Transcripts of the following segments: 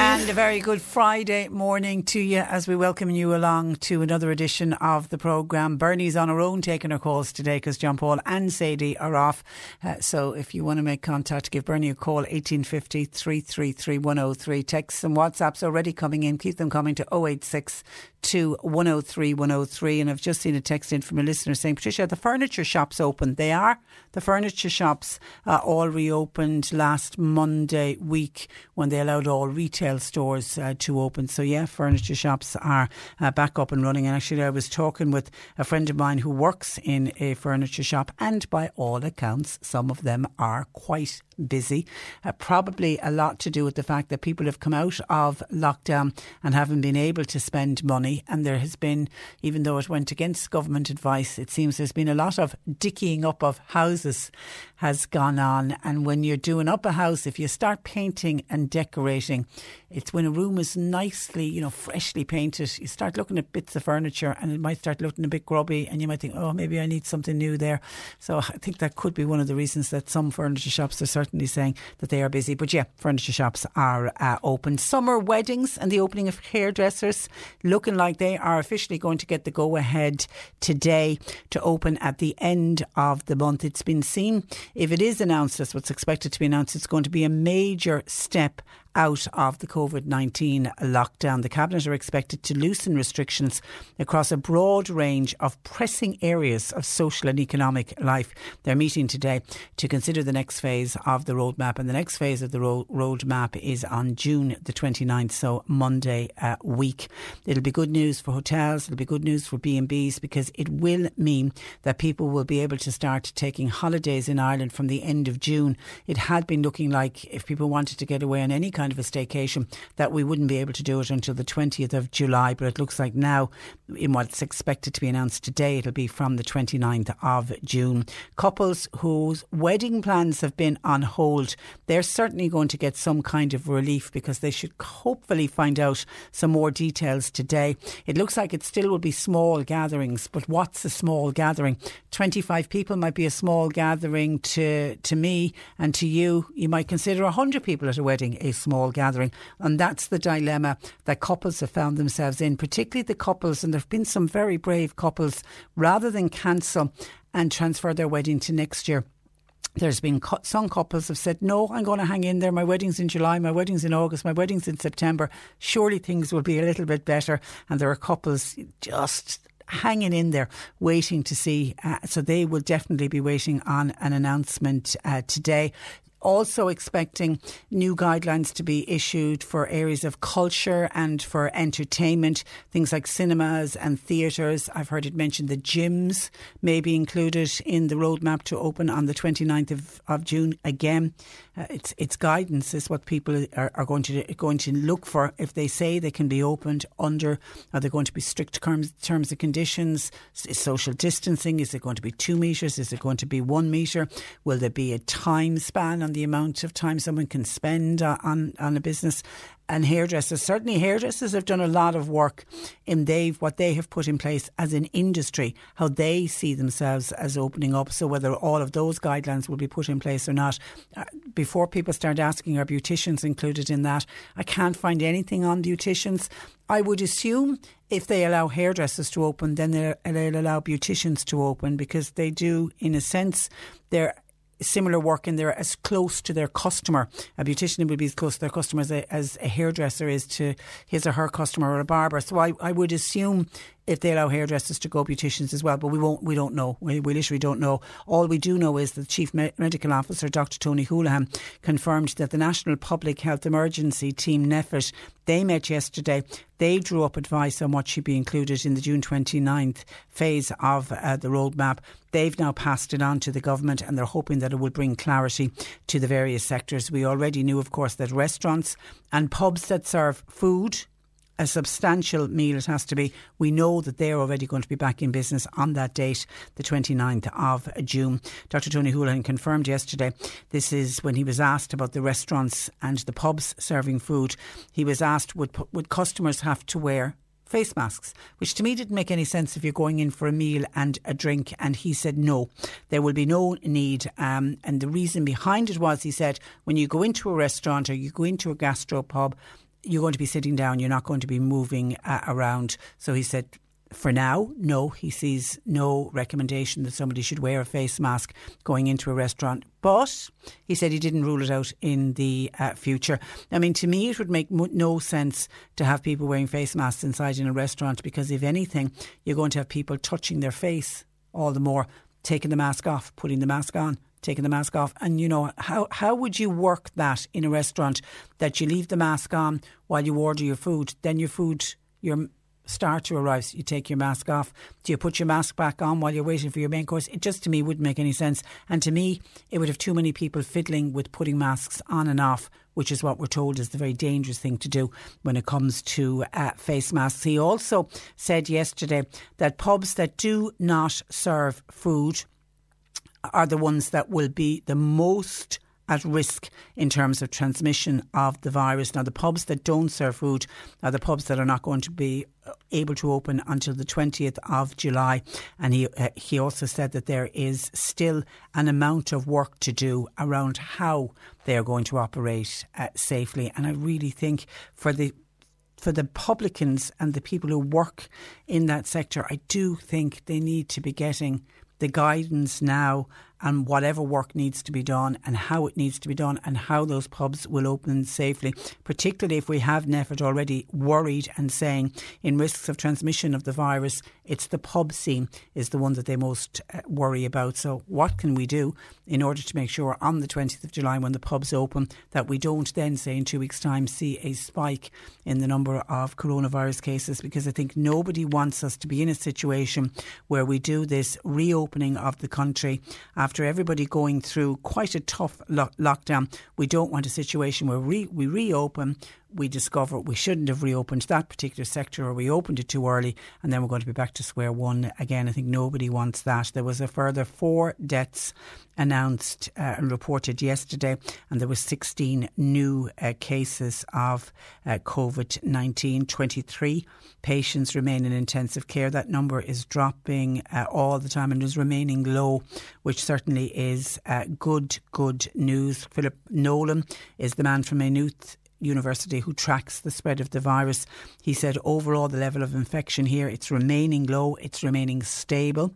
And a very good Friday morning to you as we welcome you along to another edition of the programme. Bernie's on her own taking her calls today because John Paul and Sadie are off. Uh, so if you want to make contact, give Bernie a call 1850 333 103. Texts and WhatsApps already coming in. Keep them coming to 086 to 103 103. And I've just seen a text in from a listener saying, Patricia, the furniture shops open. They are. The furniture shops uh, all reopened last Monday week when they allowed all retail stores uh, to open. So, yeah, furniture shops are uh, back up and running. And actually, I was talking with a friend of mine who works in a furniture shop, and by all accounts, some of them are quite busy. Uh, probably a lot to do with the fact that people have come out of lockdown and haven't been able to spend money. And there has been, even though it went against government advice, it seems there's been a lot of dickying up of houses has gone on. And when you're doing up a house, if you start painting and decorating, it's when a room is nicely, you know, freshly painted, you start looking at bits of furniture and it might start looking a bit grubby and you might think, oh, maybe I need something new there. So I think that could be one of the reasons that some furniture shops are certainly saying that they are busy. But yeah, furniture shops are uh, open. Summer weddings and the opening of hairdressers looking like they are officially going to get the go ahead today to open at the end of the month. It's been seen, if it is announced as what's expected to be announced, it's going to be a major step out of the COVID 19 lockdown. The Cabinet are expected to loosen restrictions across a broad range of pressing areas of social and economic life. They're meeting today to consider the next phase of the roadmap, and the next phase of the ro- roadmap is on June the 29th, so Monday uh, week. It'll be good news for hotels, it'll be good news for B&Bs because it will mean that people will be able to start taking holidays in Ireland from the end of June. It had been looking like if people wanted to get away on any kind of a staycation that we wouldn't be able to do it until the 20th of July. But it looks like now, in what's expected to be announced today, it'll be from the 29th of June. Couples whose wedding plans have been on hold, they're certainly going to get some kind of relief because they should hopefully find out some more details today. It looks like it still will be small gatherings, but what's a small gathering? 25 people might be a small gathering to, to me and to you. You might consider 100 people at a wedding a small gathering. And that's the dilemma that couples have found themselves in, particularly the couples, and there have been some very brave couples, rather than cancel and transfer their wedding to next year. There's been some couples have said, no, I'm going to hang in there. My wedding's in July, my wedding's in August, my wedding's in September. Surely things will be a little bit better. And there are couples just hanging in there, waiting to see. Uh, so they will definitely be waiting on an announcement uh, today also expecting new guidelines to be issued for areas of culture and for entertainment, things like cinemas and theatres. I've heard it mentioned the gyms may be included in the roadmap to open on the 29th of, of June again. Uh, it's it's guidance is what people are, are, going to going to look for if they say they can be opened under are there going to be strict terms terms and conditions is social distancing is it going to be 2 meters is it going to be 1 meter will there be a time span on the amount of time someone can spend on, on a business and hairdressers. Certainly, hairdressers have done a lot of work in they've what they have put in place as an industry, how they see themselves as opening up. So whether all of those guidelines will be put in place or not, uh, before people start asking, are beauticians included in that? I can't find anything on beauticians. I would assume if they allow hairdressers to open, then they'll, they'll allow beauticians to open because they do, in a sense, they're similar work and they're as close to their customer. A beautician will be as close to their customer as a, as a hairdresser is to his or her customer or a barber. So I, I would assume if they allow hairdressers to go beauticians as well. But we won't. We don't know. We, we literally don't know. All we do know is that the chief Me- medical officer, Dr. Tony Holohan, confirmed that the National Public Health Emergency Team NPHET they met yesterday. They drew up advice on what should be included in the June 29th phase of uh, the roadmap. They've now passed it on to the government and they're hoping that it will bring clarity to the various sectors. We already knew, of course, that restaurants and pubs that serve food, a substantial meal it has to be. We know that they're already going to be back in business on that date, the 29th of June. Dr. Tony Holohan confirmed yesterday this is when he was asked about the restaurants and the pubs serving food. He was asked would, would customers have to wear face masks, which to me didn't make any sense if you're going in for a meal and a drink. And he said, no, there will be no need. Um, and the reason behind it was, he said, when you go into a restaurant or you go into a gastropub, you're going to be sitting down, you're not going to be moving uh, around. So he said, for now, no, he sees no recommendation that somebody should wear a face mask going into a restaurant. But he said he didn't rule it out in the uh, future. I mean, to me, it would make no sense to have people wearing face masks inside in a restaurant because, if anything, you're going to have people touching their face all the more, taking the mask off, putting the mask on taking the mask off. And you know, how how would you work that in a restaurant that you leave the mask on while you order your food, then your food your starter arrives, you take your mask off. Do you put your mask back on while you're waiting for your main course? It just to me wouldn't make any sense. And to me, it would have too many people fiddling with putting masks on and off, which is what we're told is the very dangerous thing to do when it comes to uh, face masks. He also said yesterday that pubs that do not serve food are the ones that will be the most at risk in terms of transmission of the virus. Now, the pubs that don't serve food are the pubs that are not going to be uh, able to open until the 20th of July. And he, uh, he also said that there is still an amount of work to do around how they are going to operate uh, safely. And I really think for the for the publicans and the people who work in that sector, I do think they need to be getting the guidance now and whatever work needs to be done and how it needs to be done and how those pubs will open safely, particularly if we have NPHET already worried and saying in risks of transmission of the virus, it's the pub scene is the one that they most uh, worry about. So what can we do in order to make sure on the 20th of July when the pubs open that we don't then say in two weeks time see a spike in the number of coronavirus cases because I think nobody wants us to be in a situation where we do this reopening of the country after everybody going through quite a tough lo- lockdown, we don't want a situation where we, we reopen, we discover we shouldn't have reopened that particular sector or we opened it too early and then we're going to be back to square one again. I think nobody wants that. There was a further four deaths announced uh, and reported yesterday and there was 16 new uh, cases of uh, COVID-19. 23 patients remain in intensive care. That number is dropping uh, all the time and is remaining low, which certainly is uh, good, good news. Philip Nolan is the man from Maynooth University who tracks the spread of the virus. He said overall the level of infection here it's remaining low, it's remaining stable.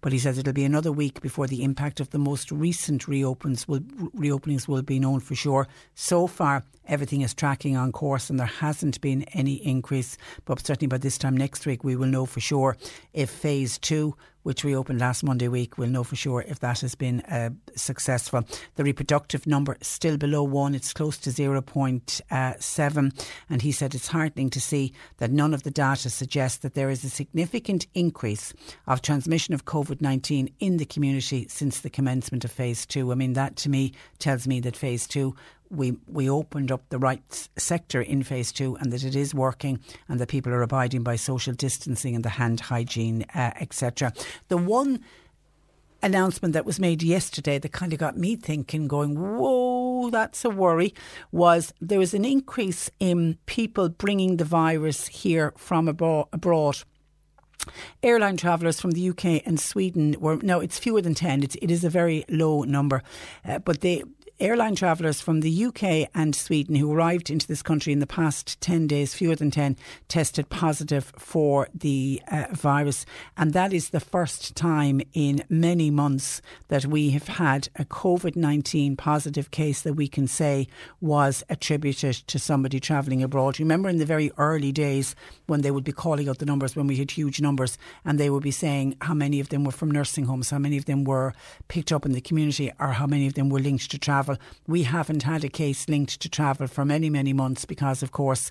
But he says it'll be another week before the impact of the most recent reopens will, reopenings will be known for sure. So far, everything is tracking on course and there hasn't been any increase. But certainly by this time next week, we will know for sure if phase two which we opened last Monday week, we'll know for sure if that has been uh, successful. The reproductive number still below one, it's close to 0.7. And he said it's heartening to see that none of the data suggests that there is a significant increase of transmission of COVID 19 in the community since the commencement of phase two. I mean, that to me tells me that phase two we we opened up the right sector in phase two and that it is working and that people are abiding by social distancing and the hand hygiene, uh, etc. The one announcement that was made yesterday that kind of got me thinking, going, whoa, that's a worry, was there was an increase in people bringing the virus here from abroad. Airline travellers from the UK and Sweden were no, it's fewer than ten. It's it is a very low number, uh, but they airline travellers from the UK and Sweden who arrived into this country in the past 10 days, fewer than 10, tested positive for the uh, virus. And that is the first time in many months that we have had a COVID 19 positive case that we can say was attributed to somebody travelling abroad. You remember in the very early days when they would be calling out the numbers when we had huge numbers and they would be saying how many of them were from nursing homes, how many of them were picked up in the community, or how many of them were linked to travel travel. We haven't had a case linked to travel for many, many months because, of course,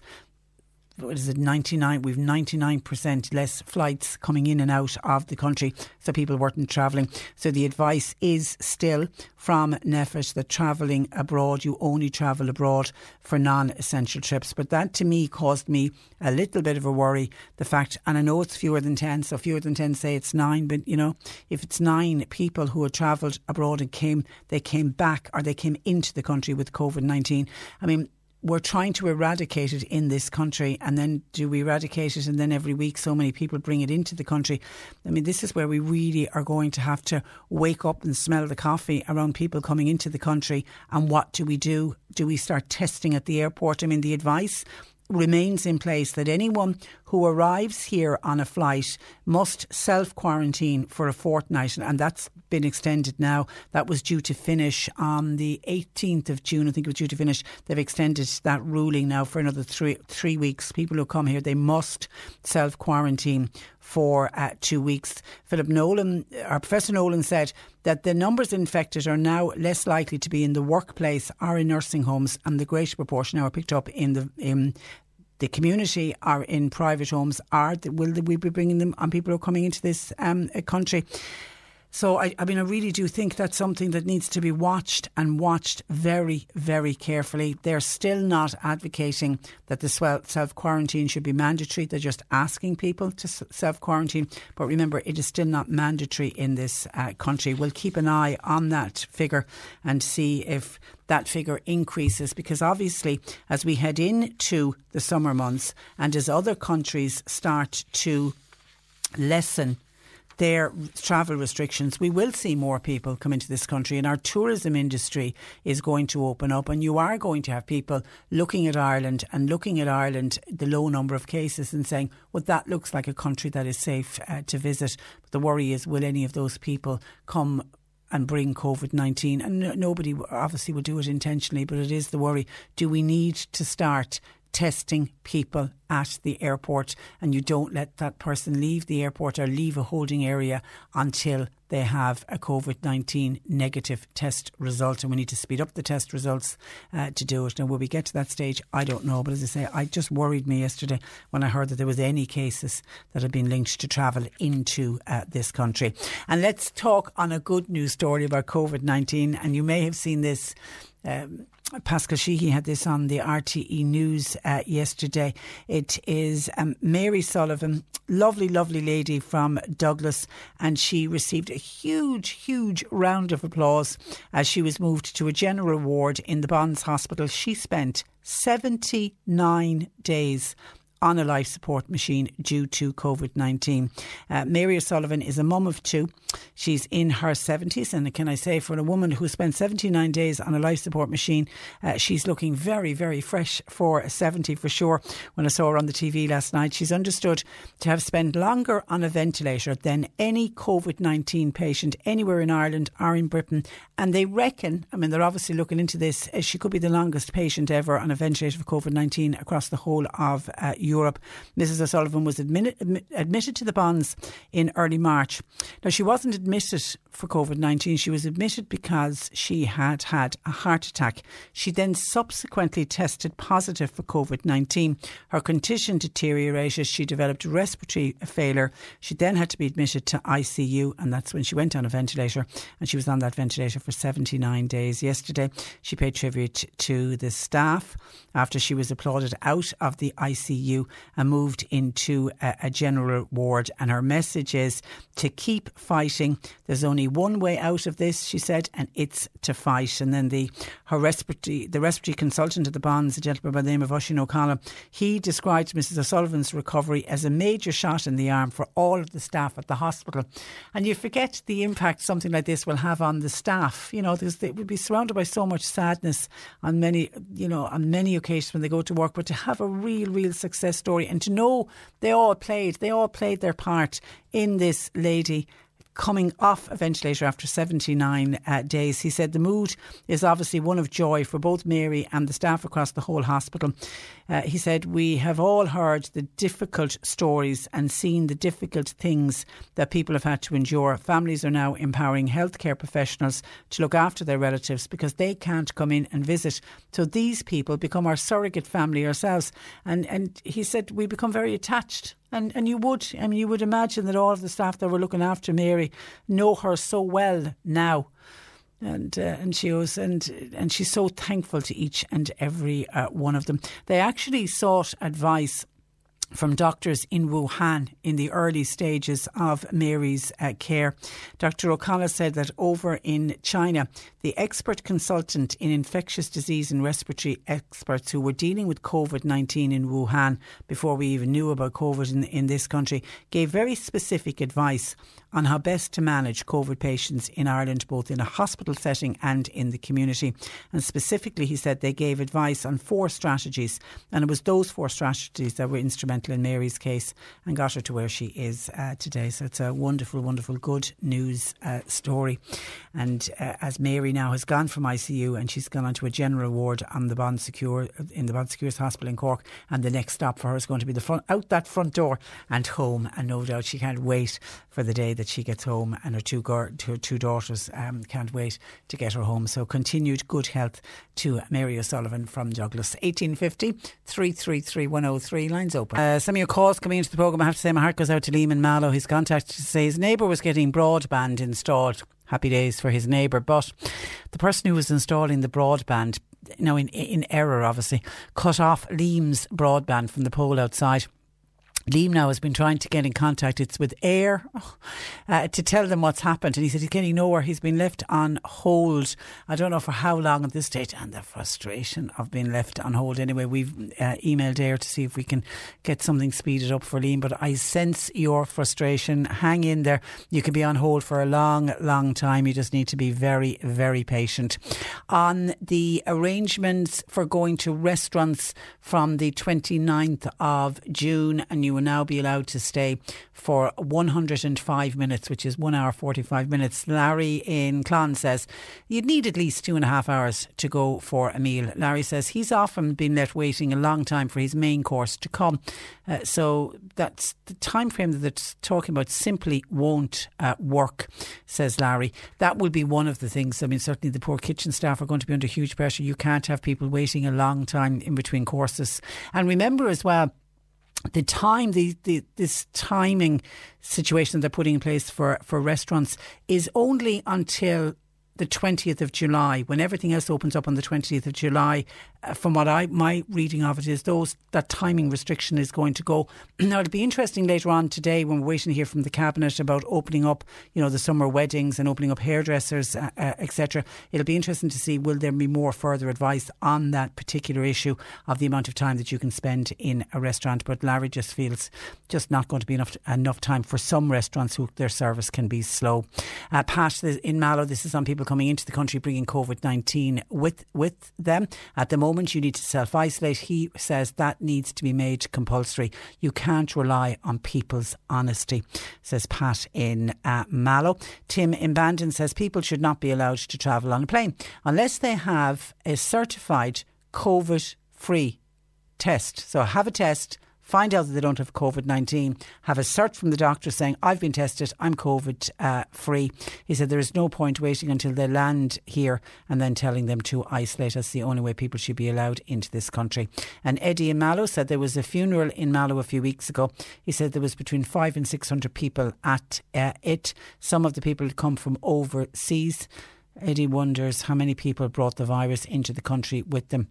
what is it, 99, we've 99% less flights coming in and out of the country, so people weren't travelling. So the advice is still from NPHET that travelling abroad, you only travel abroad for non essential trips. But that to me caused me a little bit of a worry. The fact, and I know it's fewer than 10, so fewer than 10 say it's nine, but you know, if it's nine people who had travelled abroad and came, they came back or they came into the country with COVID 19, I mean, we're trying to eradicate it in this country and then do we eradicate it and then every week so many people bring it into the country. I mean this is where we really are going to have to wake up and smell the coffee around people coming into the country and what do we do? Do we start testing at the airport? I mean the advice remains in place that anyone who arrives here on a flight must self quarantine for a fortnight, and that's been extended now. That was due to finish on the 18th of June. I think it was due to finish. They've extended that ruling now for another three three weeks. People who come here they must self quarantine for uh, two weeks. Philip Nolan, our Professor Nolan said that the numbers infected are now less likely to be in the workplace or in nursing homes, and the greater proportion are picked up in the in the community are in private homes. Are will we be bringing them on people who are coming into this um, country? So, I, I, mean, I really do think that's something that needs to be watched and watched very, very carefully. They're still not advocating that the self quarantine should be mandatory. They're just asking people to self quarantine. But remember, it is still not mandatory in this uh, country. We'll keep an eye on that figure and see if that figure increases because obviously, as we head into the summer months and as other countries start to lessen their travel restrictions, we will see more people come into this country and our tourism industry is going to open up and you are going to have people looking at Ireland and looking at Ireland, the low number of cases and saying, well, that looks like a country that is safe uh, to visit. But the worry is, will any of those people come and bring COVID 19. And nobody obviously will do it intentionally, but it is the worry. Do we need to start testing people at the airport and you don't let that person leave the airport or leave a holding area until they have a COVID 19 negative test result. And we need to speed up the test results uh, to do it. Now, will we get to that stage? I don't know. But as I say, I just worried me yesterday when I heard that there was any cases that had been linked to travel into uh, this country. And let's talk on a good news story about COVID 19. And you may have seen this. Um, Paschal Sheehy had this on the RTE News uh, yesterday. It is um, Mary Sullivan, lovely, lovely lady from Douglas, and she received a huge, huge round of applause as she was moved to a general ward in the Bons Hospital. She spent 79 days on a life support machine due to COVID 19. Uh, Mary O'Sullivan is a mum of two. She's in her 70s, and can I say, for a woman who spent 79 days on a life support machine, uh, she's looking very, very fresh for 70 for sure. When I saw her on the TV last night, she's understood to have spent longer on a ventilator than any COVID 19 patient anywhere in Ireland or in Britain. And they reckon, I mean, they're obviously looking into this, uh, she could be the longest patient ever on a ventilator for COVID 19 across the whole of uh, Europe. Mrs. O'Sullivan was admitted, admitted to the Bons in early March. Now, she wasn't admitted for COVID 19. She was admitted because she had had a heart attack. She then subsequently tested positive for COVID 19. Her condition deteriorated. She developed respiratory failure. She then had to be admitted to ICU, and that's when she went on a ventilator. And she was on that ventilator for 79 days. Yesterday, she paid tribute to the staff after she was applauded out of the ICU ICU and moved into a, a general ward. And her message is to keep fighting. There's only one way out of this, she said, and it's to fight. And then the her respiratory, the respiratory consultant at the Bons, a gentleman by the name of Oisin O'Connell, he described Mrs. O'Sullivan's recovery as a major shot in the arm for all of the staff at the hospital. And you forget the impact something like this will have on the staff. You know, they would be surrounded by so much sadness on many, you know, on many occasions when they go to work. But to have a real, real success story and to know they all played, they all played their part in this lady coming off a ventilator after 79 uh, days. He said the mood is obviously one of joy for both Mary and the staff across the whole hospital. Uh, he said, We have all heard the difficult stories and seen the difficult things that people have had to endure. Families are now empowering healthcare professionals to look after their relatives because they can't come in and visit. So these people become our surrogate family ourselves. And, and he said, We become very attached and and you would, I mean, you would imagine that all of the staff that were looking after Mary know her so well now, and uh, and she was and and she's so thankful to each and every uh, one of them. They actually sought advice from doctors in Wuhan in the early stages of Mary's uh, care. Dr. O'Connell said that over in China, the expert consultant in infectious disease and respiratory experts who were dealing with COVID 19 in Wuhan before we even knew about COVID in, in this country gave very specific advice on how best to manage COVID patients in Ireland, both in a hospital setting and in the community. And specifically, he said they gave advice on four strategies, and it was those four strategies that were instrumental in Mary's case and got her to where she is uh, today. So it's a wonderful, wonderful, good news uh, story. And uh, as Mary now has gone from ICU and she's gone onto a general ward on the Bon Secours in the Bon Secours Hospital in Cork, and the next stop for her is going to be the front out that front door and home. And no doubt she can't wait for the day that she gets home, and her two, her two daughters um, can't wait to get her home. So continued good health to Mary O'Sullivan from Douglas. 1850 333 103. Lines open. Uh, some of your calls coming into the programme. I have to say my heart goes out to Liam and Mallow. He's contacted to say his neighbour was getting broadband installed. Happy days for his neighbour. But the person who was installing the broadband, you know, in, in error obviously, cut off Liam's broadband from the pole outside Liam now has been trying to get in contact. It's with eir uh, to tell them what's happened. And he said he's getting nowhere. He's been left on hold. I don't know for how long at this stage. And the frustration of being left on hold. Anyway, we've uh, emailed eir to see if we can get something speeded up for Liam. But I sense your frustration. Hang in there. You can be on hold for a long, long time. You just need to be very, very patient. On the arrangements for going to restaurants from the 29th of June, and you will now be allowed to stay for 105 minutes, which is one hour 45 minutes. Larry in Clon says you'd need at least two and a half hours to go for a meal. Larry says he's often been left waiting a long time for his main course to come. Uh, so that's the time frame that they're talking about simply won't uh, work, says Larry. That will be one of the things. I mean, certainly the poor kitchen staff are going to be under huge pressure. You can't have people waiting a long time in between courses. And remember as well, the time, the, the, this timing situation they're putting in place for, for restaurants is only until the 20th of July, when everything else opens up on the 20th of July, from what I my reading of it is those that timing restriction is going to go. now it'll be interesting later on today when we're waiting to hear from the cabinet about opening up, you know, the summer weddings and opening up hairdressers, uh, uh, etc. It'll be interesting to see will there be more further advice on that particular issue of the amount of time that you can spend in a restaurant. But Larry just feels just not going to be enough enough time for some restaurants who their service can be slow. Uh, Pat in Mallow, this is on people coming into the country bringing COVID nineteen with with them at the moment moment you need to self isolate. He says that needs to be made compulsory. You can't rely on people's honesty, says Pat in uh, Mallow. Tim in Bandon says people should not be allowed to travel on a plane unless they have a certified COVID free test. So have a test find out that they don't have COVID 19, have a cert from the doctor saying, I've been tested, I'm COVID uh, free. He said there is no point waiting until they land here and then telling them to isolate. That's the only way people should be allowed into this country. And Eddie in Mallow said there was a funeral in Mallow a few weeks ago. He said there was between five and 600 people at uh, it. Some of the people had come from overseas. Eddie wonders how many people brought the virus into the country with them.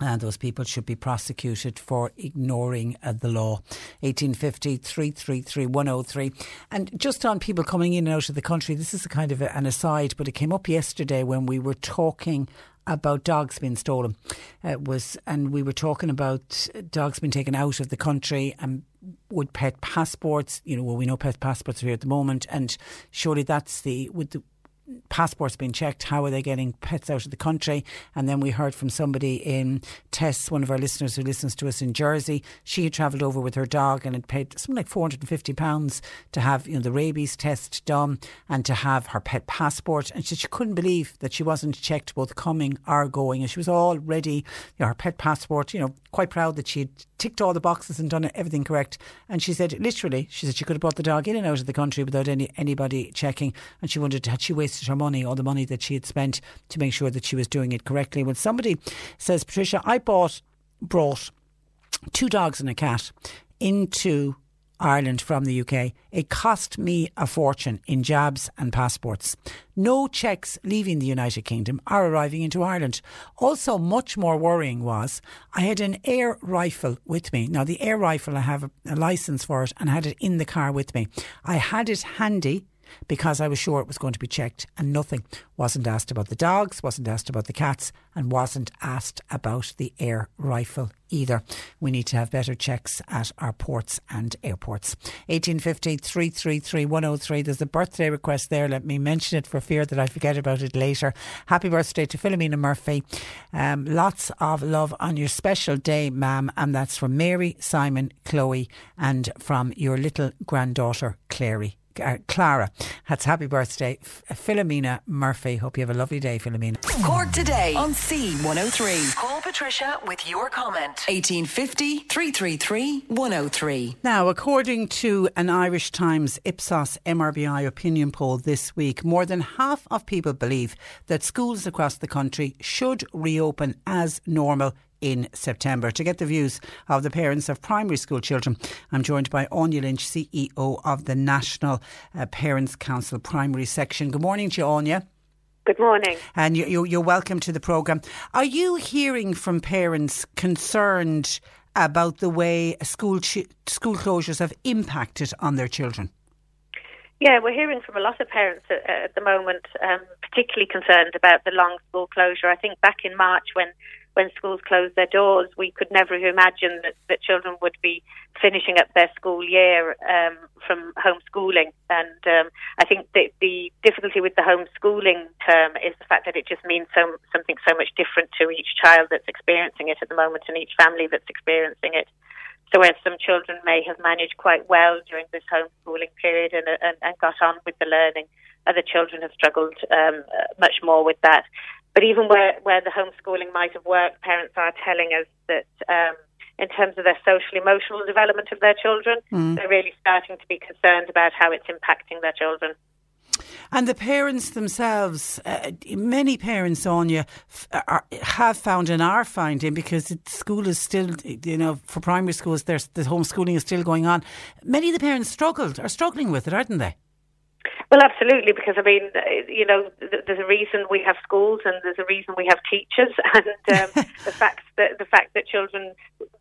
And those people should be prosecuted for ignoring uh, the law. 1850 333 103. And just on people coming in and out of the country, this is a kind of a, an aside, but it came up yesterday when we were talking about dogs being stolen. Uh, was and we were talking about dogs being taken out of the country and would pet passports. You know, well, we know pet passports are here at the moment, and surely that's the would the passports being checked. How are they getting pets out of the country? And then we heard from somebody in Tess, one of our listeners who listens to us in Jersey. She had travelled over with her dog and had paid something like four hundred and fifty pounds to have you know the rabies test done and to have her pet passport. And she, she couldn't believe that she wasn't checked both coming or going. And she was all ready. You know, her pet passport. You know, quite proud that she had ticked all the boxes and done everything correct. And she said, literally, she said she could have brought the dog in and out of the country without any anybody checking. And she wondered had she wasted her money, all the money that she had spent to make sure that she was doing it correctly. When somebody says, Patricia, I bought, brought two dogs and a cat into Ireland from the UK, it cost me a fortune in jabs and passports. No checks leaving the United Kingdom are arriving into Ireland. Also, much more worrying was I had an air rifle with me. Now, the air rifle, I have a, a license for it and had it in the car with me. I had it handy because I was sure it was going to be checked and nothing. Wasn't asked about the dogs, wasn't asked about the cats, and wasn't asked about the air rifle either. We need to have better checks at our ports and airports. 1850 333 103. There's a birthday request there. Let me mention it for fear that I forget about it later. Happy birthday to Philomena Murphy. Um, lots of love on your special day, ma'am. And that's from Mary, Simon, Chloe, and from your little granddaughter, Clary uh, Clara. That's happy birthday, Philomena Murphy. Hope you have a lovely day, Philomena. Cork today on C103. Call Patricia with your comment. 1850 333 103. Now, according to an Irish Times Ipsos MRBI opinion poll this week, more than half of people believe that schools across the country should reopen as normal in September. To get the views of the parents of primary school children, I'm joined by Áine Lynch, CEO of the National uh, Parents Council Primary Section. Good morning to you, Áine. Good morning. And you, you're welcome to the programme. Are you hearing from parents concerned about the way school ch- school closures have impacted on their children? Yeah, we're hearing from a lot of parents at, at the moment, um, particularly concerned about the long school closure. I think back in March when when schools closed their doors, we could never have imagined that, that children would be finishing up their school year um, from homeschooling. And um, I think that the difficulty with the homeschooling term is the fact that it just means so, something so much different to each child that's experiencing it at the moment and each family that's experiencing it. So, where some children may have managed quite well during this homeschooling period and, and, and got on with the learning, other children have struggled um, much more with that. But even where, where the homeschooling might have worked, parents are telling us that um, in terms of their social emotional development of their children, mm. they're really starting to be concerned about how it's impacting their children. And the parents themselves, uh, many parents, Áine, f- have found and are finding because school is still, you know, for primary schools, there's the homeschooling is still going on. Many of the parents struggled, are struggling with it, aren't they? Well, absolutely, because I mean, you know, there's a reason we have schools and there's a reason we have teachers, and um, the fact that the fact that children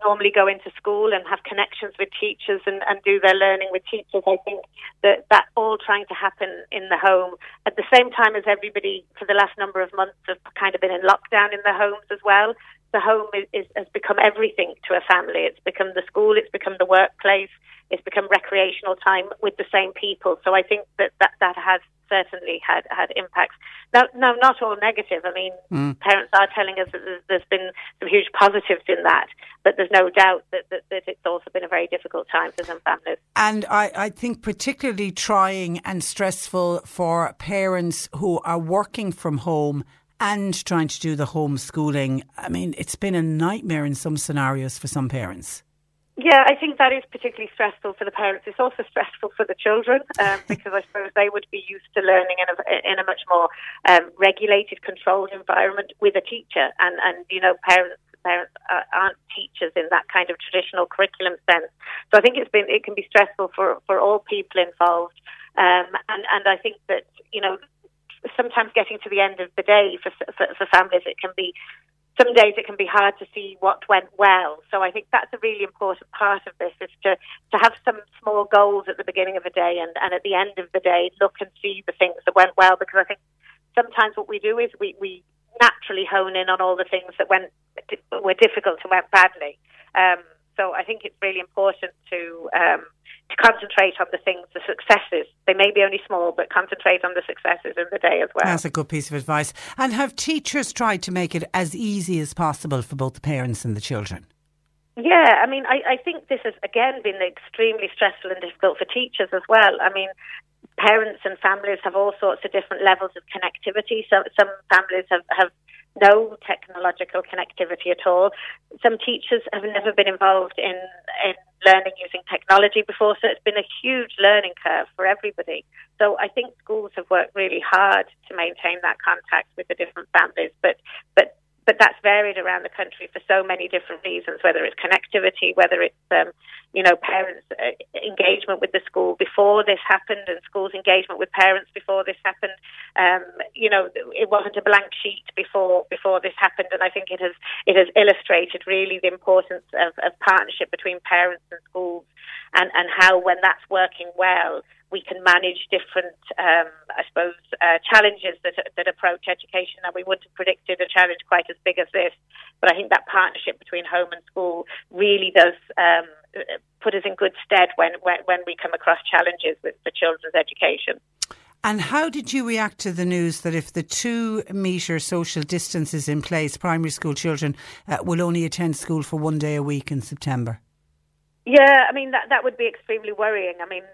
normally go into school and have connections with teachers and, and do their learning with teachers, I think that that all trying to happen in the home at the same time as everybody for the last number of months have kind of been in lockdown in their homes as well. The home is, is has become everything to a family. It's become the school. It's become the workplace it's become recreational time with the same people. So I think that that, that has certainly had had impacts. Now, now, not all negative. I mean, mm. parents are telling us that there's been some huge positives in that, but there's no doubt that, that, that it's also been a very difficult time for some families. And I, I think particularly trying and stressful for parents who are working from home and trying to do the homeschooling. I mean, it's been a nightmare in some scenarios for some parents. Yeah, I think that is particularly stressful for the parents. It's also stressful for the children um, because I suppose they would be used to learning in a, in a much more um, regulated, controlled environment with a teacher, and and you know parents parents aren't teachers in that kind of traditional curriculum sense. So I think it's been it can be stressful for for all people involved, um, and and I think that you know sometimes getting to the end of the day for for, for families it can be some days it can be hard to see what went well. So I think that's a really important part of this is to, to have some small goals at the beginning of the day and, and at the end of the day look and see the things that went well because I think sometimes what we do is we, we naturally hone in on all the things that went were difficult and went badly. Um, so I think it's really important to um, to concentrate on the things, the successes. They may be only small, but concentrate on the successes in the day as well. That's a good piece of advice. And have teachers tried to make it as easy as possible for both the parents and the children? Yeah, I mean, I, I think this has again been extremely stressful and difficult for teachers as well. I mean, parents and families have all sorts of different levels of connectivity. So some families have, have no technological connectivity at all. Some teachers have never been involved in, in learning using technology before, so it's been a huge learning curve for everybody. So I think schools have worked really hard to maintain that contact with the different families, but but but that's varied around the country for so many different reasons, whether it's connectivity, whether it's, um, you know, parents' uh, engagement with the school before this happened and schools' engagement with parents before this happened. Um, you know, it wasn't a blank sheet before before this happened, and I think it has it has illustrated really the importance of, of partnership between parents and schools, and and how when that's working well, we can manage different, um, I suppose, uh, challenges that, that approach education. And we wouldn't have predicted a challenge quite as big as this, but I think that partnership between home and school really does um, put us in good stead when, when, when we come across challenges with the children's education. And how did you react to the news that if the two metre social distance is in place, primary school children uh, will only attend school for one day a week in September? Yeah, I mean that that would be extremely worrying. I mean,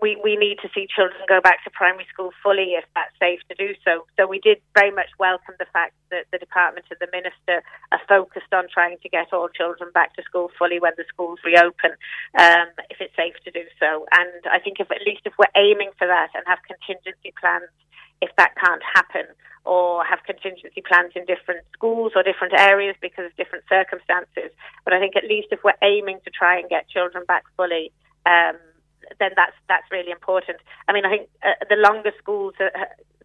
we we need to see children go back to primary school fully if that's safe to do so. So we did very much welcome the fact that the department and the minister are focused on trying to get all children back to school fully when the schools reopen, um, if it's safe to do so. And I think if at least if we're aiming for that and have contingency plans if that can't happen or have contingency plans in different schools or different areas because of different circumstances. But I think at least if we're aiming to try and get children back fully, um, then that's that's really important. I mean, I think uh, the longer schools uh,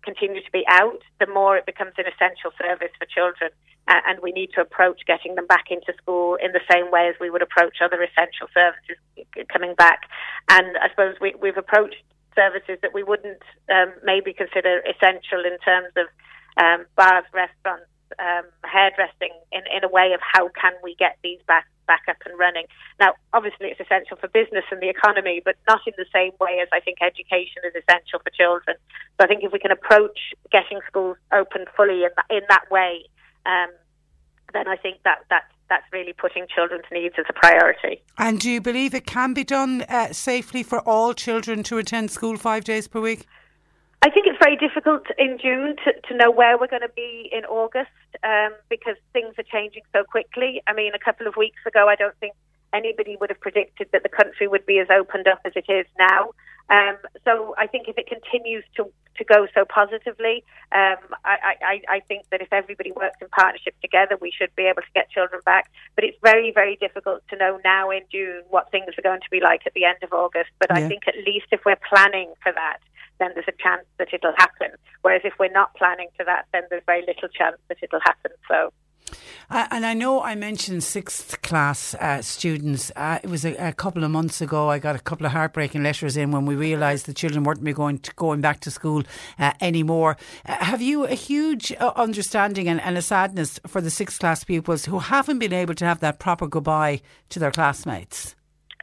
continue to be out, the more it becomes an essential service for children, uh, and we need to approach getting them back into school in the same way as we would approach other essential services coming back. And I suppose we, we've approached services that we wouldn't um, maybe consider essential in terms of um, bars, restaurants, um, hairdressing in, in a way of how can we get these back back up and running. Now, obviously, it's essential for business and the economy, but not in the same way as I think education is essential for children. So I think if we can approach getting schools open fully in that, in that way, um, then I think that that's that's really putting children's needs as a priority. And do you believe it can be done uh, safely for all children to attend school five days per week? I think it's very difficult in June to, to know where we're going to be in August um, because things are changing so quickly. I mean, a couple of weeks ago, I don't think anybody would have predicted that the country would be as opened up as it is now. Um, so I think if it continues to, to go so positively, um, I, I, I think that if everybody works in partnership together, we should be able to get children back. But it's very, very difficult to know now in June what things are going to be like at the end of August. But yeah. I think at least if we're planning for that, then there's a chance that it'll happen. Whereas if we're not planning for that, then there's very little chance that it'll happen. So. Uh, and I know I mentioned sixth class uh, students. Uh, it was a, a, couple of months ago. I got a couple of heartbreaking letters in when we realised the children weren't going to, going back to school uh, anymore. Uh, have you a huge uh, understanding and, and, a sadness for the sixth class pupils who haven't been able to have that proper goodbye to their classmates?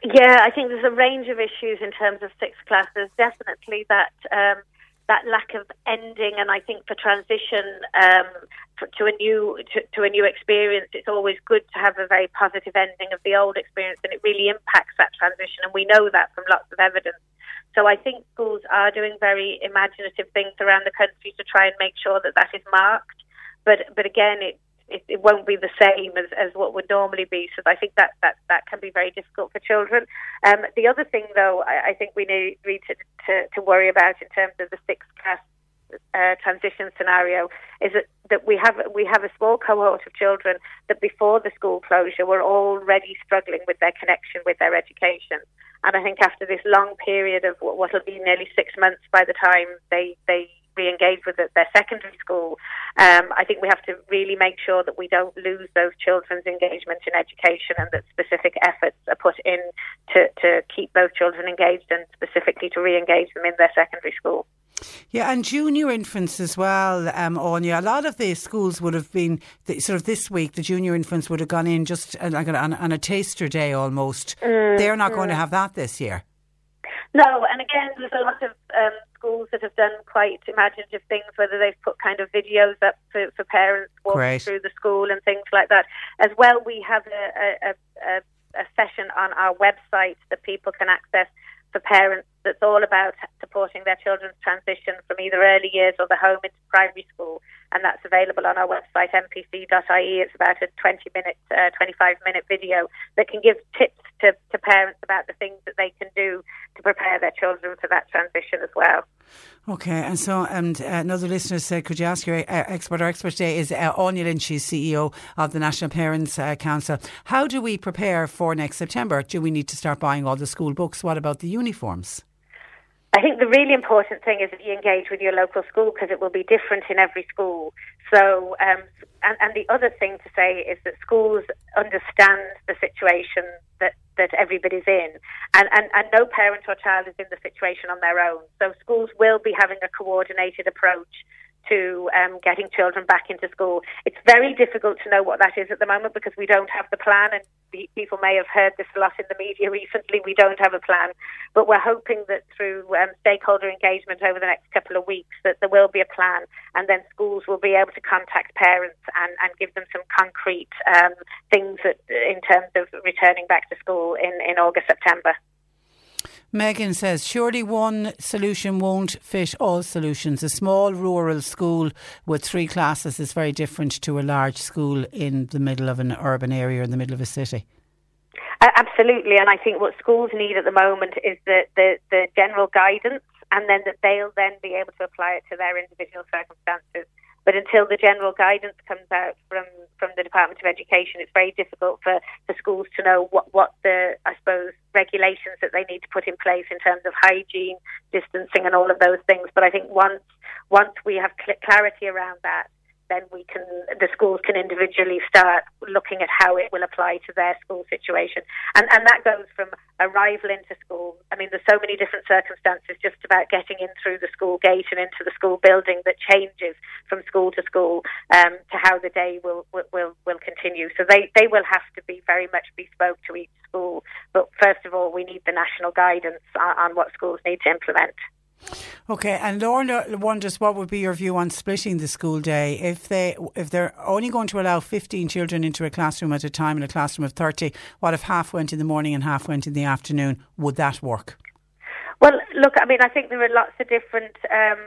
Yeah, I think there's a range of issues in terms of sixth class. There's definitely that. Um, that lack of ending. And I think for transition um, to a new to, to, a new experience, it's always good to have a very positive ending of the old experience, and it really impacts that transition. And we know that from lots of evidence. So I think schools are doing very imaginative things around the country to try and make sure that that is marked. But but again, it it, it, won't be the same as, as what would normally be. So I think that, that, that can be very difficult for children. Um, the other thing, though, I, I think we need, to, to, to, worry about in terms of the sixth class uh, transition scenario is that, that we have we have a small cohort of children that before the school closure were already struggling with their connection with their education. And I think after this long period of what will be nearly six months by the time they they re-engage with at their secondary school. Um, I think we have to really make sure that we don't lose those children's engagement in education and that specific efforts are put in to, to keep those children engaged and specifically to re-engage them in their secondary school. Yeah, and junior infants as well, um, Áine. A lot of the schools would have been the, sort of this week. The junior infants would have gone in just uh, like on, on a taster day almost. Mm, They're not mm. going to have that this year. No, and again, there's a lot of um, schools that have done quite imaginative things, whether they've put kind of videos up for, for parents walking Great. through the school and things like that. As well, we have a, a, a, a session on our website that people can access for parents that's all about supporting their children's transition from either early years or the home into primary school. And that's available on our website, npc.ie. It's about a 20 minute, uh, 25 minute video that can give tips to, to parents about the things that they can do to prepare their children for that transition as well. Okay, and so and uh, another listener said, could you ask your uh, expert? Our expert today is uh, Áine Lynch, she's CEO of the National Parents uh, Council. How do we prepare for next September? Do we need to start buying all the school books? What about the uniforms? I think the really important thing is that you engage with your local school because it will be different in every school. So, um, and, and the other thing to say is that schools understand the situation that, that everybody's in, and, and, and no parent or child is in the situation on their own. So, schools will be having a coordinated approach to um, getting children back into school. It's very difficult to know what that is at the moment because we don't have the plan, and people may have heard this a lot in the media recently. We don't have a plan, but we're hoping that through um, stakeholder engagement over the next couple of weeks that there will be a plan, and then schools will be able to contact parents and, and give them some concrete um, things that, in terms of returning back to school in, in August, September. Megan says, surely one solution won't fit all solutions. A small rural school with three classes is very different to a large school in the middle of an urban area, in the middle of a city. Absolutely, and I think what schools need at the moment is the, the, the general guidance and then that they'll then be able to apply it to their individual circumstances. But until the general guidance comes out from, from the Department of Education, it's very difficult for, for schools to know what, what the, I suppose, regulations that they need to put in place in terms of hygiene, distancing, and all of those things. But I think once once we have cl- clarity around that, then we can the schools can individually start looking at how it will apply to their school situation. And and that goes from arrival into school. I mean there's so many different circumstances just about getting in through the school gate and into the school building that changes from school to school um, to how the day will will will continue. So they they will have to be very much bespoke to each school. But first of all we need the national guidance on, on what schools need to implement Okay, and Lorna wonders what would be your view on splitting the school day if they if they're only going to allow fifteen children into a classroom at a time in a classroom of thirty. What if half went in the morning and half went in the afternoon? Would that work? Well, look, I mean, I think there are lots of different um,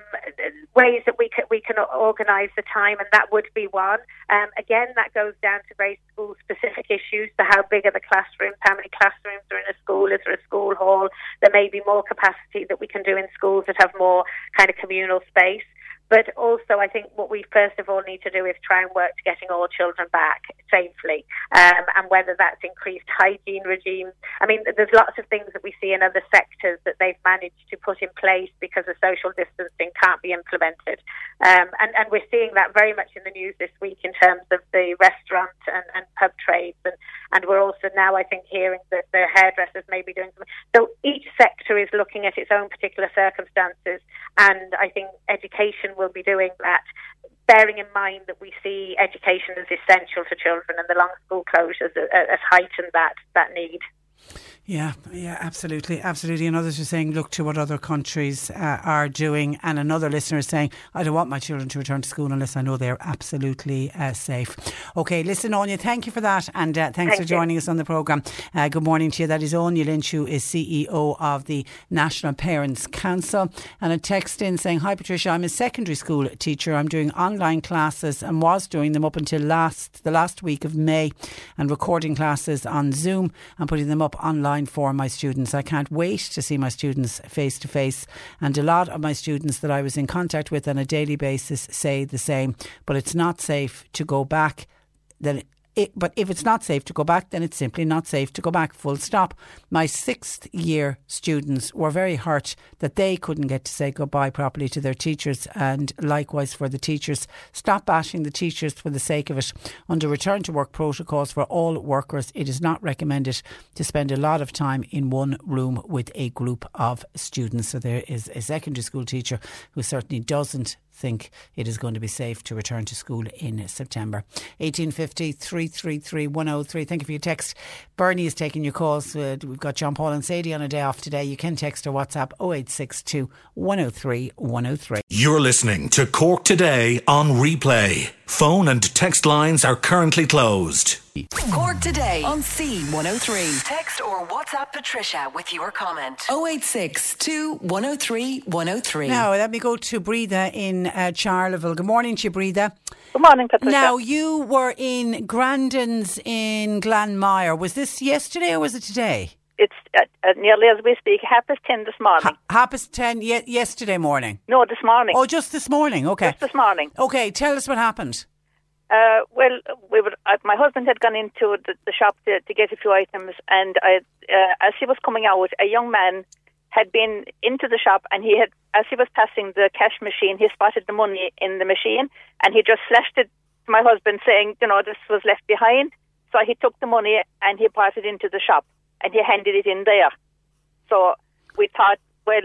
ways that we can we can organise the time, and that would be one. Um, again, that goes down to very school specific issues. So, how big are the classrooms? How many classrooms are in a school? Is there a school hall? There may be more capacity that we can do in schools that have more kind of communal space. But also, I think what we first of all need to do is try and work to getting all children back safely, um, and whether that's increased hygiene regimes. I mean, there's lots of things that we see in other sectors that they've managed to put in place because the social distancing can't be implemented, um, and and we're seeing that very much in the news this week in terms of the restaurant and, and pub trades, and and we're also now, I think, hearing that the hairdressers may be doing something. So each sector is looking at its own particular circumstances, and I think education will be doing that bearing in mind that we see education as essential for children and the long school closures has heightened that, that need. Yeah, yeah, absolutely, absolutely. And others are saying, look to what other countries uh, are doing. And another listener is saying, I don't want my children to return to school unless I know they're absolutely uh, safe. Okay, listen, Áine, thank you for that. And uh, thanks thank for joining you. us on the programme. Uh, good morning to you. That is Áine Lynch, who is CEO of the National Parents Council. And a text in saying, Hi, Patricia, I'm a secondary school teacher. I'm doing online classes and was doing them up until last the last week of May and recording classes on Zoom and putting them up online for my students. I can't wait to see my students face to face. And a lot of my students that I was in contact with on a daily basis say the same. But it's not safe to go back then It, but if it's not safe to go back, then it's simply not safe to go back. Full stop. My sixth year students were very hurt that they couldn't get to say goodbye properly to their teachers, and likewise for the teachers. Stop bashing the teachers for the sake of it. Under return to work protocols for all workers, it is not recommended to spend a lot of time in one room with a group of students. So there is a secondary school teacher who certainly doesn't think it is going to be safe to return to school in September. 1850 333 103. Thank you for your text. Bernie is taking your calls. Uh, we've got John Paul and Sadie on a day off today. You can text or WhatsApp 0862 103 103. You're listening to Cork Today on replay. Phone and text lines are currently closed. Cork today on C103. Text or WhatsApp Patricia with your comment. 086 103 103. Now, let me go to Breatha in uh, Charleville. Good morning to you, Breatha. Good morning, Patricia. Now, you were in Grandin's in Glanmire. Was this yesterday or was it today? it's uh, uh, nearly as we speak, half past ten this morning. Ha- half past 10 ye- yesterday morning. no, this morning. Oh, just this morning. Okay. Just this morning. Okay, tell us what happened. Uh, well, we were. Uh, my husband had gone into the, the shop to, to get a few items, and I, uh, as he was coming out, a young man had been into the shop, and he had, as he was passing the cash machine, he spotted the money in the machine, and he just flashed it to my husband, saying, "You know, this was left behind." So he took the money and he brought it into the shop, and he handed it in there. So we thought, well,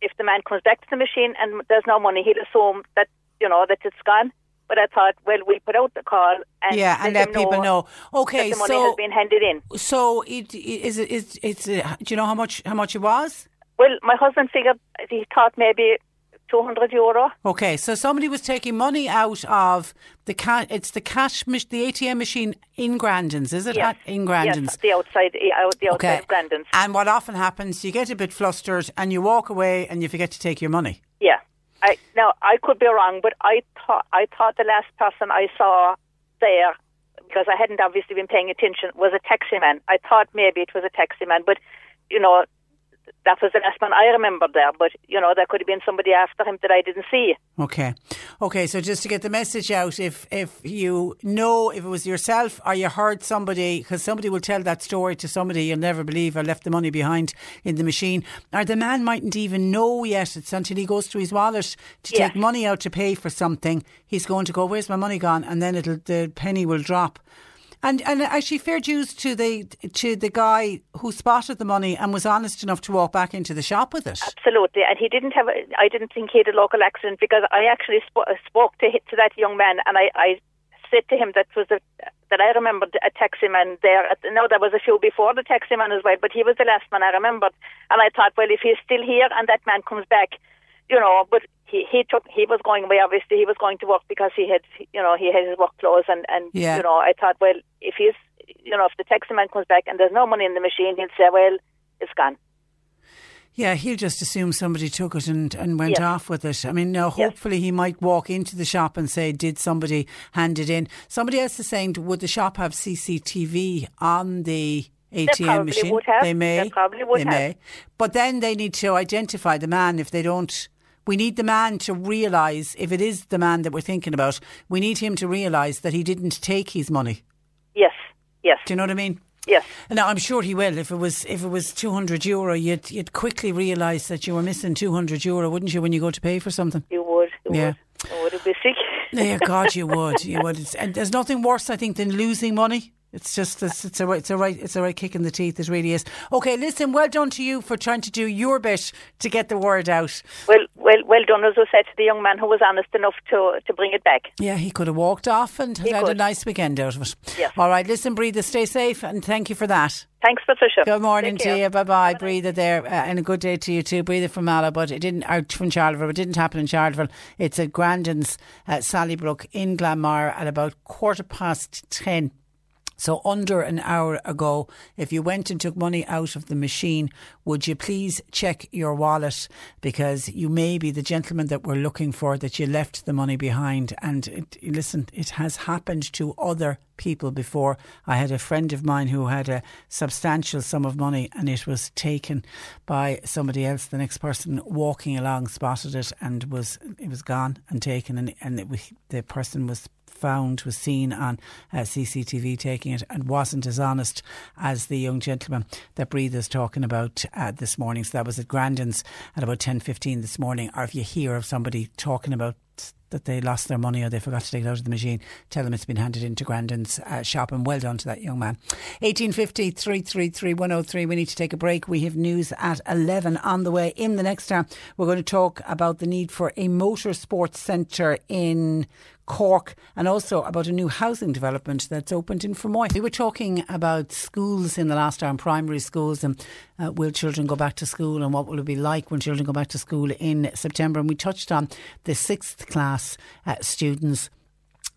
if the man comes back to the machine and there's no money, he'll assume that you know that it's gone. But I thought, well, we put out the call and yeah, and let people know. Okay, that the money so has been handed in. so it, is it is it's uh, do you know how much how much it was? Well, my husband figured he thought maybe two hundred euro. Okay, so somebody was taking money out of the ca- it's the cash the ATM machine in Grandin's, is it? Yes. In Grandin's. Yes, the outside, out the outside Okay. of Grandin's. And what often happens, you get a bit flustered and you walk away and you forget to take your money. Yeah. I now I could be wrong, but I thought I thought the last person I saw there because I hadn't obviously been paying attention was a taxi man. I thought maybe it was a taxi man, but you know that was the last one I remember there. But you know there could have been somebody after him that I didn't see. Okay. Okay, so just to get the message out, if if you know if it was yourself or you heard somebody, because somebody will tell that story to somebody you'll never believe I left the money behind in the machine, or the man mightn't even know yet. It's until he goes to his wallet to Yeah. take money out to pay for something, he's going to go, where's my money gone? And then it'll the penny will drop. And and uh, actually, fair dues to the to the guy who spotted the money and was honest enough to walk back into the shop with it. Absolutely, and he didn't have. I didn't think he had a local accident because I actually sp- uh, spoke to to that young man, and I, I said to him that was a, that I remembered a taxi man there. No, there was a few before the taxi man as well, but he was the last one I remembered. And I thought, well, if he's still here and that man comes back, you know, but he he took he was going away. Obviously, he was going to work because he had you know he had his work clothes, and and Yeah. you know I thought, well, if he's you know if the taxi man comes back and there's no money in the machine, he'll say, well, it's gone. Yeah, he'll just assume somebody took it and, and went Yes. off with it. I mean, now hopefully he might walk into the shop and say, Did somebody hand it in? Somebody else is saying, Would the shop have CCTV on the ATM machine? would have. They may. They probably would They have. may. But then they need to identify the man if they don't. We need the man to realise, if it is the man that we're thinking about, we need him to realise that he didn't take his money. Yes, yes, Do you know what I mean? yes. Now I'm sure he will. If it was if it was two hundred euro, you'd you'd quickly realise that you were missing two hundred euro, wouldn't you, when you go to pay for something? You would. You Yeah. would. You would be sick. Yeah, God, you would. You would. And there's nothing worse, I think, than losing money. It's just it's, it's a right it's a right it's a right kick in the teeth. It really is. Okay, listen. Well done to you for trying to do your bit to get the word out. Well, well, well done, as I said to the young man who was honest enough to to bring it back. Yeah, he could have walked off and He had a nice weekend out of it. Yes. All right, listen, breathe, stay safe, and thank you for that. Thanks, Patricia. Good morning Take to care. you. Bye bye. Breathe there. Uh, and a good day to you too. Breathe from Mallow, but it didn't, out from Charleville, but it didn't happen in Charleville. It's at Grandin's at Sallybrook in Glanmire at about quarter past 10. So under an hour ago, if you went and took money out of the machine, would you please check your wallet because you may be the gentleman that we're looking for that you left the money behind. And it, listen, it has happened to other people before. I had a friend of mine who had a substantial sum of money and it was taken by somebody else. The next person walking along spotted it and was it was gone and taken and, and it the person was found was seen on uh, CCTV taking it and wasn't as honest as the young gentleman that Breathe is talking about uh, this morning. So that was at Grandin's at about 10.15 this morning. Or if you hear of somebody talking about that they lost their money or they forgot to take it out of the machine, tell them it's been handed into Grandin's uh, shop and well done to that young man. 1850 333 103. We need to take a break. We have news at 11 on the way. In the next hour, we're going to talk about the need for a motor sports centre in Cork, and also about a new housing development that's opened in Fermoy. We were talking about schools in the last hour, primary schools, and uh, will children go back to school, and what will it be like when children go back to school in September? And we touched on the sixth class uh, students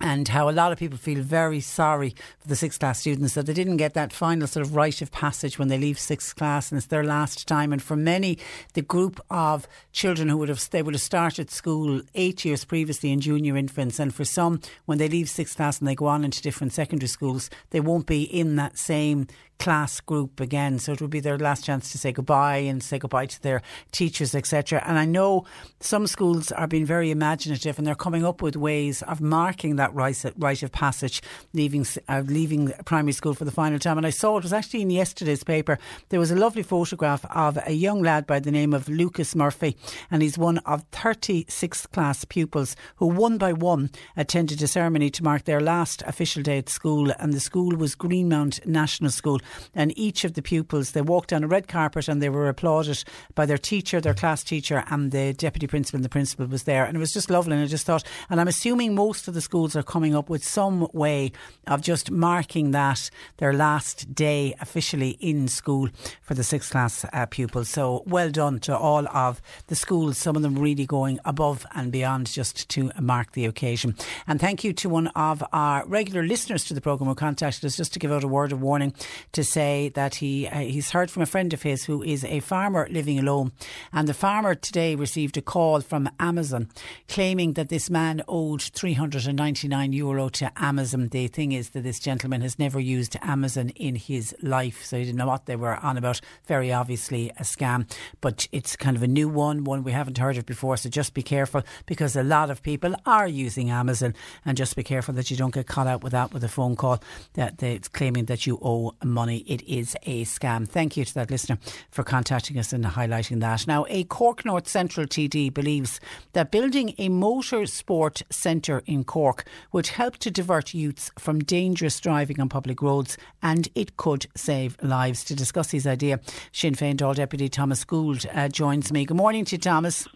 and how a lot of people feel very sorry for the sixth class students that they didn't get that final sort of rite of passage when they leave sixth class and it's their last time. And for many, the group of children who would have they would have started school eight years previously in junior infants, and for some, when they leave sixth class and they go on into different secondary schools, they won't be in that same class group again. So it will be their last chance to say goodbye and say goodbye to their teachers, etc. And I know some schools are being very imaginative and they're coming up with ways of marking that rite of passage, leaving uh, leaving primary school for the final time. And I saw it was actually in yesterday's paper. There was a lovely photograph of a young lad by the name of Lucas Murphy, and he's one of 36th class pupils who one by one attended a ceremony to mark their last official day at school. And the school was Greenmount National School and each of the pupils they walked down a red carpet and they were applauded by their teacher, their class teacher, and the deputy principal. And the principal was there, and it was just lovely. And I just thought, and I'm assuming most of the schools are coming up with some way of just marking that their last day officially in school for the sixth class uh, pupils. So well done to all of the schools. Some of them really going above and beyond just to mark the occasion. And thank you to one of our regular listeners to the programme who contacted us just to give out a word of warning to say that he uh, he's heard from a friend of his who is a farmer living alone, and the farmer today received a call from Amazon claiming that this man owed 399 euro to Amazon. The thing is that this gentleman has never used Amazon in his life, so he didn't know what they were on about. Very obviously a scam, but it's kind of a new one, one we haven't heard of before. So just be careful because a lot of people are using Amazon, and just be careful that you don't get caught out with that with a phone call that they, it's claiming that you owe money money. It is a scam. Thank you to that listener for contacting us and highlighting that. Now, a Cork North Central TD believes that building a motor sport centre in Cork would help to divert youths from dangerous driving on public roads and it could save lives. To discuss his idea, Sinn Féin Dáil Deputy Thomas Gould uh, joins me. Good morning to you, Thomas.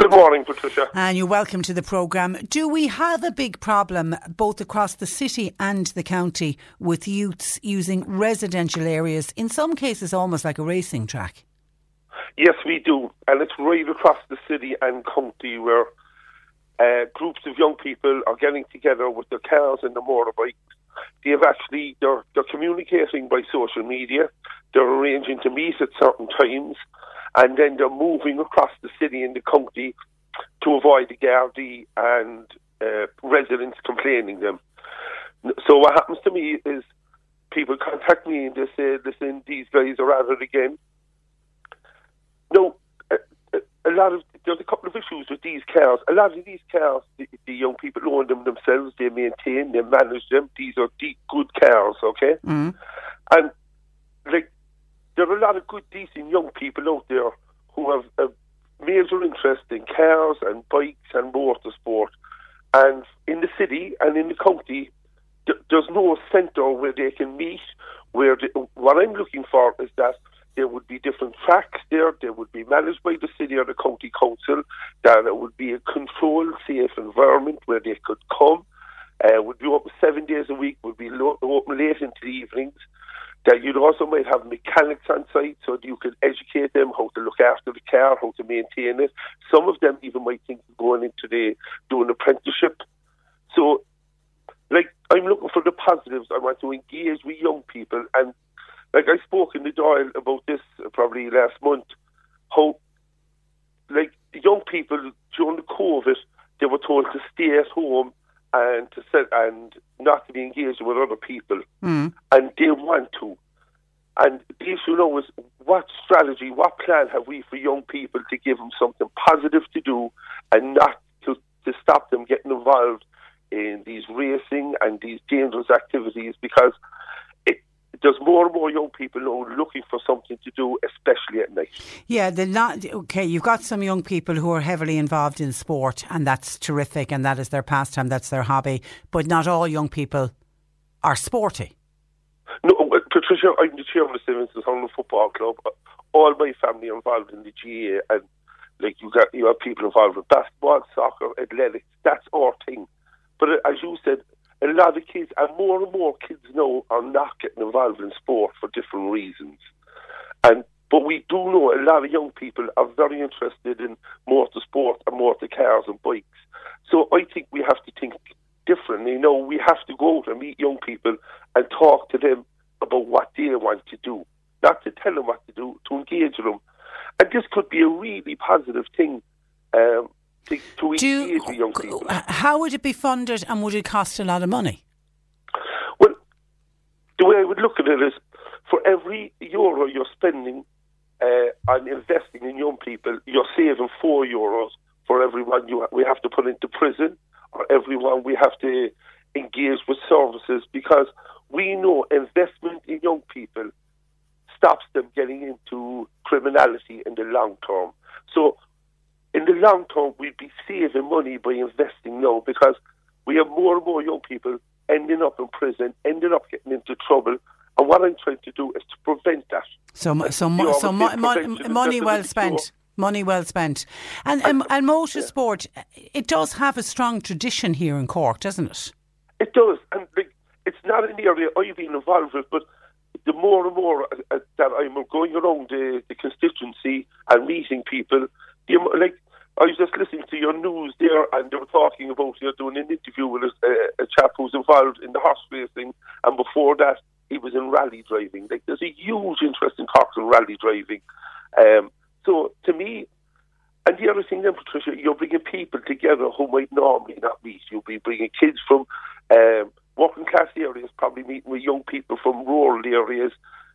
Good morning, Patricia. And you're welcome to the programme. Do we have a big problem, both across the city and the county, with youths using residential areas, in some cases almost like a racing track? Yes, we do. And it's right across the city and county where uh, groups of young people are getting together with their cars and their motorbikes. They've actually, they're, they're communicating by social media. They're arranging to meet at certain times and then they're moving across the city and the county to avoid the Gardaí and uh, residents complaining them. So what happens to me is people contact me and they say, listen, these guys are at it again. No, a, a, lot of there's a couple of issues with these cars. A lot of these cars, the, the young people own them themselves. They maintain, they manage them. These are deep, good cars, okay. Mm. And like there are a lot of good, decent young people out there who have a major interest in cars and bikes and motorsport. And in the city and in the county, th- there's no centre where they can meet. Where the, what I'm looking for is that there would be different tracks there. They would be managed by the city or the county council. That it would be a controlled, safe environment where they could come. Uh, would be open seven days a week. Would be lo- open late into the evenings that you'd also might have mechanics on site so that you could educate them how to look after the car, how to maintain it. Some of them even might think of going into the doing apprenticeship. So, like, I'm looking for the positives. I want to engage with young people, and like I spoke in the Dáil about this probably last month, how like young people during the COVID, they were told to stay at home and to set and not to be engaged with other people, mm. and they want to. And the issue now is what strategy, what plan have we for young people to give them something positive to do and not to, to stop them getting involved in these racing and these dangerous activities because there's more and more young people now looking for something to do, especially at night. Yeah, the not okay. You've got some young people who are heavily involved in sport, and that's terrific, and that is their pastime, that's their hobby. But not all young people are sporty. No, uh, Patricia, I'm the chairman of St Vincent's Hurling Football Club. All my family are involved in the GAA, and like you got you have people involved with basketball, soccer, athletics. That's our thing. But uh, as you said, a lot of kids, and more and more kids now, are not getting involved in sport for different reasons. And but we do know a lot of young people are very interested in more to motorsport and motor cars and bikes. So I think we have to think differently. You know, we have to go out and meet young people and talk to them about what they want to do, not to tell them what to do, to engage them. And this could be a really positive thing um, to, to Do engage young people. How would it be funded, and would it cost a lot of money? Well, the way I would look at it is, for every euro you're spending uh, on investing in young people, you're saving four euros for everyone you we have to put into prison or everyone we have to engage with services because we know investment in young people stops them getting into criminality in the long term. So, in the long term, we'd be saving money by investing now because we have more and more young people ending up in prison, ending up getting into trouble. And what I'm trying to do is to prevent that. So, so, mo- so mo- money well spent. cure. Money well spent, and and, and motorsport, it does have a strong tradition here in Cork, doesn't it? It does, and like, it's not an area I've been involved with, but the more and more uh, uh, that I'm going around the, the constituency and meeting people, amo- like I was just listening to your news there, and they were talking about you're doing an interview with a, a, a chap who's involved in the horse racing, and before that he was in rally driving. Like there's a huge interest in Cork and rally driving. Um, so to me, and the other thing then, Patricia, you're bringing people together who might normally not meet. You'll be bringing kids from um, working class areas, probably meeting with young people from rural areas,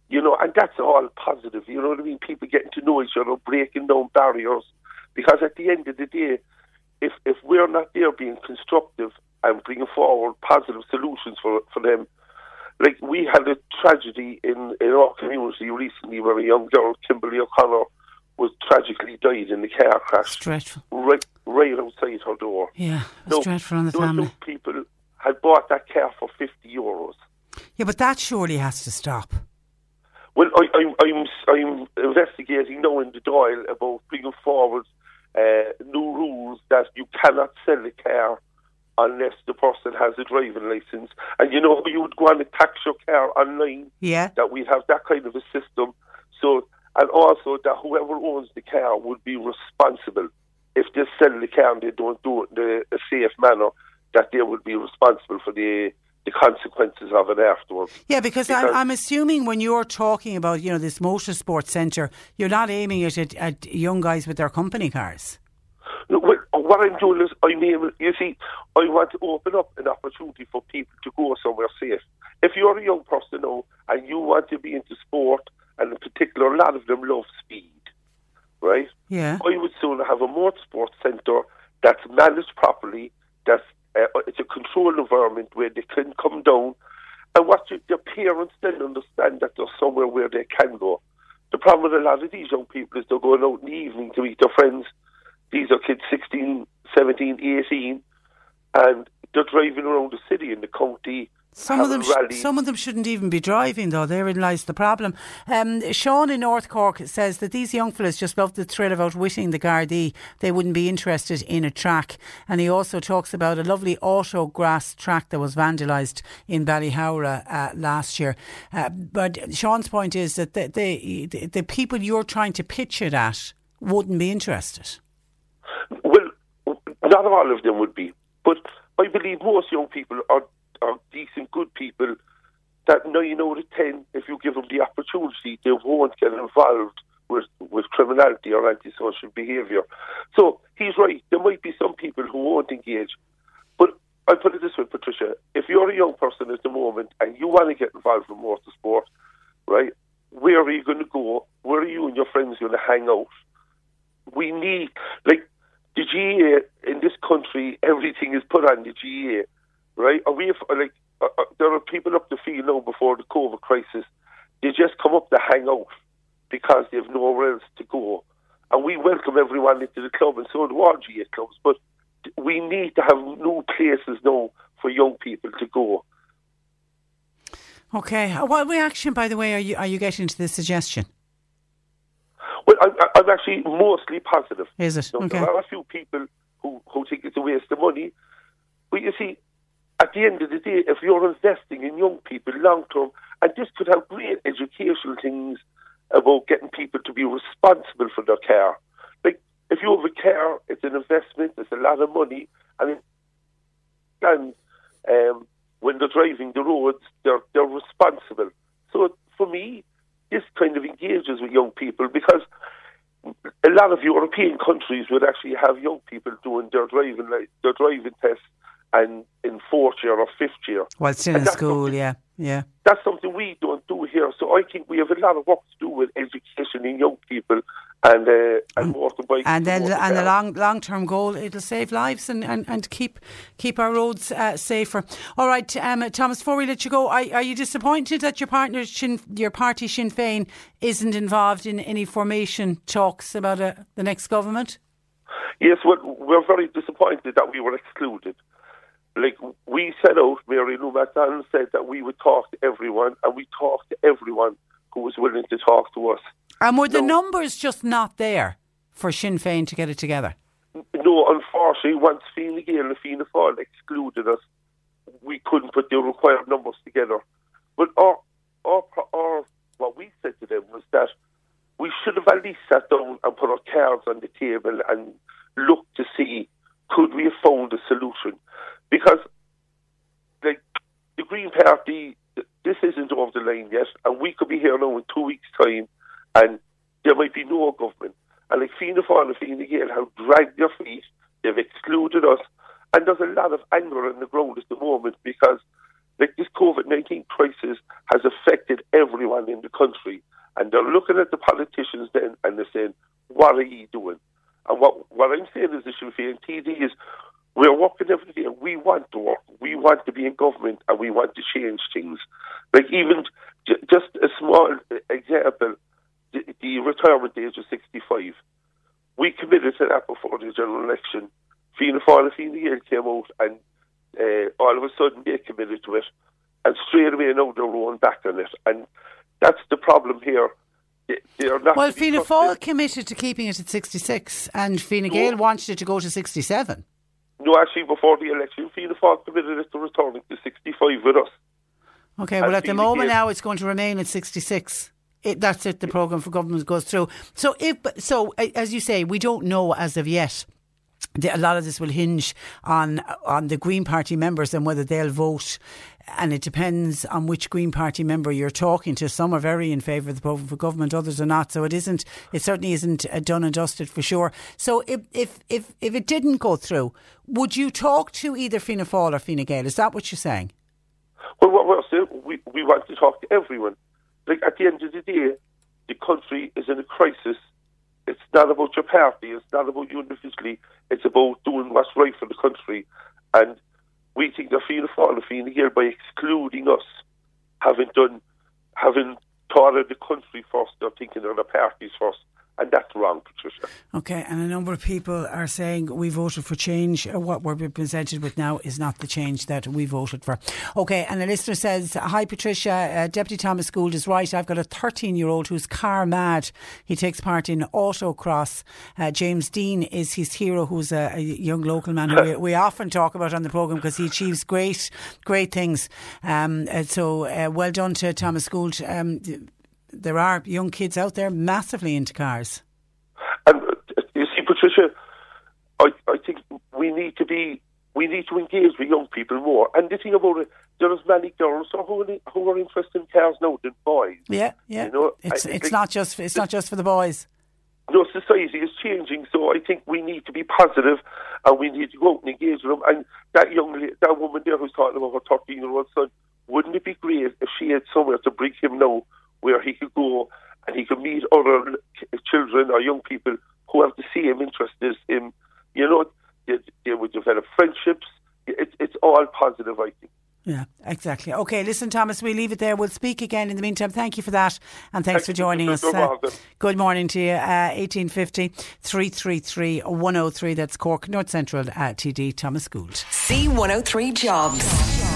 you know, and that's all positive. You know what I mean? People getting to know each other, breaking down barriers. Because at the end of the day, if if we're not there being constructive and bringing forward positive solutions for for them, like we had a tragedy in in our community recently where a young girl, Kimberly O'Connor, was tragically died in a car crash dreadful. right right outside her door. Yeah, it's No, dreadful on the Those family. people had bought that car for fifty euros. Yeah, but that surely has to stop. Well, I, I'm I'm I'm investigating now in the Dáil about bringing forward uh, new rules that you cannot sell a car unless the person has a driving license. And you know, you would go on and tax your car online. Yeah. That we'd have that kind of a system. So, and also that whoever owns the car would be responsible if they sell the car and they don't do it in a safe manner. That they would be responsible for the the consequences of it afterwards. Yeah, because, I'm, I'm assuming when you're talking about, you know, this motorsport centre, you're not aiming it at, at young guys with their company cars. No, well, what I'm doing is I'm able, you see, I want to open up an opportunity for people to go somewhere safe. If you're a young person now and you want to be into sport, and in particular, a lot of them love speed, right? Yeah. I would sooner have a motorsport centre that's managed properly, that's uh, it's a controlled environment where they can come down, and what you, their parents then understand that there's somewhere where they can go. The problem with a lot of these young people is they're going out in the evening to meet their friends. These are kids 16, 17, 18, and they're driving around the city in the county. Some of them, sh- some of them shouldn't even be driving, though. Therein lies the problem. Um, Sean in North Cork says that these young fellas just love the thrill of outwitting the Gardaí. They wouldn't be interested in a track. And he also talks about a lovely auto grass track that was vandalised in Ballyhoura uh, last year. Uh, but Sean's point is that the, the the people you're trying to pitch it at wouldn't be interested. Well, not all of them would be, but I believe most young people are, are decent, good people that nine out of ten, if you give them the opportunity, they won't get involved with, with criminality or antisocial behaviour. So he's right. There might be some people who won't engage. But I'll put it this way, Patricia. If you're a young person at the moment and you want to get involved in motorsport, right, where are you going to go? Where are you and your friends going to hang out? We need, like, the GAA in this country, everything is put on the GAA. Right? Are we like uh, uh, there are people up the field now before the COVID crisis. They just come up to hang out because they have nowhere else to go, and we welcome everyone into the club, and so do all GAA clubs. But we need to have new places now for young people to go. Okay. Uh, What reaction, by the way, are you are you getting to this suggestion? Well, I, I- I'm actually mostly positive. Is it? Now, Okay. There are a few people who, who think it's a waste of money. But you see, at the end of the day, if you're investing in young people long term, and this could have great educational things about getting people to be responsible for their care. Like, if you have a car, it's an investment, it's a lot of money, and, and um, when they're driving the roads, they're, they're responsible. So for me, this kind of engages with young people because a lot of European countries would actually have young people doing their driving like, their driving tests and in fourth year or fifth year. Well, still in school, yeah, yeah. That's something we don't do here. So I think we have a lot of work to do with education in young people and uh, and motorbikes. And then, and the long long term goal, it'll save lives and, and, and keep keep our roads uh, safer. All right, um, Thomas. Before we let you go, are, are you disappointed that your partner, Sinn, your party Sinn Féin, isn't involved in any formation talks about uh, the next government? Yes, we're, we're very disappointed that we were excluded. Like we set out, oh, Mary Lou McDonald said that we would talk to everyone, and we talked to everyone who was willing to talk to us. And were the No. numbers just not there for Sinn Féin to get it together? No, unfortunately, once Fine Gael and Fianna Fáil excluded us, we couldn't put the required numbers together. But our, our, our, what we said to them was that we should have at least sat down and put our cards on the table and looked to see could we have found a solution. Because, like, the Green Party, this isn't over the line yet, and we could be here now in two weeks' time, and there might be no government. And like Fianna Fáil and Fine Gael have dragged their feet, they've excluded us, and there's a lot of anger on the ground at the moment because like this COVID nineteen crisis has affected everyone in the country, and they're looking at the politicians then and they're saying, "What are you doing?" And what what I'm saying is the Sinn Féin TD is we're working every day. We want to work. We want to be in government, and we want to change things. Like even j- just a small example, the, the retirement age of 65. We committed to that before the general election. Fianna Fáil and Fine Gael came out, and uh, all of a sudden they committed to it, and straight away now they're rolling back on it, and that's the problem here. They, they not Well, Fianna. Fáil committed to keeping it at 66 and Fine Gael wanted it to go to 67. No, actually, before the election, Fianna Fáil committed it to returning to 65 with us. Okay, And well, at the moment Gael- now it's going to remain at 66. It, that's it, the programme for government goes through. So, if, so as you say, we don't know as of yet. The, a lot of this will hinge on on the Green Party members and whether they'll vote. And it depends on which Green Party member you're talking to. Some are very in favour of the programme for government, others are not. So it isn't. It certainly isn't uh, done and dusted for sure. So if if if if it didn't go through, would you talk to either Fianna Fáil or Fine Gael? Is that what you're saying? Well, what we're saying, we, we want to talk to everyone. Like, at the end of the day, the country is in a crisis. It's not about your party, it's not about you individually, it's about doing what's right for the country. And we think Fianna Fáil and Fianna Gael, by excluding us, having done, having thought of the country first, they're thinking of the parties first. And that's wrong, Patricia. Okay, and a number of people are saying we voted for change. Uh, What we're being presented with now is not the change that we voted for. Okay, and a listener says, Hi Patricia, uh, Deputy Thomas Gould is right. I've got a 13 year old who's car mad. He takes part in autocross. Uh, James Dean is his hero, who's a, a young local man who we, we often talk about on the programme because he achieves great, great things. Um, uh, so uh, well done to Thomas Gould. Um, there are young kids out there massively into cars. And uh, you see, Patricia, I, I think we need to be, we need to engage with young people more. And the thing about it, there there's many girls who are, who are interested in cars now than boys. Yeah, yeah. You know, it's it's not just it's not just for the boys. No, society is changing, so I think we need to be positive and we need to go out and engage with them. And that young, that woman there who's talking about her 13 year old son, wouldn't it be great if she had somewhere to bring him now where he could go and he could meet other children or young people who have the same interest as him? You know, they, they would develop friendships, it's it's all positive, I think. Yeah, exactly. Okay, listen, Thomas, we leave it there. We'll speak again in the meantime. Thank you for that, and thanks Thank for you. joining us. No Uh, good morning to you. Uh, 1850 333 103. That's Cork North Central uh, TD Thomas Gould. C103 Jobs.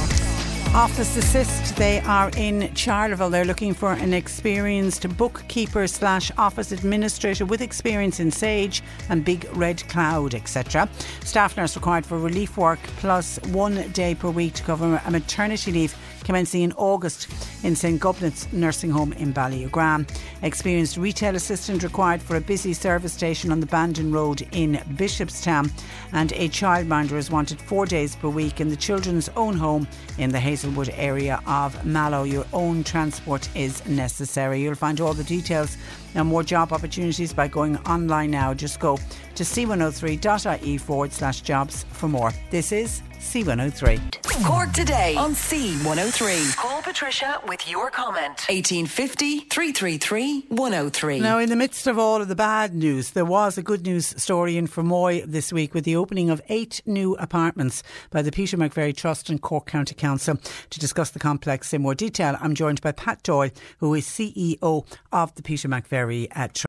Office Assist, they are in Charleville. They're looking for an experienced bookkeeper slash office administrator with experience in Sage and Big Red Cloud, etc. Staff nurse required for relief work plus one day per week to cover a maternity leave commencing in August in St Gubnet's Nursing Home in Ballyogram. Experienced retail assistant required for a busy service station on the Bandon Road in Bishopstown. And a childminder is wanted four days per week in the children's own home in the Hazelwood area of Mallow. Your own transport is necessary. You'll find all the details and more job opportunities by going online now. Just go to c103.ie forward slash jobs for more. This is C103. Cork today on C103. Call Patricia with your comment. 1850 333 103. Now, in the midst of all of the bad news, there was a good news story in Fermoy this week with the opening of eight new apartments by the Peter McVerry Trust and Cork County Council. To discuss the complex in more detail, I'm joined by Pat Doyle, who is CEO of the Peter McVerry uh, Trust.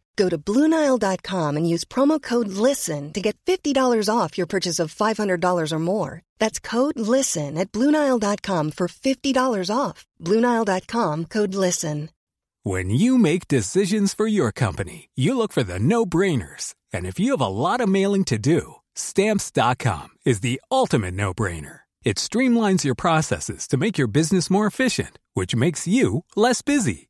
Go to BlueNile.com and use promo code LISTEN to get $50 off your purchase of $500 or more. That's code LISTEN at BlueNile.com for $50 off. BlueNile.com code LISTEN. When you make decisions for your company, you look for the no brainers. And if you have a lot of mailing to do, stamps.com is the ultimate no brainer. It streamlines your processes to make your business more efficient, which makes you less busy.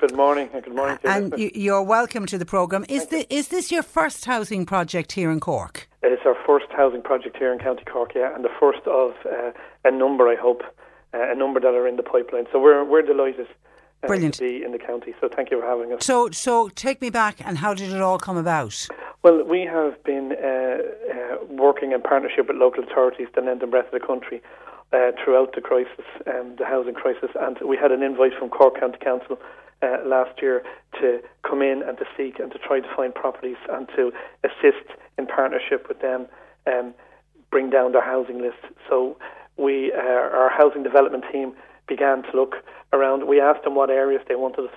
Good morning, and good morning to. And you, you're welcome to the programme. Is, the, is this your first housing project here in Cork? It's our first housing project here in County Cork, yeah, and the first of uh, a number, I hope, uh, a number that are in the pipeline. So we're we're delighted uh, Brilliant. to be in the county. So thank you for having us. So, so take me back and how did it all come about? Well, we have been uh, uh, working in partnership with local authorities the length and breadth of the country uh, throughout the crisis, um, the housing crisis, and we had an invite from Cork County Council uh, last year to come in and to seek and to try to find properties and to assist in partnership with them um, bring down their housing list. So we, uh, our housing development team began to look around. We asked them what areas they wanted us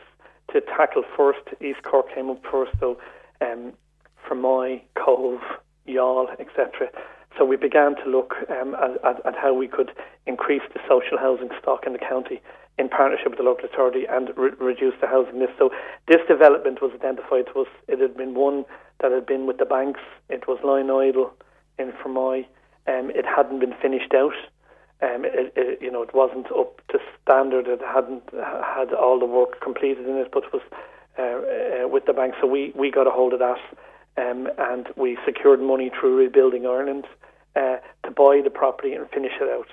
to tackle first. East Cork came up first, so um, Fermoy, Cobh, Youghal, etc. So we began to look um, at, at, at, how we could increase the social housing stock in the county in partnership with the local authority and re- reduce the housing list. So this development was identified to us. It had been one that had been with the banks. It was lying idle in Fermoy. Um, it hadn't been finished out. Um, it, it, you know, it wasn't up to standard. It hadn't had all the work completed in it, but it was uh, uh, with the bank. So we, we got a hold of that, um, and we secured money through Rebuilding Ireland uh, to buy the property and finish it out.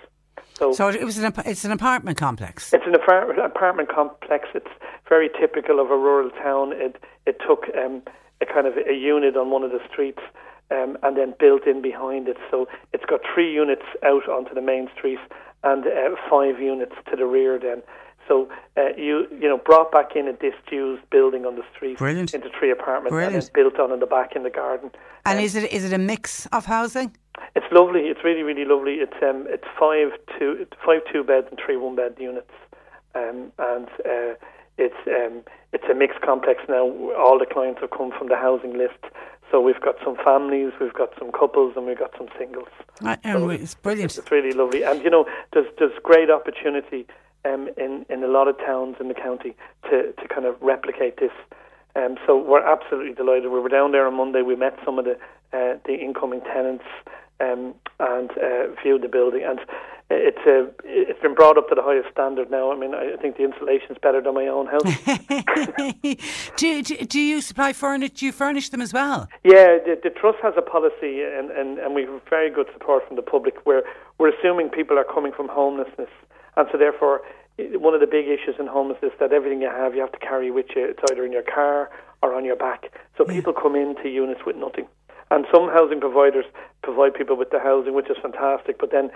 So, so it was an it's an apartment complex. It's an apartment complex. It's very typical of a rural town. It it took um, a kind of a unit on one of the streets um, and then built in behind it. So it's got three units out onto the main street and uh, five units to the rear. Then, so uh, you you know brought back in a disused building on the street Brilliant. into three apartments Brilliant. and then built on in the back in the garden. And um, is it is it a mix of housing? It's lovely. It's really really lovely. It's um it's five two five two beds and three one bed units, um and. Uh, it's um, it's a mixed complex now. All the clients have come from the housing list, so we've got some families, we've got some couples, and we've got some singles. Uh, so it's brilliant. It's, really lovely, and you know, there's there's great opportunity um, in in a lot of towns in the county to to kind of replicate this. Um, so we're absolutely delighted. We were down there on Monday. We met some of the uh, the incoming tenants um, and uh, viewed the building, and it's a, it's been brought up to the highest standard now. I mean, I think the insulation's better than my own house. do, do, do you supply furniture? Do you furnish them as well? Yeah, the, the trust has a policy, and, and, and we have very good support from the public. Where we're assuming people are coming from homelessness, and so therefore, one of the big issues in homelessness is that everything you have you have to carry with you. It's either in your car or on your back. So yeah. people come into units with nothing. And some housing providers provide people with the housing, which is fantastic. But then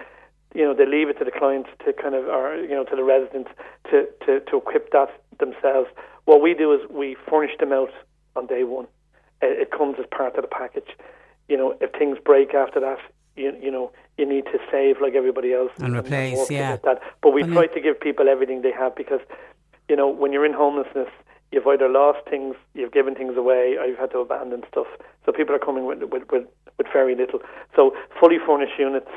you know, they leave it to the clients to kind of, or, you know, to the residents to, to, to equip that themselves. What we do is we furnish them out on day one. It, comes as part of the package. You know, if things break after that, you, you know, you need to save like everybody else. And, and replace, yeah. That. But we try to give people everything they have because, you know, when you're in homelessness, you've either lost things, you've given things away, or you've had to abandon stuff. So people are coming with, with, with, with very little. So fully furnished units,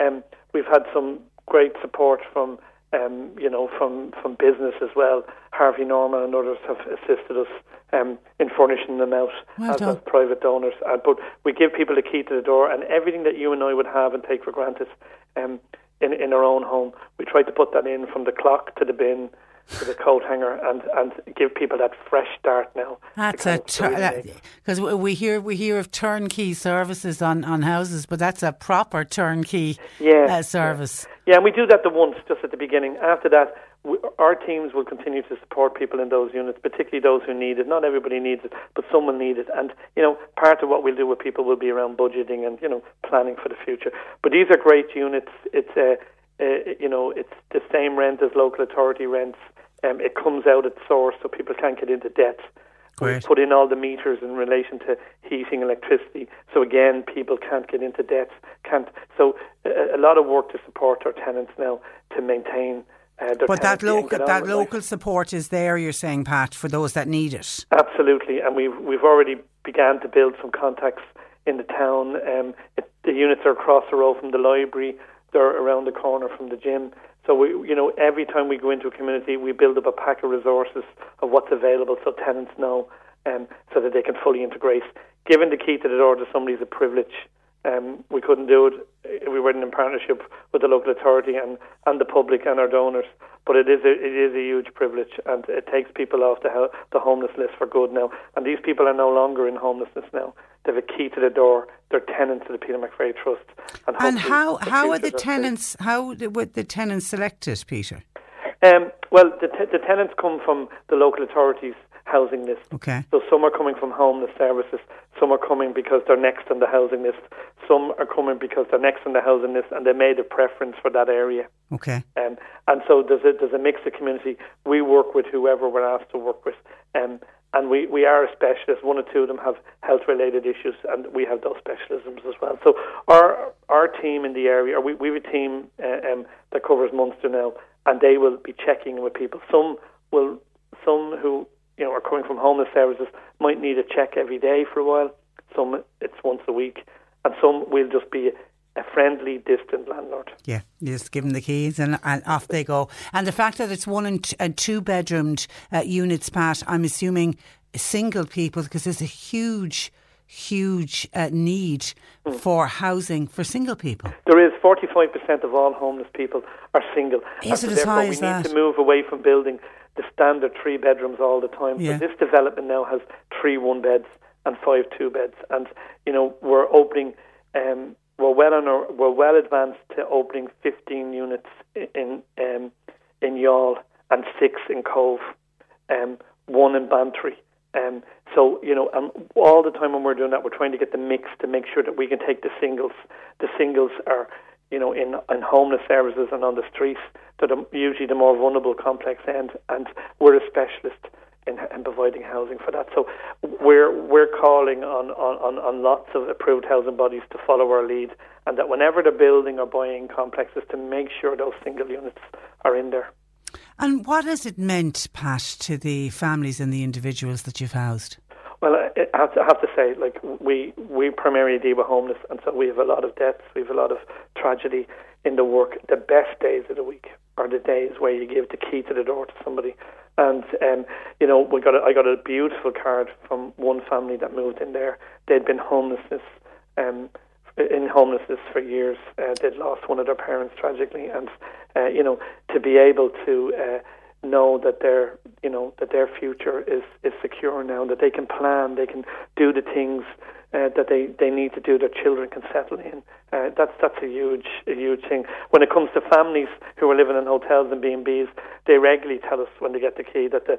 um, we've had some great support from um, you know from from business as well. Harvey Norman and others have assisted us um, in furnishing them out well as, as, private donors. Uh, but we give people the key to the door, and everything that you and I would have and take for granted um, in in our own home, we try to put that in from the clock to the bin to the coat hanger and, and give people that fresh start now. That's a because tur- we hear we hear of turnkey services on, on houses, but that's a proper turnkey yeah, uh, service. Yeah. yeah, and we do that the once just at the beginning. After that, we, our teams will continue to support people in those units, particularly those who need it. Not everybody needs it, but someone will need it. And you know, part of what we'll do with people will be around budgeting and you know planning for the future. But these are great units. It's a uh, you know, it's the same rent as local authority rents. Um, it comes out at source, so people can't get into debt. Great. We put in all the meters in relation to heating, electricity. So again, people can't get into debt. Can't. So a, a lot of work to support our tenants now to maintain. Uh, but that local that local life. support is there. You're saying, Pat, for those that need it. Absolutely, and we've we've already began to build some contacts in the town. Um, it, the units are across the road from the library. They're around the corner from the gym. So we, you know, every time we go into a community, we build up a pack of resources of what's available, so tenants know, um, so that they can fully integrate. Giving the key to the door to somebody is a privilege. Um, we couldn't do it. We weren't in partnership with the local authority and, and the public and our donors. But it is a, it is a huge privilege, and it takes people off the the homeless list for good now. And these people are no longer in homelessness now. They have a key to the door. They're tenants of the Peter McVerry Trust. And, and how how are the tenants? How would the tenants selected, Peter? Um, well, the, t- the tenants come from the local authorities housing list. Okay. So some are coming from homeless services, some are coming because they're next on the housing list, some are coming because they're next on the housing list and they made a preference for that area. Okay. Um, and so there's a, there's a mix of community. We work with whoever we're asked to work with. Um, and we, we are a specialist. One or two of them have health related issues, and we have those specialisms as well. So our our team in the area, we, we have a team uh, um, that covers Munster now, and they will be checking with people. Some will, some who you know, are coming from homeless services might need a check every day for a while. Some it's once a week, and some will just be a friendly, distant landlord. Yeah, you just give them the keys and, and off they go. And the fact that it's one and, t- and two bedroomed uh, units, Pat, I'm assuming single people because there's a huge, huge uh, need Hmm. for housing for single people. There is 45% of all homeless people are single. Is and it as high we as need that? to move away from building the standard three bedrooms all the time. Yeah. So this development now has three one beds and five two beds, and you know we're opening. Um, we're well on our, we're well advanced to opening 15 units in um, in Youghal and six in Cobh, um, one in Bantry. Um, so you know, um, all the time when we're doing that, we're trying to get the mix to make sure that we can take the singles. The singles are, you know, in in homeless services and on the streets. They're the, usually the more vulnerable, complex end, and we're a specialist in, in providing housing for that. So we're we're calling on, on, on, lots of approved housing bodies to follow our lead, and that whenever they're building or buying complexes, to make sure those single units are in there. And what has it meant, Pat, to the families and the individuals that you've housed? Well, I I have to, I have to say, like we we primarily deal with homeless, and so we have a lot of deaths, we have a lot of tragedy in the work. The best days of the week are the days where you give the key to the door to somebody, and um, you know we got a, I got a beautiful card from one family that moved in there. They'd been homelessness. Um, in homelessness for years, uh, they'd lost one of their parents tragically, and uh, you know to be able to uh, know that their you know that their future is is secure now, that they can plan, they can do the things uh, that they, they need to do, their children can settle in. Uh, that's that's a huge a huge thing. When it comes to families who are living in hotels and B and B's, they regularly tell us when they get the key that the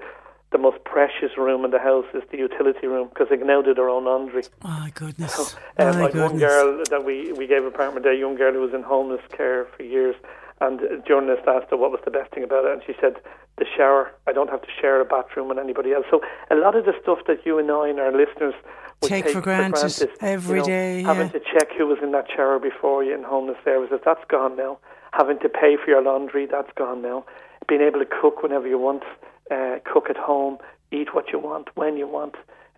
the most precious room in the house is the utility room because they can now do their own laundry. My goodness. Um, My like one girl that we, we gave apartment to, a young girl who was in homeless care for years, and a journalist asked her what was the best thing about it, and she said, the shower. I don't have to share a bathroom with anybody else. So a lot of the stuff that you and I and our listeners Take take, for granted every every day, day, having yeah. to check who was in that shower before you in homeless services, that's gone now. Having to pay for your laundry, that's gone now. Being able to cook whenever you want, uh, cook at home, eat what you want, when you want,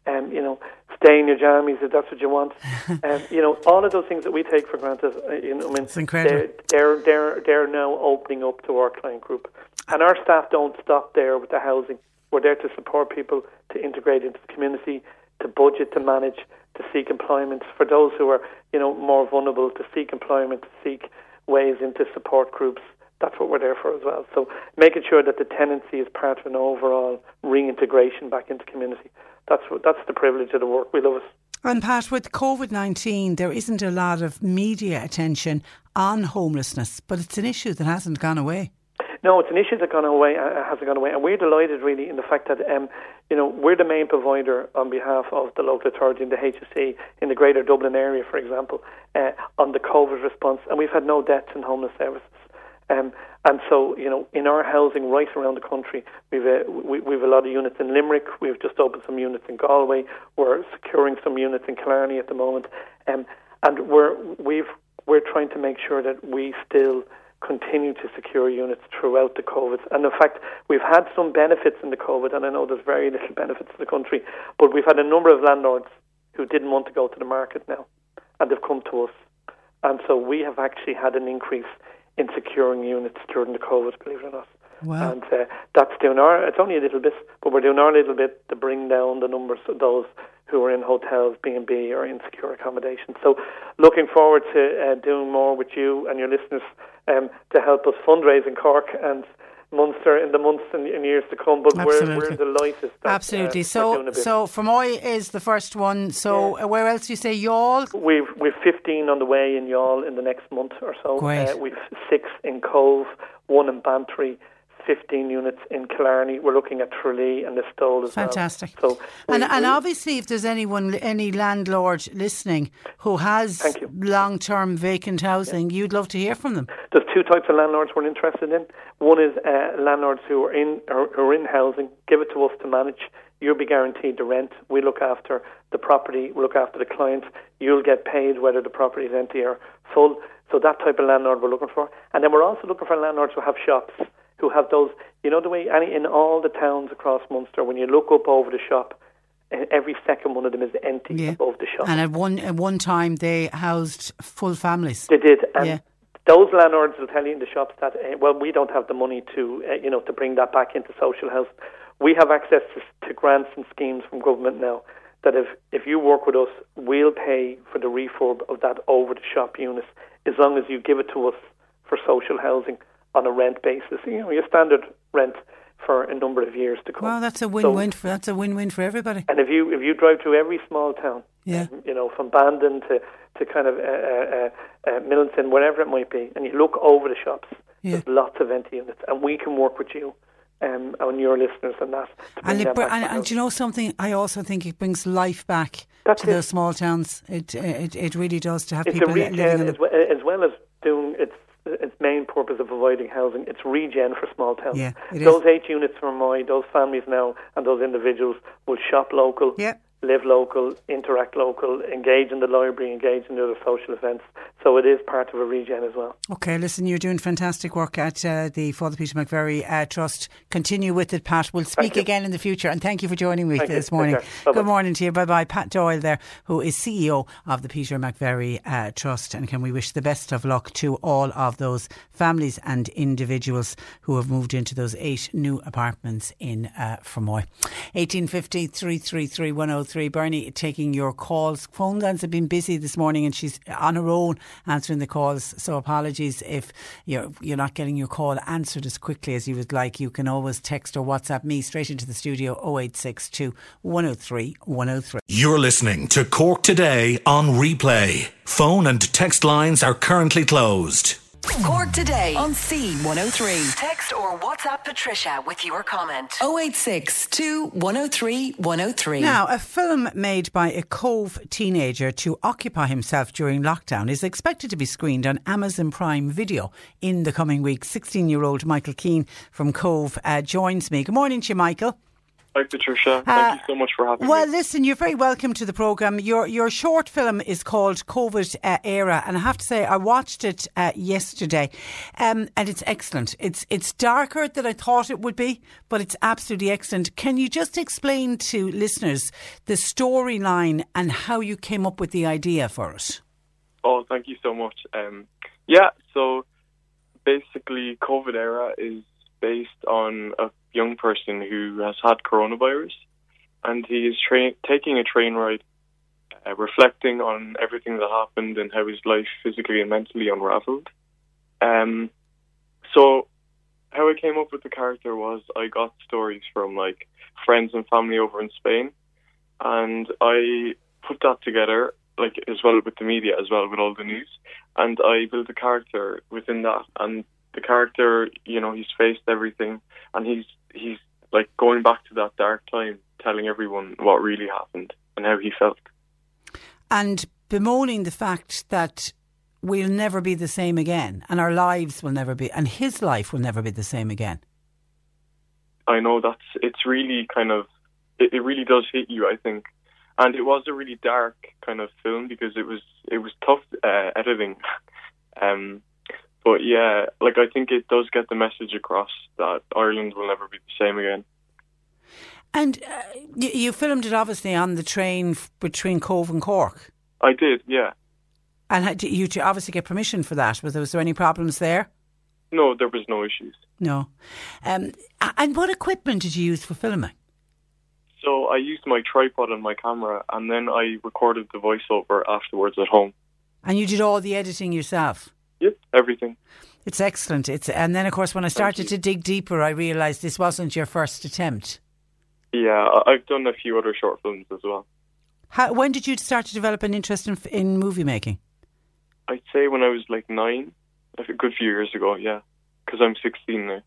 um, you know, stay in your jammies if that's what you want. um, you know, all of those things that we take for granted, uh, you know, I mean, It's incredible. They're, they're, they're, they're now opening up to our client group. And our staff don't stop there with the housing. We're there to support people to integrate into the community, to budget, to manage, to seek employment. For those who are, you know, more vulnerable, to seek employment, to seek ways into support groups. That's what we're there for as well. So making sure that the tenancy is part of an overall reintegration back into community. That's what, that's the privilege of the work. We love it. And Pat, with COVID 19, there isn't a lot of media attention on homelessness, but it's an issue that hasn't gone away. No, it's an issue that's gone away, uh, hasn't gone away, and we're delighted really in the fact that um, you know we're the main provider on behalf of the local authority in the HSE in the Greater Dublin area, for example, uh, on the COVID response, and we've had no deaths in homeless services. Um, and so, you know, in our housing right around the country, we've a, we, we've a lot of units in Limerick. We've just opened some units in Galway. We're securing some units in Killarney at the moment, um, and we're we've we're trying to make sure that we still continue to secure units throughout the COVID. And in fact, we've had some benefits in the COVID, and I know there's very little benefits to the country, but we've had a number of landlords who didn't want to go to the market now, and they've come to us. And so we have actually had an increase in securing units during the COVID, believe it or not. Wow. And uh, that's doing our, it's only a little bit, but we're doing our little bit to bring down the numbers of those who are in hotels, B&B or insecure accommodation. So looking forward to uh, doing more with you and your listeners um, to help us fundraise in Cork and Munster in the months and, and years to come. But we're, we're Absolutely. delighted. That, Absolutely. Uh, so, doing a bit. so Fermoy is the first one. So, uh, where else do you say Youghal? We've we've 15 on the way in Youghal in the next month or so. Great. Uh, we've six in Cobh, one in Bantry, 15 units in Killarney. We're looking at Tralee and Listowel as Fantastic. well. So And, we- and we- obviously, if there's anyone, any landlord listening who has long term vacant housing, you'd love to hear from them. There's two types of landlords we're interested in. One is uh, landlords who are in or, who are in housing. Give it to us to manage. You'll be guaranteed the rent. We look after the property. We look after the clients. You'll get paid whether the property is empty or full. So that type of landlord we're looking for. And then we're also looking for landlords who have shops, who have those. You know the way any in all the towns across Munster, when you look up over the shop, uh, every second one of them is empty Yeah. above the shop. And at one at one time, they housed full families. They did, and Yeah. those landlords will tell you in the shops that uh, well, we don't have the money to uh, you know to bring that back into social housing. We have access to, to grants and schemes from government now. That if if you work with us, we'll pay for the refurb of that over the shop unit as long as you give it to us for social housing on a rent basis. You know, your standard rent for a number of years to come. Well, that's a So- win-win. for, that's a win-win for everybody. and if you if you drive through every small town, Yeah. you know, from Bandon to to kind of uh, uh, uh, Milton, wherever it might be, and you look over the shops, Yeah. there's lots of empty units, and we can work with you um, and your listeners and that. And, it, them br- back and, and do you know something? I also think it brings life back That's to it. those small towns. It, it it really does to have it's people living in as them. well, as well as doing its its main purpose of providing housing. It's regen for small towns. Yeah, it is. those eight units from my those families now and those individuals will shop local. Yeah. Live local, interact local, engage in the library, engage in the other social events. So it is part of a regen as well. Okay, listen, you're doing fantastic work at uh, the Father Peter McVerry uh, Trust. Continue with it, Pat. We'll speak again in the future, and thank you for joining me Thank you. this Take morning. Good morning to you. Bye bye. Pat Doyle there, who is CEO of the Peter McVerry uh, Trust, and can we wish the best of luck to all of those families and individuals who have moved into those eight new apartments in uh, Fermoy. 1850 333 103. Bernie taking your calls. Phone lines have been busy this morning, and she's on her own answering the calls. So apologies if you're you're not getting your call answered as quickly as you would like. You can always text or WhatsApp me straight into the studio 0862 103 103. You're listening to Cork Today on replay. Phone and text lines are currently closed. Cork today on C103. Text or WhatsApp Patricia with your comment. 086 103 103. Now, a film made by a Cobh teenager to occupy himself during lockdown is expected to be screened on Amazon Prime Video in the coming week. 16 year old Michael Keane from Cobh uh, joins me. Good morning to you, Michael. Hi, Patricia. Uh, Thank you so much for having Well, me. Well, listen, you're very welcome to the programme. Your your short film is called COVID uh, Era, and I have to say, I watched it uh, yesterday, um, and it's excellent. It's it's darker than I thought it would be, but it's absolutely excellent. Can you just explain to listeners the storyline and how you came up with the idea for it? Oh, thank you so much. Um, yeah, so basically, COVID era is based on a young person who has had coronavirus, and he is tra- taking a train ride, uh, reflecting on everything that happened and how his life physically and mentally unraveled. Um, so, how I came up with the character was I got stories from like friends and family over in Spain, and I put that together, like as well with the media, as well with all the news, and I built a character within that. And the character, you know, he's faced everything, and he's he's like going back to that dark time, telling everyone what really happened and how he felt. And bemoaning the fact that we'll never be the same again, and our lives will never be, and his life will never be the same again. I know that's it's really kind of it, it really does hit you. I think, and it was a really dark kind of film because it was it was tough uh, editing. um, but yeah, like I think it does get the message across that Ireland will never be the same again. And uh, you, you filmed it obviously on the train f- between Cobh and Cork. I did, yeah. And you to obviously get permission for that. Was there, was there any problems there? No, there was no issues. No. Um, and what equipment did you use for filming? So I used my tripod and my camera, and then I recorded the voiceover afterwards at home. And you did all the editing yourself. Yep, everything. It's excellent. It's and then of course when I started to dig deeper, I realised this wasn't your first attempt. Yeah, I've done a few other short films as well. How, when did you start to develop an interest in, in movie making? I'd say when I was like nine, like a good few years ago, yeah, because I'm 16 now.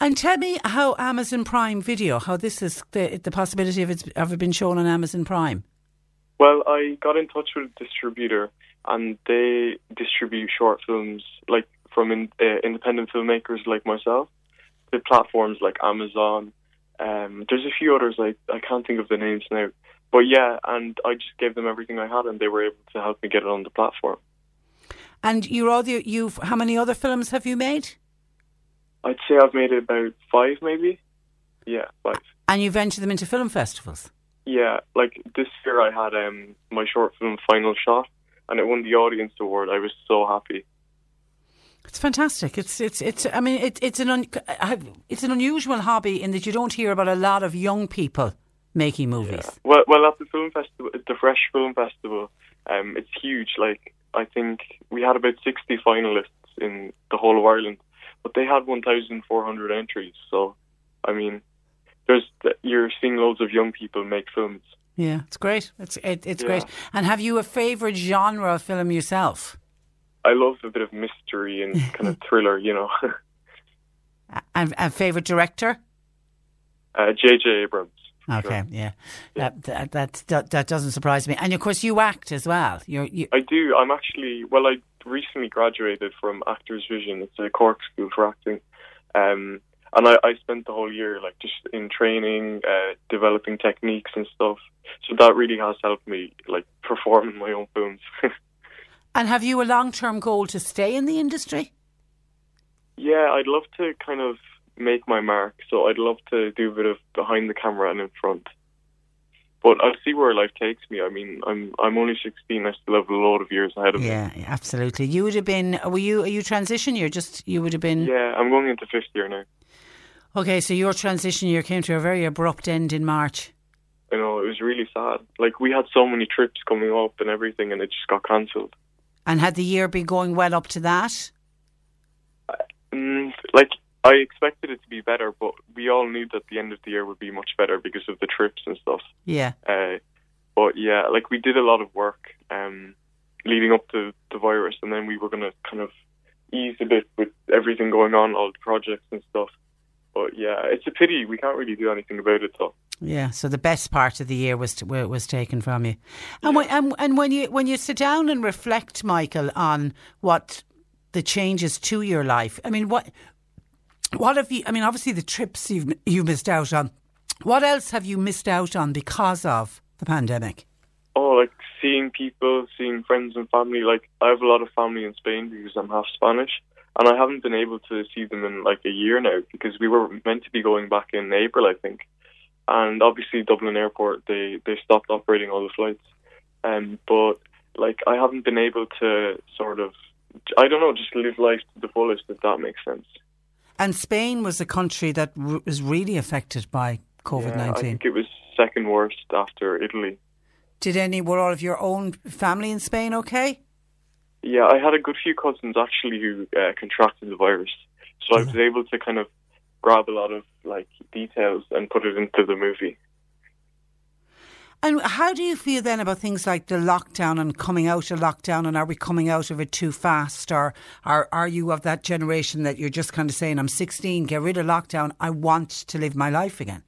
And tell me how Amazon Prime Video, how this is the the possibility of it ever been shown on Amazon Prime. Well, I got in touch with a distributor, and they distribute short films like from in, uh, independent filmmakers like myself. The platforms like Amazon. Um, there's a few others I I can't think of the names now, but yeah, and I just gave them everything I had, and they were able to help me get it on the platform. And you're all the, you've how many other films have you made? I'd say I've made about five, maybe. Yeah, five. And you've entered them into film festivals. Yeah, like this year I had um my short film final shot, and it won the audience award. I was so happy. It's fantastic. It's it's it's. I mean, it, it's an un, it's an unusual hobby in that you don't hear about a lot of young people making movies. Yeah. Well, well, at the film festival, the Fresh Film Festival, um, it's huge. Like I think we had about sixty finalists in the whole of Ireland, but they had one thousand four hundred entries. So, I mean, there's you're seeing loads of young people make films. Yeah, it's great. It's it, it's Yeah. great. And have you a favourite genre of film yourself? I love a bit of mystery and kind of thriller, you know. And a favourite director? Uh, J.J. Abrams. Okay, yeah, That, that that that that doesn't surprise me. And of course, you act as well. You're you, I do. I'm actually well. I recently graduated from Actors Vision. It's a Cork school for acting, um, and I, I spent the whole year like just in training, uh, developing techniques and stuff. So that really has helped me like perform in my own films. and have you a long term goal to stay in the industry? yeah, I'd love to kind of make my mark. So I'd love to do a bit of behind the camera and in front. But I'll see where life takes me. I mean, I'm I'm only 16. I still have a lot of years ahead of me. Yeah, absolutely. You would have been. Were you? Are you transition year? Just you would have been. Yeah, I'm going into fifth year now. Okay, so your transition year came to a very abrupt end in March. you know, it was really sad. Like we had so many trips coming up and everything, and it just got cancelled. And had the year been going well up to that? Mm, like I expected it to be better, but we all knew that the end of the year would be much better because of the trips and stuff. Yeah. Uh, but yeah, like we did a lot of work um, leading up to the virus, and then we were going to kind of ease a bit with everything going on, all the projects and stuff. But yeah, it's a pity we can't really do anything about it though. Yeah, so the best part of the year was wa- was taken from you, and when and, and when you when you sit down and reflect, Michael, on what the changes to your life. I mean, what what have you? I mean, obviously the trips you've you missed out on. What else have you missed out on because of the pandemic? Oh, like seeing people, seeing friends and family. Like I have a lot of family in Spain because I'm half Spanish, and I haven't been able to see them in like a year now because we were meant to be going back in April, I think. And obviously Dublin Airport, they they stopped operating all the flights. Um, but like I haven't been able to sort of, I don't know, just live life to the fullest if that makes sense. And Spain was a country that r- was really affected by COVID Yeah, I nineteen. think it was second worst after Italy. Did any were all of your own family in Spain okay? Yeah, I had a good few cousins actually who uh, contracted the virus, so I was able to kind of grab a lot of like details and put it into the movie. And how do you feel then about things like the lockdown and coming out of lockdown? And are we coming out of it too fast? Or are, are you of that generation that you're just kind of saying, I'm 16, get rid of lockdown, I want to live my life again?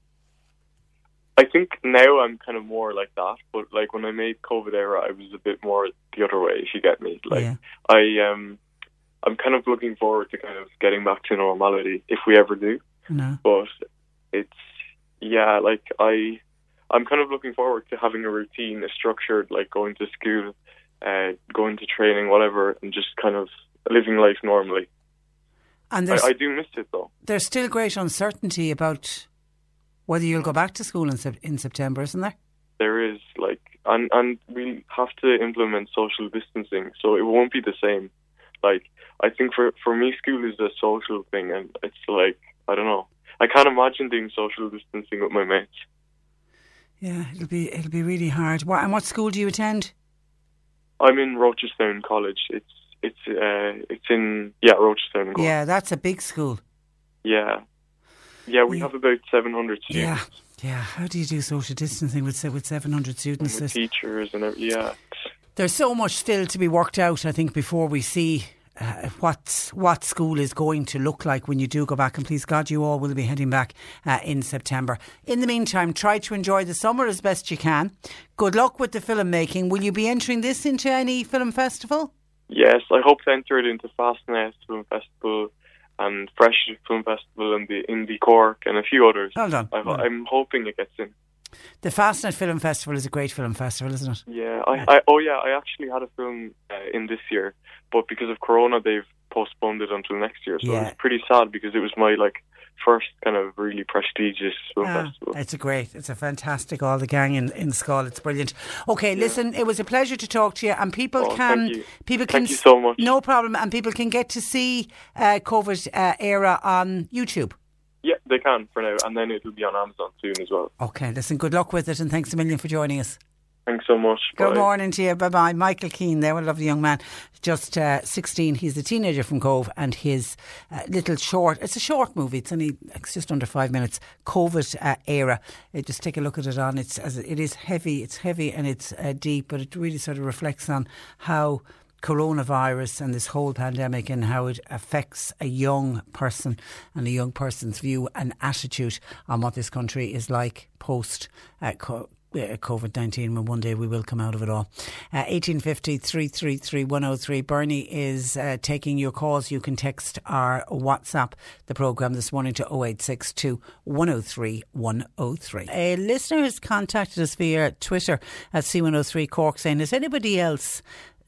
I think now I'm kind of more like that, but like when I made COVID era, I was a bit more the other way. If you get me, like Yeah. I um, I'm kind of looking forward to kind of getting back to normality if we ever do. No. But it's yeah, like I, I'm kind of looking forward to having a routine, a structured, like going to school, uh, going to training, whatever, and just kind of living life normally. And I, I do miss it though. there's still great uncertainty about whether you'll go back to school in, in September, isn't there? There is like, and and we have to implement social distancing, so it won't be the same. Like, I think for for me, school is a social thing, and it's like I don't know. I can't imagine doing social distancing with my mates. Yeah, it'll be it'll be really hard. What, and what school do you attend? I'm in Rochestown College. It's it's uh it's in yeah Rochestown. in Yeah, that's a big school. Yeah. Yeah, we have about 700 students Yeah, yeah. How do you do social distancing with with 700 students? with teachers and yeah. There's so much still to be worked out, I think, before we see uh, what what school is going to look like when you do go back. And please God, you all will be heading back uh, in September. In the meantime, try to enjoy the summer as best you can. Good luck with the film making. Will you be entering this into any film festival? Yes, I hope to enter it into Fastnet Film Festival and Fresh Film Festival and the Indie Cork and a few others. Well done. I, well I'm hoping it gets in. The Fastnet Film Festival is a great film festival, isn't it? Yeah, I, I oh yeah, I actually had a film uh, in this year, but because of Corona, they've postponed it until next year. So Yeah. was pretty sad because it was my like first kind of really prestigious film Ah, festival. It's a great, it's a fantastic, all the gang in, in Schull. It's brilliant. Okay, listen, it was a pleasure to talk to you, and people Oh, can, thank you. people can, Thank you so much. no problem, and people can get to see uh, COVID uh, era on YouTube. Yeah, they can for now, and then it'll be on Amazon soon as well. Okay, listen, good luck with it, and thanks a million for joining us. Thanks so much. Good Bye. morning to you. Bye bye. Michael Keane there, what a lovely young man. Just uh, 16. He's a teenager from Cobh, and his uh, little short, it's a short movie, it's only it's just under five minutes, COVID uh, era. Uh, just take a look at it on. It's as It is heavy, it's heavy and it's uh, deep, but it really sort of reflects on how coronavirus and this whole pandemic and how it affects a young person and a young person's view and attitude on what this country is like post uh, co- uh, COVID 19 when one day we will come out of it all. Uh, 1850 333 103. Bernie is uh, taking your calls. You can text our WhatsApp the programme this morning to 0862 103 103. A listener has contacted us via Twitter at C103 Cork saying, Has anybody else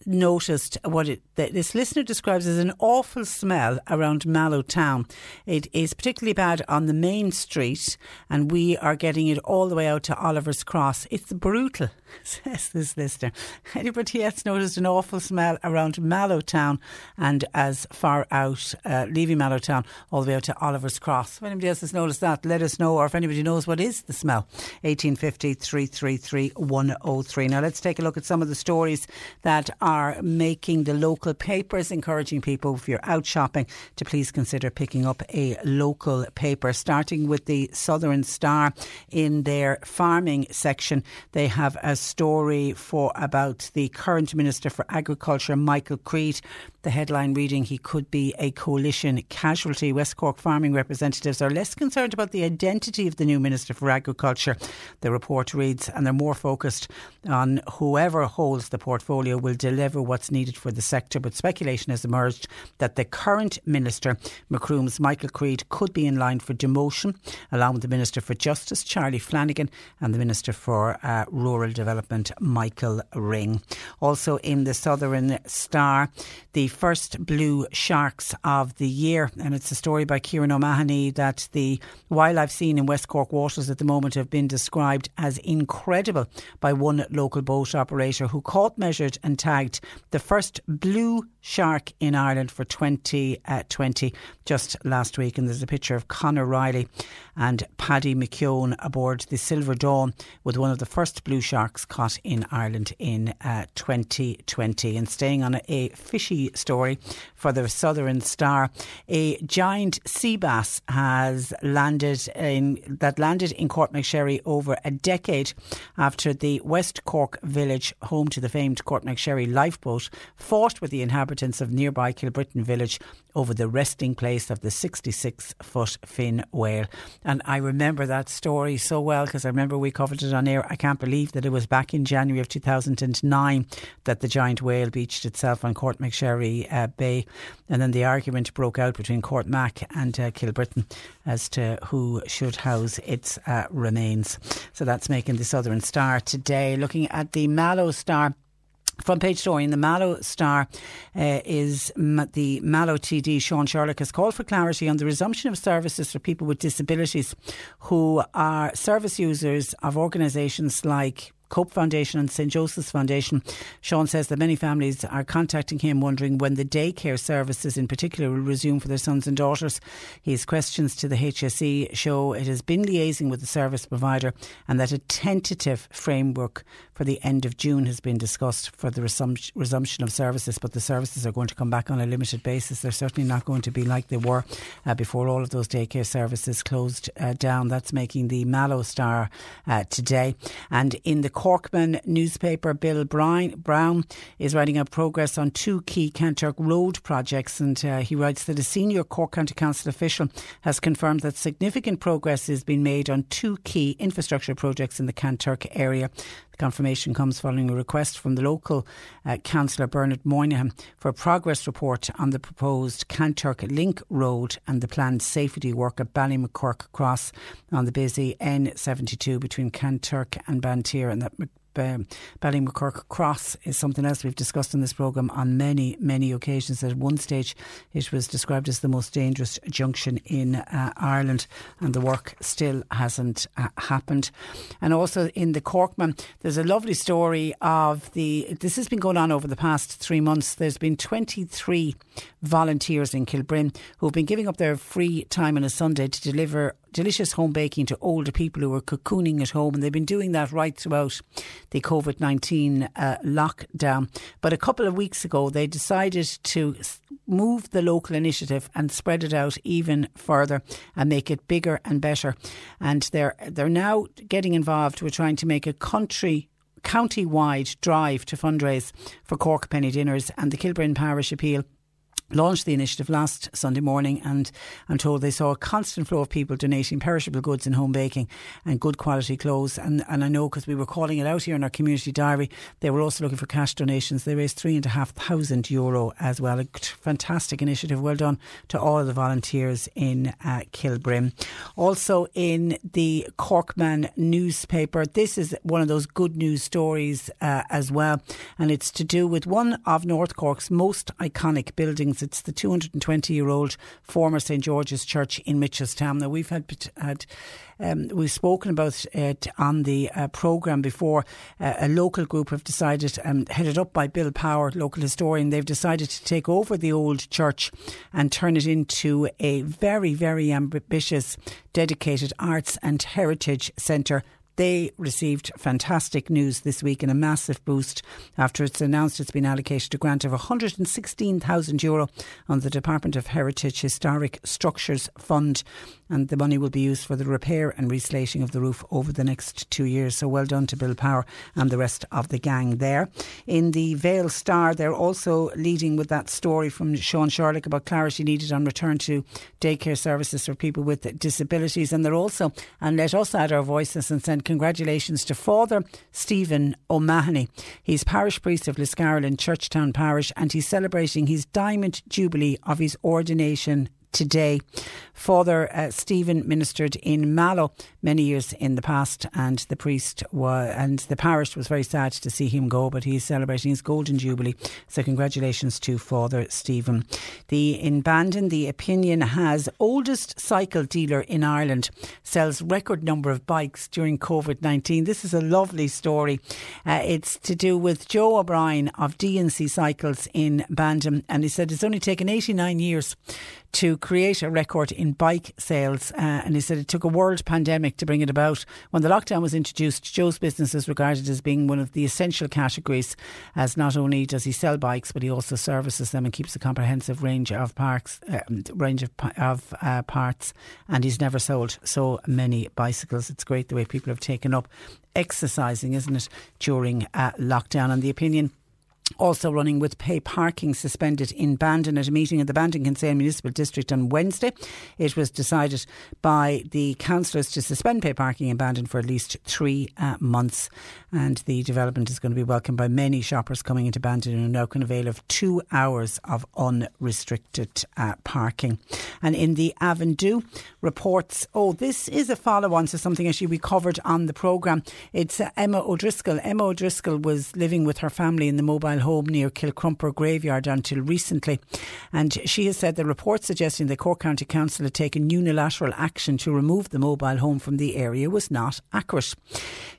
noticed what it, this listener describes as an awful smell around Mallow Town. It is particularly bad on the main street, and we are getting it all the way out to Oliver's Cross. It's brutal, says this listener. Anybody else noticed an awful smell around Mallow Town and as far out, uh, leaving Mallow Town, all the way out to Oliver's Cross? If anybody else has noticed that, let us know, or if anybody knows what is the smell. 1850 333 103. Now let's take a look at some of the stories that are making the local papers, encouraging people if you're out shopping to please consider picking up a local paper. Starting with the Southern Star in their farming section, they have a story for about the current Minister for Agriculture, Michael Creed. The headline reading, he could be a coalition casualty. West Cork farming representatives are less concerned about the identity of the new Minister for Agriculture. The report reads, and they're more focused on whoever holds the portfolio will deliver what's needed for the sector. But speculation has emerged that the current Minister, Macroom's Michael Creed, could be in line for demotion, along with the Minister for Justice, Charlie Flanagan, and the Minister for uh, Rural Development, Michael Ring. Also in the Southern Star, the first blue sharks of the year. And it's a story by Kieran O'Mahony that the wildlife seen in West Cork waters at the moment have been described as incredible by one local boat operator who caught, measured, and tagged the first blue shark in Ireland for 2020 just last week. And there's a picture of Conor Riley and Paddy McKeown aboard the Silver Dawn with one of the first blue sharks caught in Ireland in uh, 2020. And staying on a fishy story for the Southern Star, a giant sea bass has landed in that landed in Courtmacsherry over a decade after the West Cork village, home to the famed Courtmacsherry lifeboat, fought with the inhabitants of nearby Kilbrittain village over the resting place of the 66 foot fin whale. And I remember that story so well because I remember we covered it on air. I can't believe that it was back in January of 2009 that the giant whale beached itself on Uh, Bay. And then the argument broke out between Court Mac and uh, Kilbrittain as to who should house its uh, remains. So that's making the Southern Star today. Looking at the Mallow Star. Front page story in the Mallow Star uh, is the Mallow TD Sean Sherlock has called for clarity on the resumption of services for people with disabilities who are service users of organisations like Cope Foundation and St Joseph's Foundation. Sean says that many families are contacting him wondering when the daycare services in particular will resume for their sons and daughters. His questions to the HSE show it has been liaising with the service provider and that a tentative framework for the end of June has been discussed for the resump- resumption of services, but the services are going to come back on a limited basis. They're certainly not going to be like they were uh, before all of those daycare services closed uh, down. That's making the Mallow Star uh, today. And in the Corkman newspaper, Bill Brown, is writing out progress on two key Kanturk road projects. And uh, he writes that a senior Cork County Council official has confirmed that significant progress is being made on two key infrastructure projects in the Kanturk area. Confirmation comes following a request from the local uh, councillor Bernard Moynihan for a progress report on the proposed Kanturk Link Road and the planned safety work at Ballymaquirk Cross on the busy N72 between Kanturk and Banteer and that um, Ballymaquirk Cross is something else we've discussed in this programme on many, many occasions. At one stage, it was described as the most dangerous junction in uh, Ireland, and the work still hasn't uh, happened. And also in the Corkman, there's a lovely story of the. This has been going on over the past three months. There's been 23 volunteers in Kilbrin who've been giving up their free time on a Sunday to deliver delicious home baking to older people who are cocooning at home. And they've been doing that right throughout the COVID 19 uh, lockdown. But a couple of weeks ago, they decided to move the local initiative and spread it out even further and make it bigger and better. And they're, they're now getting involved. We're trying to make a country county-wide drive to fundraise for Cork Penny Dinners and the Kilbrin Parish Appeal launched the initiative last Sunday morning and I'm told they saw a constant flow of people donating perishable goods and home baking and good quality clothes. And, and I know because we were calling it out here in our community diary they were also looking for cash donations. They raised three and a half thousand euro as well. A fantastic initiative. Well done to all the volunteers in uh, Kilbrin also in the Corkman newspaper this is one of those good news stories uh, as well. And it's to do with one of North Cork's most iconic buildings it's the 220 year old former St George's Church in Mitchelstown. Now, we've had, had um, we've spoken about it on the uh, programme before. Uh, a local group have decided, um, headed up by Bill Power, local historian, they've decided to take over the old church and turn it into a very, very ambitious, dedicated arts and heritage centre they received fantastic news this week and a massive boost after it's announced it's been allocated a grant of €116,000 Euro on the Department of Heritage Historic Structures Fund and the money will be used for the repair and reslating of the roof over the next two years. So well done to Bill Power and the rest of the gang there. In the Vale Star, they're also leading with that story from Sean Sherlock about clarity needed on return to daycare services for people with disabilities. And they're also, and let us add our voices and send congratulations to Father Stephen O'Mahony. He's parish priest of Liscarroll in Churchtown Parish and he's celebrating his diamond jubilee of his ordination today. Father uh, Stephen ministered in Mallow many years in the past, and the priest was, and the parish was very sad to see him go, but he's celebrating his golden jubilee. So, congratulations to Father Stephen. The in Bandon, the opinion has oldest cycle dealer in Ireland sells record number of bikes during COVID nineteen. This is a lovely story. Uh, it's to do with Joe O'Brien of DNC Cycles in Bandon, and he said it's only taken eighty nine years to create a record in bike sales. Uh, and he said it took a world pandemic to bring it about. When the lockdown was introduced, Joe's business is regarded as being one of the essential categories, as not only does he sell bikes, but he also services them and keeps a comprehensive range of parks, uh, range of, of uh, parts. And he's never sold so many bicycles. It's great the way people have taken up exercising, isn't it, during uh, lockdown. And the opinion also running with pay parking suspended in Bandon at a meeting in the Bandon Kinsale Municipal District on Wednesday. It was decided by the councillors to suspend pay parking in Bandon for at least three uh, months. And the development is going to be welcomed by many shoppers coming into Bandon who now can avail of two hours of unrestricted uh, parking. And in the Avondhu reports, oh, this is a follow on to something actually we covered on the programme. It's uh, Emma O'Driscoll. Emma O'Driscoll was living with her family in the mobile home near Kilcrumper Graveyard until recently. And she has said the report suggesting the Cork County Council had taken unilateral action to remove the mobile home from the area was not accurate.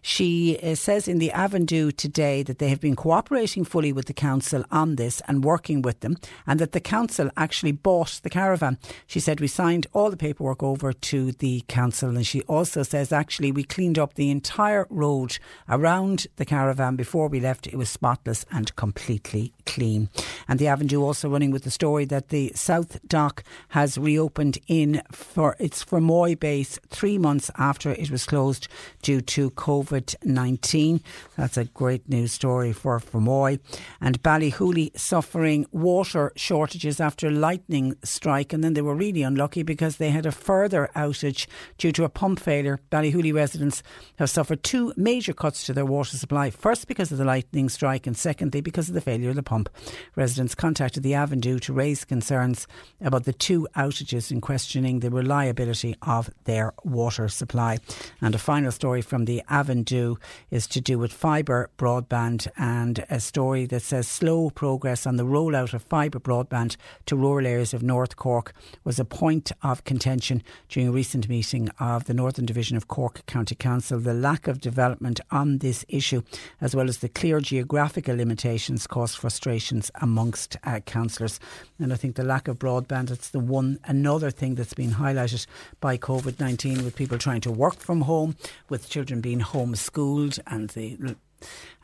She uh, says in the Avondhu today that they have been cooperating fully with the council on this and working with them, and that the council actually bought the caravan. She said we signed all the paperwork over to the council, and she also says actually we cleaned up the entire road around the caravan before we left. It was spotless and completely clean. And the Avondhu also running with the story that the SouthDoc has reopened in for its Fermoy base three months after it was closed due to COVID 19. That's a great news story for Fermoy. And Ballyhooly suffering water shortages after lightning strike. And then they were really unlucky because they had a further outage due to a pump failure. Ballyhooly residents have suffered two major cuts to their water supply. First, because of the lightning strike, and secondly, because of the failure of the pump. Residents contacted the Avondhu to raise concerns about the two outages in questioning the reliability of their water supply. And a final story from the Avondhu is to do with fibre broadband and a story that says slow progress on the rollout of fibre broadband to rural areas of North Cork was a point of contention during a recent meeting of the Northern Division of Cork County Council. The lack of development on this issue, as well as the clear geographical limitations, caused frustrations amongst uh, councillors. And I think the lack of broadband, it's the one, another thing that's been highlighted by COVID 19 with people trying to work from home, with children being homeschooled and the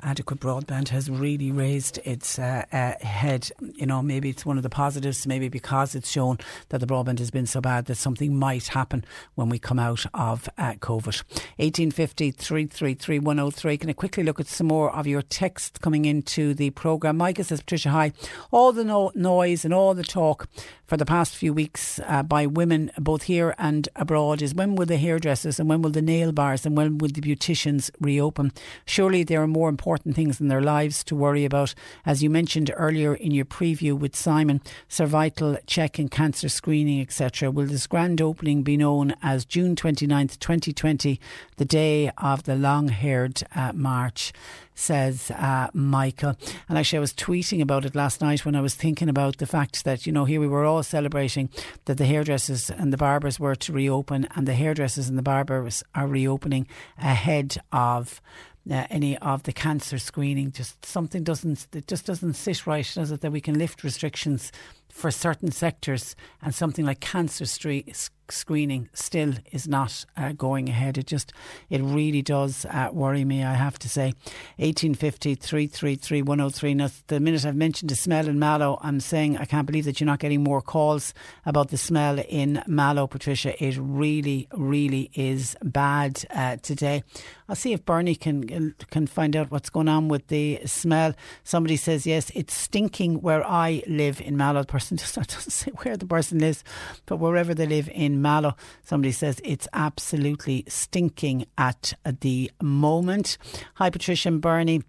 adequate broadband has really raised its uh, uh, head. You know, maybe it's one of the positives, maybe because it's shown that the broadband has been so bad that something might happen when we come out of uh, COVID. 1850 333 103. Can I quickly look at some more of your texts coming into the programme? Micah says, Patricia, hi. All the no- noise and all the talk for the past few weeks uh, by women, both here and abroad, is when will the hairdressers and when will the nail bars and when will the beauticians reopen? Surely there are more important things in their lives to worry about. As you mentioned earlier in your preview with Simon, cervical check and cancer screening, etc. Will this grand opening be known as June 29th, 2020, the day of the long haired uh, march? says uh, Michael. And actually, I was tweeting about it last night when I was thinking about the fact that, you know, here we were all celebrating that the hairdressers and the barbers were to reopen, and the hairdressers and the barbers are reopening ahead of. Uh, any of the cancer screening just something doesn't it just doesn't sit right does it that we can lift restrictions for certain sectors and something like cancer street screening still is not uh, going ahead. It just, it really does uh, worry me, I have to say. 1850 333 103. Now, the minute I've mentioned the smell in Mallow, I'm saying I can't believe that you're not getting more calls about the smell in Mallow, Patricia. It really, really is bad uh, today. I'll see if Bernie can can find out what's going on with the smell. Somebody says, yes, it's stinking where I live in Mallow. The person just doesn't say where the person lives, but wherever they live in Mallow. Somebody says it's absolutely stinking at the moment. Hi, Patricia and Bernie.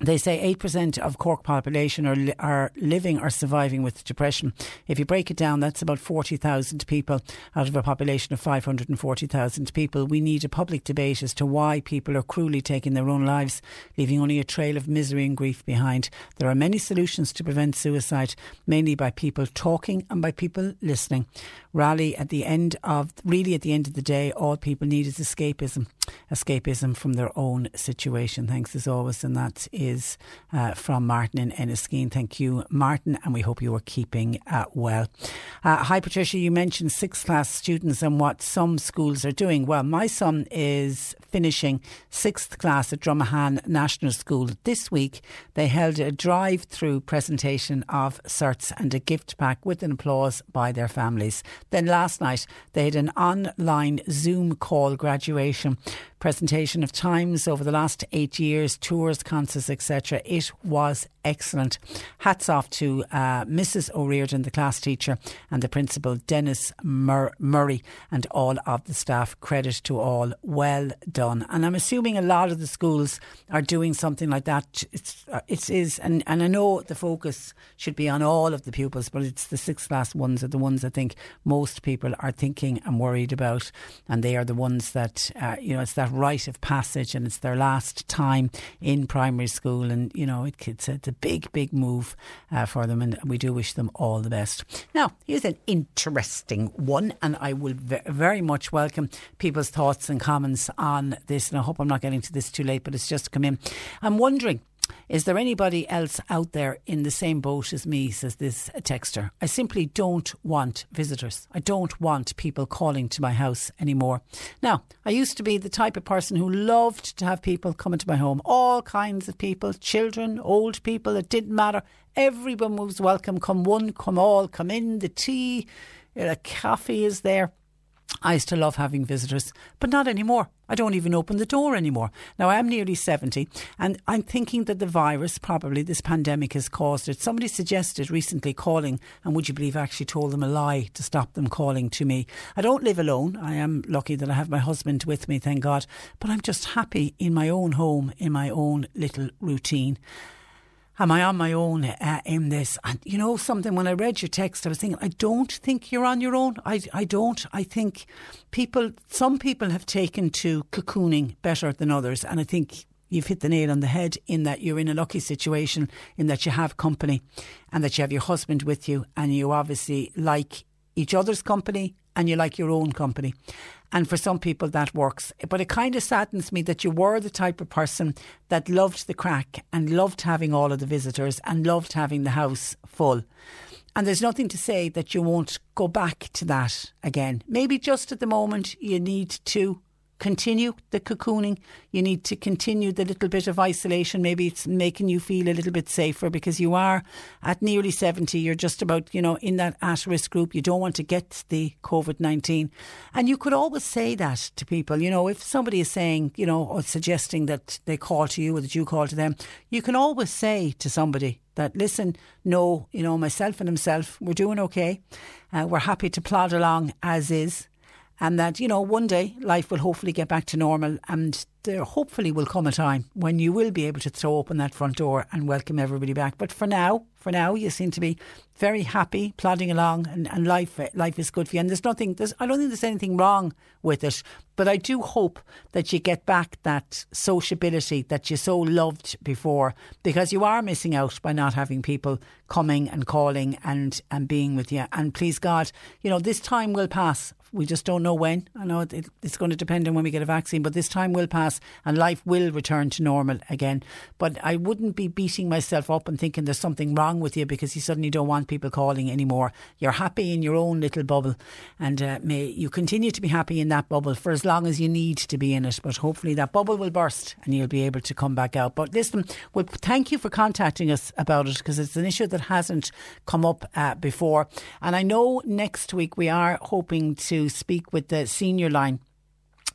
They say 8% of Cork population are, li- are living or surviving with depression. If you break it down, that's about 40,000 people out of a population of 540,000 people. We need a public debate as to why people are cruelly taking their own lives, leaving only a trail of misery and grief behind. There are many solutions to prevent suicide, mainly by people talking and by people listening. Rally at the end of, really at the end of the day, all people need is escapism. Escapism from their own situation. Thanks as always. And that is uh, from Martin in Enniskeane. Thank you, Martin. And we hope you are keeping uh, well. Uh, hi, Patricia. You mentioned sixth class students and what some schools are doing. Well, my son is finishing sixth class at Dromahane National School. This week, they held a drive through presentation of certs and a gift pack with an applause by their families. Then last night, they had an online Zoom call graduation presentation of times over the last eight years, tours, concerts, etc. It was excellent. Hats off to uh, Mrs. O'Riordan, the class teacher, and the principal, Dennis Mur- Murray, and all of the staff. Credit to all. Well done. And I'm assuming a lot of the schools are doing something like that. It's, uh, it is, and, and I know the focus should be on all of the pupils, but it's the sixth class ones are the ones I think most people are thinking and worried about, and they are the ones that uh, you know it's that rite of passage, and it's their last time in primary school, and you know it, it's, it's a big, big move uh, for them, and we do wish them all the best. Now, here's an interesting one, and I will very much welcome people's thoughts and comments on this. And I hope I'm not getting to this too late, but it's just come in. I'm wondering. Is there anybody else out there in the same boat as me, says this texter? I simply don't want visitors. I don't want people calling to my house anymore. Now, I used to be the type of person who loved to have people come into my home, all kinds of people, children, old people, it didn't matter. Everyone was welcome. Come one, come all, come in. The tea, uh, the coffee is there. I used to love having visitors, but not anymore. I don't even open the door anymore. Now, I'm nearly 70, and I'm thinking that the virus, probably this pandemic, has caused it. Somebody suggested recently calling, and would you believe I actually told them a lie to stop them calling to me. I don't live alone. I am lucky that I have my husband with me, thank God, but I'm just happy in my own home, in my own little routine. Am I on my own uh, in this? And you know something, when I read your text, I was thinking, I don't think you're on your own. I, I don't. I think people, some people have taken to cocooning better than others. And I think you've hit the nail on the head in that you're in a lucky situation in that you have company and that you have your husband with you and you obviously like each other's company and you like your own company. And for some people that works. But it kind of saddens me that you were the type of person that loved the crack and loved having all of the visitors and loved having the house full. And there's nothing to say that you won't go back to that again. Maybe just at the moment you need to continue the cocooning. You need to continue the little bit of isolation. Maybe it's making you feel a little bit safer because you are at nearly 70. You're just about, you know, in that at risk group. You don't want to get the COVID 19. And you could always say that to people. You know, if somebody is saying, you know, or suggesting that they call to you or that you call to them, you can always say to somebody, that listen, no, you know, myself and himself, we're doing okay. Uh, we're happy to plod along as is and that, you know, one day life will hopefully get back to normal and there hopefully will come a time when you will be able to throw open that front door and welcome everybody back. But for now, for now, you seem to be very happy, plodding along, and, and life life is good for you. And there's nothing, there's, I don't think there's anything wrong with it. But I do hope that you get back that sociability that you so loved before, because you are missing out by not having people coming and calling and and being with you. And please God, you know this time will pass. We just don't know when. I know it, it's going to depend on when we get a vaccine, but this time will pass and life will return to normal again. But I wouldn't be beating myself up and thinking there's something wrong with you because you suddenly don't want people calling anymore. You're happy in your own little bubble, and uh, may you continue to be happy in that bubble for as long as you need to be in it. But hopefully that bubble will burst and you'll be able to come back out. But listen, well, thank you for contacting us about it because it's an issue that hasn't come up uh, before. And I know next week we are hoping to speak with the senior line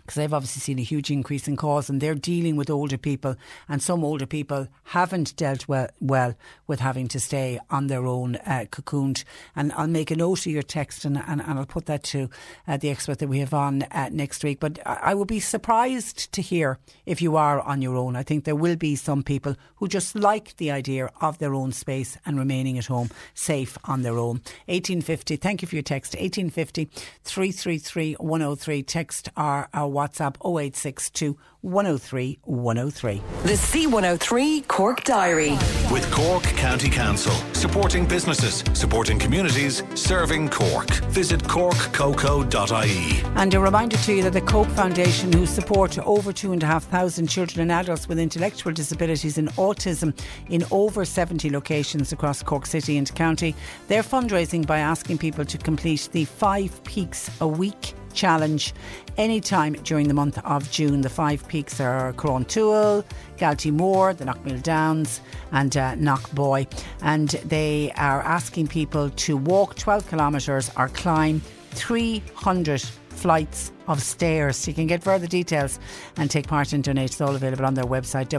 because they've obviously seen a huge increase in calls and they're dealing with older people and some older people haven't dealt well, well with having to stay on their own uh, cocooned. And I'll make a note of your text and, and, and I'll put that to uh, the expert that we have on uh, next week. But I, I would be surprised to hear if you are on your own. I think there will be some people who just like the idea of their own space and remaining at home safe on their own. 1850 thank you for your text. 1850 333 103 text our, our WhatsApp 0862 103 103. The C103 Cork Diary. With Cork County Council, supporting businesses, supporting communities, serving Cork. Visit corkcoco.ie. And a reminder to you that the Cope Foundation, who support over 2,500 children and adults with intellectual disabilities and autism in over 70 locations across Cork City and County, they're fundraising by asking people to complete the five peaks a week challenge anytime during the month of June. The five peaks are Carrauntoohil, Galtymore, the Knockmealdowns, and uh, Knockboy. And they are asking people to walk 12 kilometres or climb 300 flights of stairs. You can get further details and take part in donate. It's all available on their website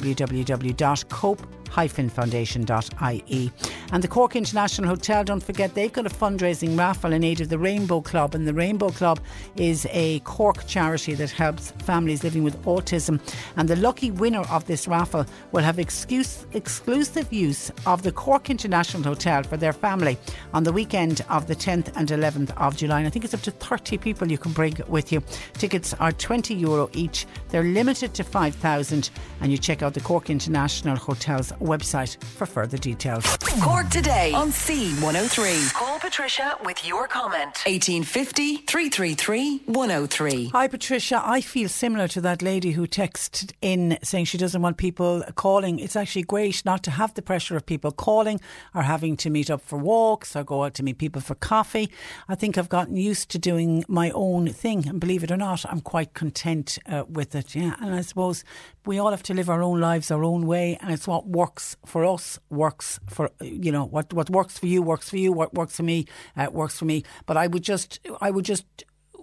www.cope-foundation.ie. And the Cork International Hotel, don't forget, they've got a fundraising raffle in aid of the Rainbow Club. And the Rainbow Club is a Cork charity that helps families living with autism. And the lucky winner of this raffle will have excuse, exclusive use of the Cork International Hotel for their family on the weekend of the 10th and 11th of July. And I think it's up to 30 people you can bring with you. Tickets are 20 euro each. They're limited to 5,000 and you check out the Cork International Hotel's website for further details. Cork today on C103. Call Patricia with your comment. 1850 333 103. Hi Patricia, I feel similar to that lady who texted in saying she doesn't want people calling. It's actually great not to have the pressure of people calling or having to meet up for walks or go out to meet people for coffee. I think I've gotten used to doing my own thing and believe it or not, I'm quite content uh, with it. Yeah, and I suppose we all have to live our own lives our own way, and it's what works for us works for you know what what works for you works for you. What works for me uh, works for me. But I would just I would just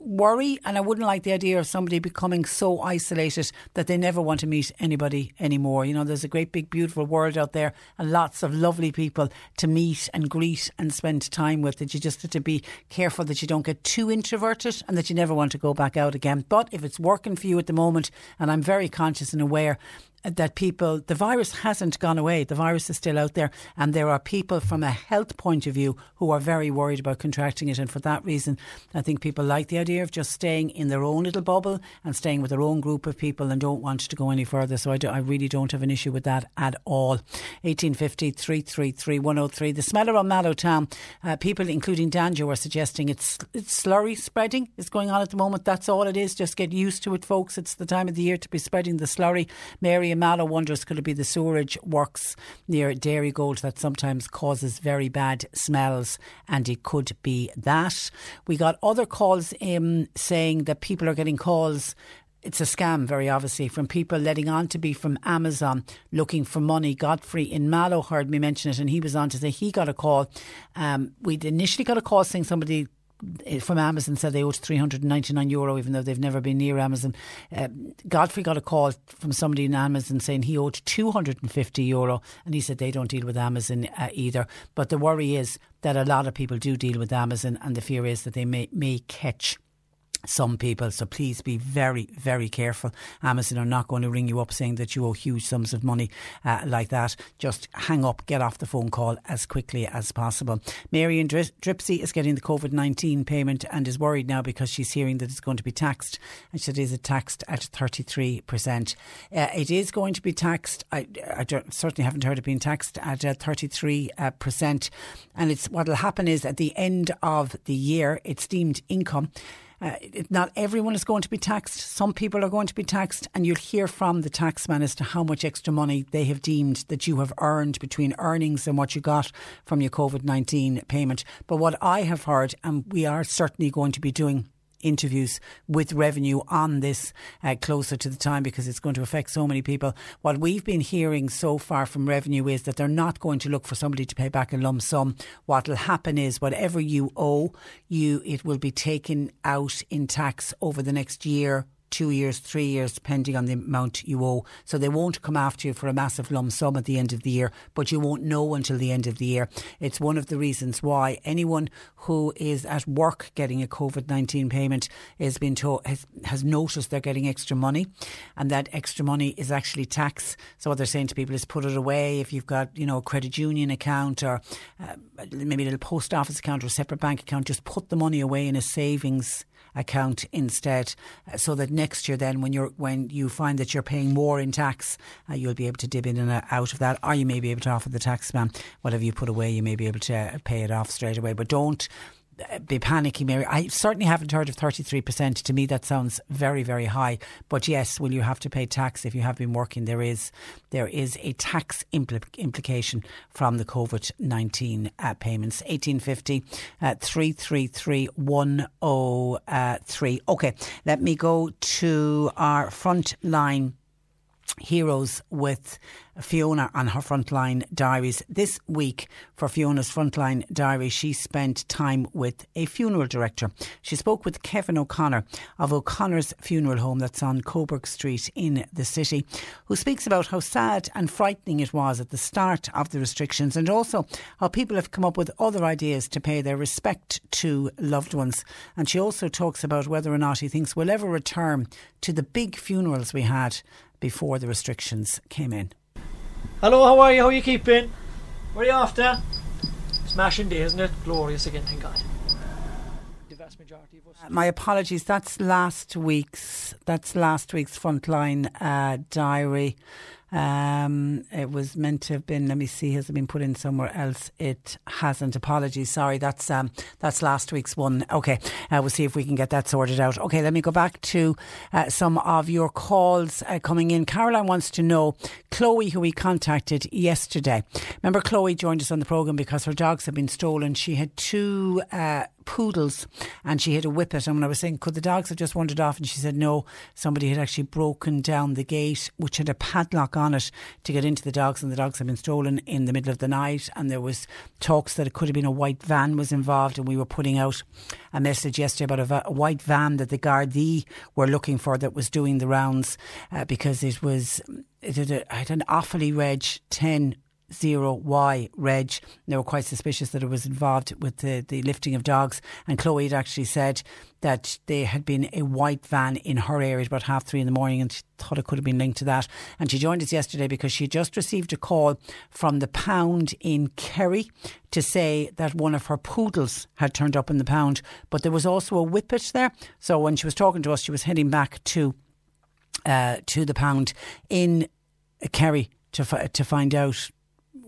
worry and I wouldn't like the idea of somebody becoming so isolated that they never want to meet anybody anymore. You know, there's a great big beautiful world out there and lots of lovely people to meet and greet and spend time with that you just have to be careful that you don't get too introverted and that you never want to go back out again. But if it's working for you at the moment and I'm very conscious and aware that people, the virus hasn't gone away. The virus is still out there, and there are people from a health point of view who are very worried about contracting it. And for that reason, I think people like the idea of just staying in their own little bubble and staying with their own group of people and don't want to go any further. So I, do, I really don't have an issue with that at all. 1850 333 103. The smeller on Mallowtown, uh, people, including Danjo, are suggesting it's, it's slurry spreading is going on at the moment. That's all it is. Just get used to it, folks. It's the time of the year to be spreading the slurry. Mary and Mallow wonders could it be the sewerage works near Dairygold that sometimes causes very bad smells, and it could be that. We got other calls in saying that people are getting calls it's a scam, very obviously, from people letting on to be from Amazon looking for money. Godfrey in Mallow heard me mention it, and he was on to say he got a call. Um, we'd initially got a call saying somebody from Amazon said they owed 399 euro, even though they've never been near Amazon. Uh, Godfrey got a call from somebody in Amazon saying he owed 250 euro, and he said they don't deal with Amazon uh, either. But the worry is that a lot of people do deal with Amazon, and the fear is that they may, may catch some people. So please be very, very careful. Amazon are not going to ring you up saying that you owe huge sums of money uh, like that. Just hang up, get off the phone call as quickly as possible. Marion Dripsey is getting the COVID 19 payment and is worried now because she's hearing that it's going to be taxed. And she is taxed at 33%? Uh, it is going to be taxed. I, I certainly haven't heard it being taxed at uh, 33%. And it's what will happen is at the end of the year, it's deemed income. Uh, not everyone is going to be taxed. Some people are going to be taxed, and you'll hear from the taxman as to how much extra money they have deemed that you have earned between earnings and what you got from your COVID 19 payment. But what I have heard, and we are certainly going to be doing interviews with revenue on this uh, closer to the time because it's going to affect so many people. What we've been hearing so far from revenue is that they're not going to look for somebody to pay back a lump sum. What will happen is whatever you owe, you it will be taken out in tax over the next year two years, three years, depending on the amount you owe. So they won't come after you for a massive lump sum at the end of the year, but you won't know until the end of the year. It's one of the reasons why anyone who is at work getting a COVID 19 payment being told, has, has noticed they're getting extra money and that extra money is actually tax. So what they're saying to people is put it away if you've got, you know, a credit union account or uh, maybe a little post office account or a separate bank account, just put the money away in a savings account instead, uh, so that next year then when you're when you find that you're paying more in tax, uh, you'll be able to dip in and out of that, or you may be able to offer the taxman whatever you put away, you may be able to pay it off straight away. But don't be panicky, Mary. I certainly haven't heard of 33%. To me, that sounds very, very high. But yes, will you have to pay tax if you have been working? There is there is a tax impl- implication from the COVID 19 uh, payments. 1850 uh, 333 103. Okay, let me go to our front line heroes with Fiona on her frontline diaries. This week, for Fiona's frontline diary, she spent time with a funeral director. She spoke with Kevin O'Connor of O'Connor's Funeral Home that's on Coburg Street in the city, who speaks about how sad and frightening it was at the start of the restrictions and also how people have come up with other ideas to pay their respect to loved ones. And she also talks about whether or not he thinks we'll ever return to the big funerals we had before the restrictions came in. Hello, how are you? How are you keeping? Where are you after? Smashing day, isn't it? Glorious again, thank God. The vast majority of us. My apologies. That's last week's. That's last week's frontline uh, diary. Um, it was meant to have been. Let me see. Has it been put in somewhere else? It hasn't. Apologies. Sorry. That's um, that's last week's one. Okay. Uh, we'll see if we can get that sorted out. Okay. Let me go back to uh, some of your calls uh, coming in. Caroline wants to know Chloe, who we contacted yesterday. Remember, Chloe joined us on the program because her dogs had been stolen. She had two uh, poodles and she had a whippet. And when I was saying, could the dogs have just wandered off? And she said, no, somebody had actually broken down the gate, which had a padlock on it to get into the dogs. And the dogs had been stolen in the middle of the night. And there was talks that it could have been a white van was involved. And we were putting out a message yesterday about a, va- a white van that the Gardaí were looking for that was doing the rounds uh, because it was, it had, a, it had an awfully Reg 10 0Y Reg. They were quite suspicious that it was involved with the, the lifting of dogs. And Chloe had actually said that there had been a white van in her area about half three in the morning and she thought it could have been linked to that. And she joined us yesterday because she just received a call from the pound in Kerry to say that one of her poodles had turned up in the pound, but there was also a whippet there. So when she was talking to us, she was heading back to uh, to the pound in Kerry to to find out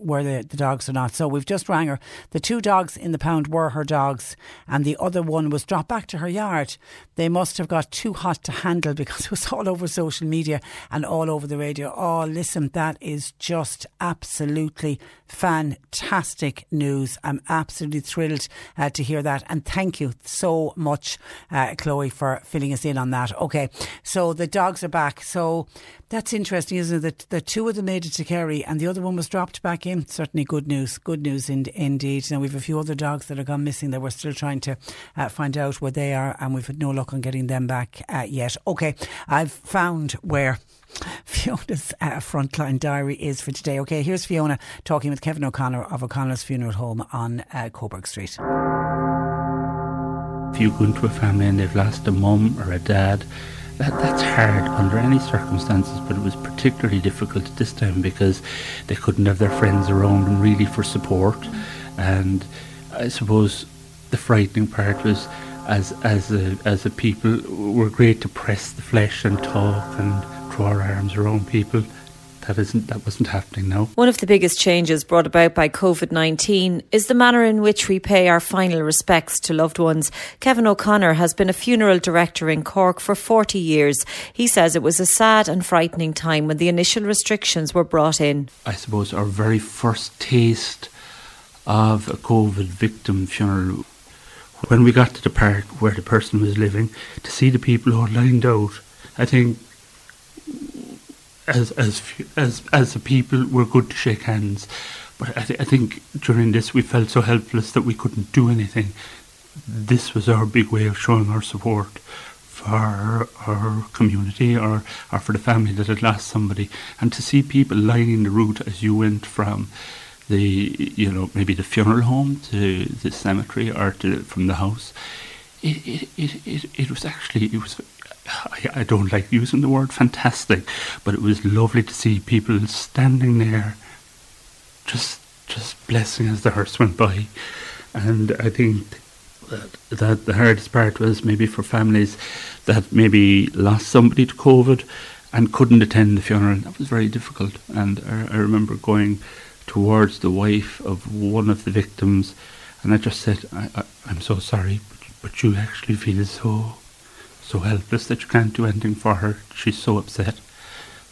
were the, the dogs or not. So we've just rang her. The two dogs in the pound were her dogs, and the other one was dropped back to her yard. They must have got too hot to handle because it was all over social media and all over the radio. Oh, listen, that is just absolutely fantastic news. I'm absolutely thrilled uh, to hear that. And thank you so much, uh, Chloe, for filling us in on that. Okay, so the dogs are back. So that's interesting, isn't it? That the two of them made it to Kerry and the other one was dropped back in. Certainly good news. Good news in, indeed. Now, we have a few other dogs that have gone missing that we're still trying to uh, find out where they are and we've had no luck on getting them back uh, yet. Okay, I've found where Fiona's uh, frontline diary is for today. Okay, here's Fiona talking with Kevin O'Connor of O'Connor's Funeral Home on uh, Coburg Street. If you go into a family and they've lost a mum or a dad, that, that's hard under any circumstances, but it was particularly difficult at this time because they couldn't have their friends around them really for support. And I suppose the frightening part was as as a as a people we're great to press the flesh and talk and throw our arms around people that isn't that wasn't happening now. One of the biggest changes brought about by COVID-19 is the manner in which we pay our final respects to loved ones. Kevin O'Connor has been a funeral director in Cork for 40 years. He says it was a sad and frightening time when the initial restrictions were brought in. I suppose our very first taste of a COVID victim funeral when we got to the part where the person was living to see the people who were lined out I think as as as as a people, we're good to shake hands. But I, th- I think during this, we felt so helpless that we couldn't do anything. This was our big way of showing our support for our, our community or, or for the family that had lost somebody. And to see people lining the route as you went from the, you know, maybe the funeral home to the cemetery or to from the house, it, it, it, it, it was actually, it was I, I don't like using the word fantastic, but it was lovely to see people standing there, just just blessing as the hearse went by, and I think that, that the hardest part was maybe for families that maybe lost somebody to COVID and couldn't attend the funeral. That was very difficult, and I, I remember going towards the wife of one of the victims, and I just said, I, I, "I'm so sorry, but, but you actually feel so." So helpless that you can't do anything for her. She's so upset.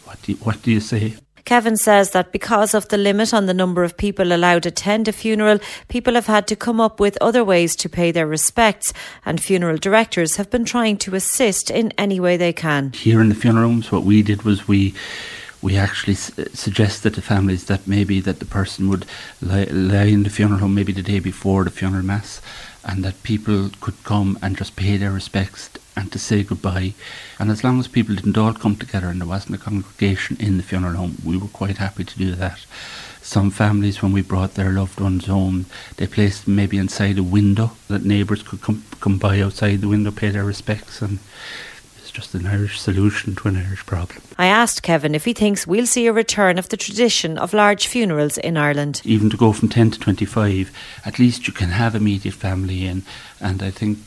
What do you, what do you say? Kevin says that because of the limit on the number of people allowed to attend a funeral, people have had to come up with other ways to pay their respects, and funeral directors have been trying to assist in any way they can. Here in the funeral homes, what we did was we we actually suggested to families that maybe that the person would lie, lie in the funeral home maybe the day before the funeral mass and that people could come and just pay their respects and to say goodbye. And as long as people didn't all come together and there wasn't a congregation in the funeral home, we were quite happy to do that. Some families, when we brought their loved ones home, they placed maybe inside a window that neighbours could come come by outside the window, pay their respects, and just an Irish solution to an Irish problem. I asked Kevin if he thinks we'll see a return of the tradition of large funerals in Ireland. Even to go from 10 to 25, at least you can have immediate family in, and I think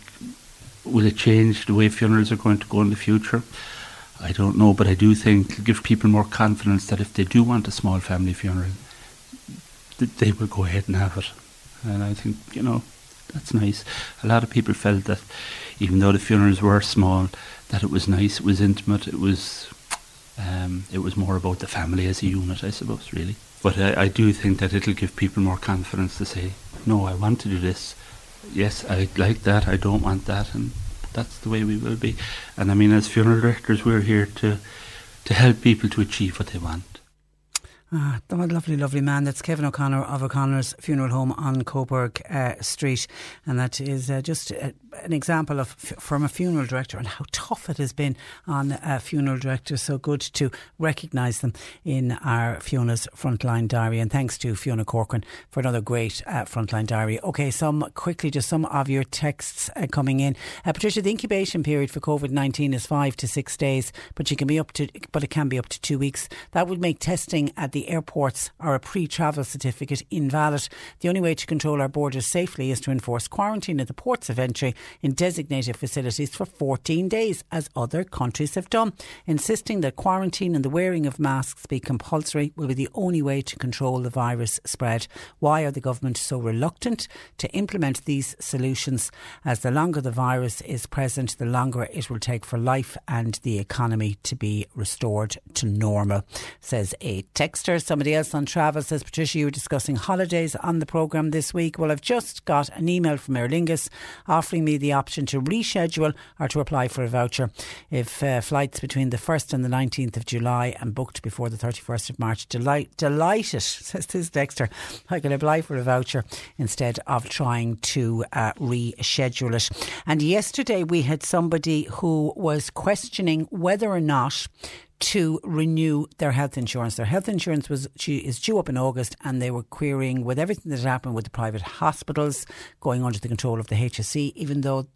will it change the way funerals are going to go in the future? I don't know, but I do think it'll give people more confidence that if they do want a small family funeral, they will go ahead and have it. And I think, you know, that's nice. A lot of people felt that even though the funerals were small, that it was nice, it was intimate, it was um, it was more about the family as a unit, I suppose, really. But I, I do think that it'll give people more confidence to say, no, I want to do this yes, I like that, I don't want that, and that's the way we will be. And I mean, as funeral directors, we're here to to help people to achieve what they want. Ah, the lovely, lovely man. That's Kevin O'Connor of O'Connor's Funeral Home on Coburg uh, Street. And that is uh, just uh, an example of from a funeral director and how tough it has been on uh, funeral directors. So good to recognise them in our Fiona's Frontline Diary. And thanks to Fiona Corcoran for another great uh, Frontline Diary. Okay, some quickly, just some of your texts uh, coming in. Patricia, the incubation period for COVID 19 is five to six days, but you can be up to, but it can be up to two weeks. That would make testing at the airports or a pre travel certificate invalid. The only way to control our borders safely is to enforce quarantine at the ports of entry in designated facilities for 14 days, as other countries have done. Insisting that quarantine and the wearing of masks be compulsory will be the only way to control the virus spread. Why are the government so reluctant to implement these solutions? As the longer the virus is present, the longer it will take for life and the economy to be restored to normal, says a texter. Somebody else on travel says, Patricia, you were discussing holidays on the programme this week. Well, I've just got an email from Aer Lingus offering me the option to reschedule or to apply for a voucher if uh, flights between the 1st and the 19th of July and booked before the 31st of March. Delight, delighted, says this Dexter. I can apply for a voucher instead of trying to uh, reschedule it. And yesterday we had somebody who was questioning whether or not to renew their health insurance. Their health insurance was is due up in August, and they were querying with everything that happened with the private hospitals going under the control of the HSE, even though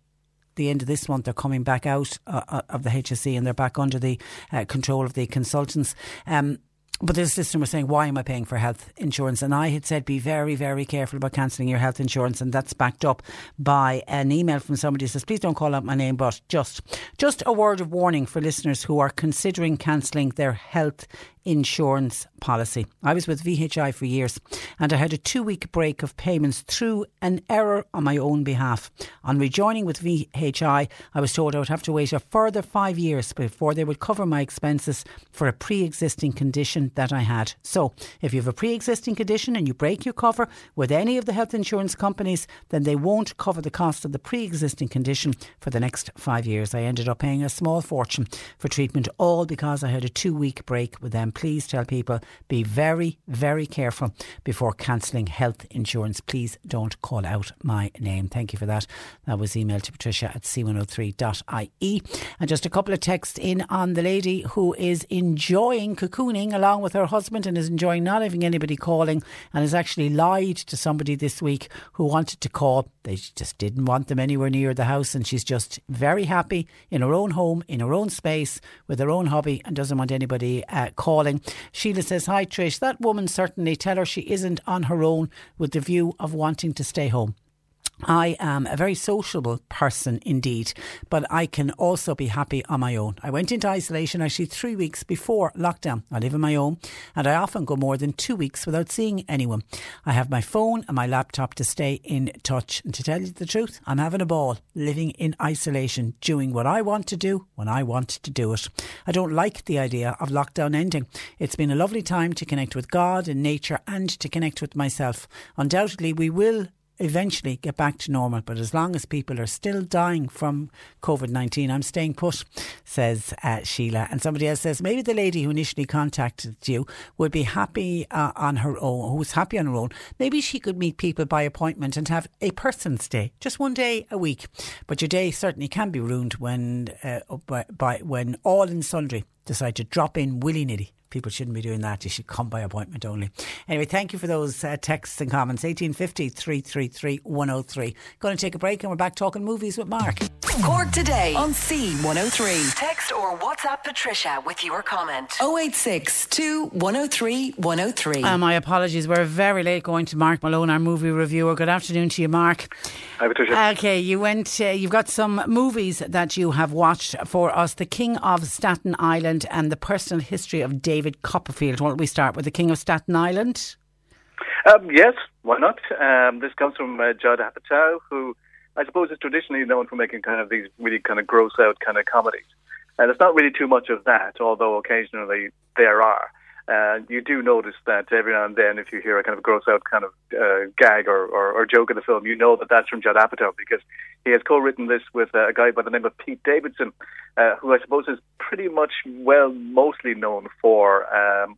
the end of this month they're coming back out uh, uh of the HSE and they're back under the uh, control of the consultants. Um, but this system was saying, why am I paying for health insurance? And I had said, be very, very careful about cancelling your health insurance. And that's backed up by an email from somebody who says, please don't call out my name, but just, just a word of warning for listeners who are considering cancelling their health insurance policy. I was with VHI for years and I had a two week break of payments through an error on my own behalf. On rejoining with VHI, I was told I would have to wait a further five years before they would cover my expenses for a pre existing condition that I had. So, if you have a pre existing condition and you break your cover with any of the health insurance companies, then they won't cover the cost of the pre existing condition for the next five years. I ended up paying a small fortune for treatment, all because I had a two week break with them please tell people be very, very careful before cancelling health insurance. Please don't call out my name. Thank you for that. That was emailed to patricia at c103.ie. And just a couple of texts in on the lady who is enjoying cocooning along with her husband and is enjoying not having anybody calling and has actually lied to somebody this week who wanted to call. They just didn't want them anywhere near the house and she's just very happy in her own home, in her own space, with her own hobby and doesn't want anybody uh, calling Sheila says, Hi Trish, that woman certainly. Tell her she isn't on her own with the view of wanting to stay home. I am a very sociable person indeed, but I can also be happy on my own. I went into isolation actually three weeks before lockdown. I live on my own and I often go more than two weeks without seeing anyone. I have my phone and my laptop to stay in touch. And to tell you the truth, I'm having a ball living in isolation, doing what I want to do when I want to do it. I don't like the idea of lockdown ending. It's been a lovely time to connect with God and nature and to connect with myself. Undoubtedly, we will eventually get back to normal. But as long as people are still dying from COVID 19, I'm staying put, says uh, Sheila. And somebody else says maybe the lady who initially contacted you would be happy uh, on her own, who was happy on her own. Maybe she could meet people by appointment and have a person's day, just one day a week. But your day certainly can be ruined when, uh, by, by, when all and sundry decide to drop in willy nilly people shouldn't be doing that. You should come by appointment only. Anyway, thank you for those uh, texts and comments. 1850 333 103. Going to take a break and we're back talking movies with Mark. Cork today on C103. Text or WhatsApp Patricia with your comment. 086 103 103. Uh, my apologies. We're very late going to Mark Malone, our movie reviewer. Good afternoon to you, Mark. Hi, Patricia. Okay, you went. Uh, you've got some movies that you have watched for us: The King of Staten Island and the Personal History of David Copperfield. Why don't we start with The King of Staten Island? Um, yes, why not? Um, this comes from uh, Judd Apatow, who I suppose is traditionally known for making kind of these really kind of gross out kind of comedies. And it's not really too much of that, although occasionally there are. Uh, you do notice that every now and then, if you hear a kind of gross out kind of uh, gag or, or, or, joke in the film, you know that that's from Judd Apatow because he has co-written this with uh, a guy by the name of Pete Davidson, uh, who I suppose is pretty much well mostly known for um,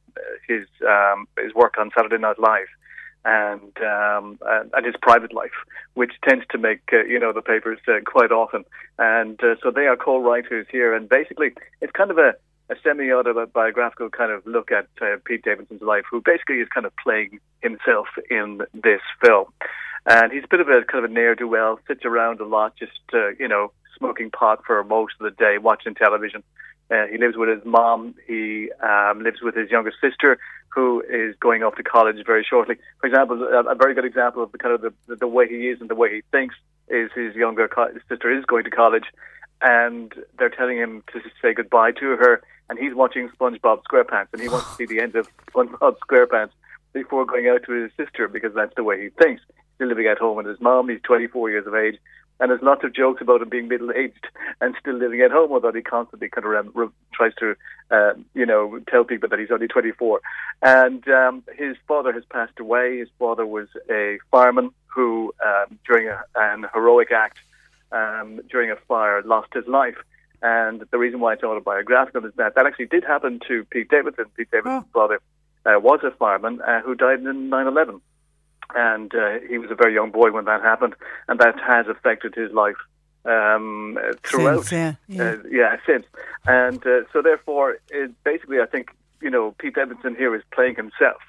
his um, his work on Saturday Night Live and um, and his private life, which tends to make uh, you know the papers uh, quite often. And uh, so they are co-writers here, and basically it's kind of a a semi-autobiographical kind of look at uh, Pete Davidson's life, who basically is kind of playing himself in this film. And he's a bit of a kind of a ne'er-do-well, sits around a lot, just uh, you know, smoking pot for most of the day, watching television. Uh, he lives with his mom. He um, lives with his younger sister, who is going off to college very shortly. For example, a, a very good example of the kind of the, the way he is and the way he thinks is his younger co- sister is going to college, and they're telling him to say goodbye to her, and he's watching SpongeBob SquarePants, and he wants to see the end of SpongeBob SquarePants before going out to his sister because that's the way he thinks. He's living at home with his mom. He's 24 years of age, and there's lots of jokes about him being middle aged and still living at home, although he constantly kind of re- tries to, uh, you know, tell people that he's only 24. And um, his father has passed away. His father was a fireman who, um, during a, an heroic act um, during a fire, lost his life. And the reason why it's autobiographical is that that actually did happen to Pete Davidson. Pete Davidson's oh. father uh, was a fireman uh, who died in 9 11 and uh, he was a very young boy when that happened, and that has affected his life um, throughout. Since, yeah, yeah. Uh, yeah, since, and uh, so therefore, it, basically, I think you know Pete Davidson here is playing himself,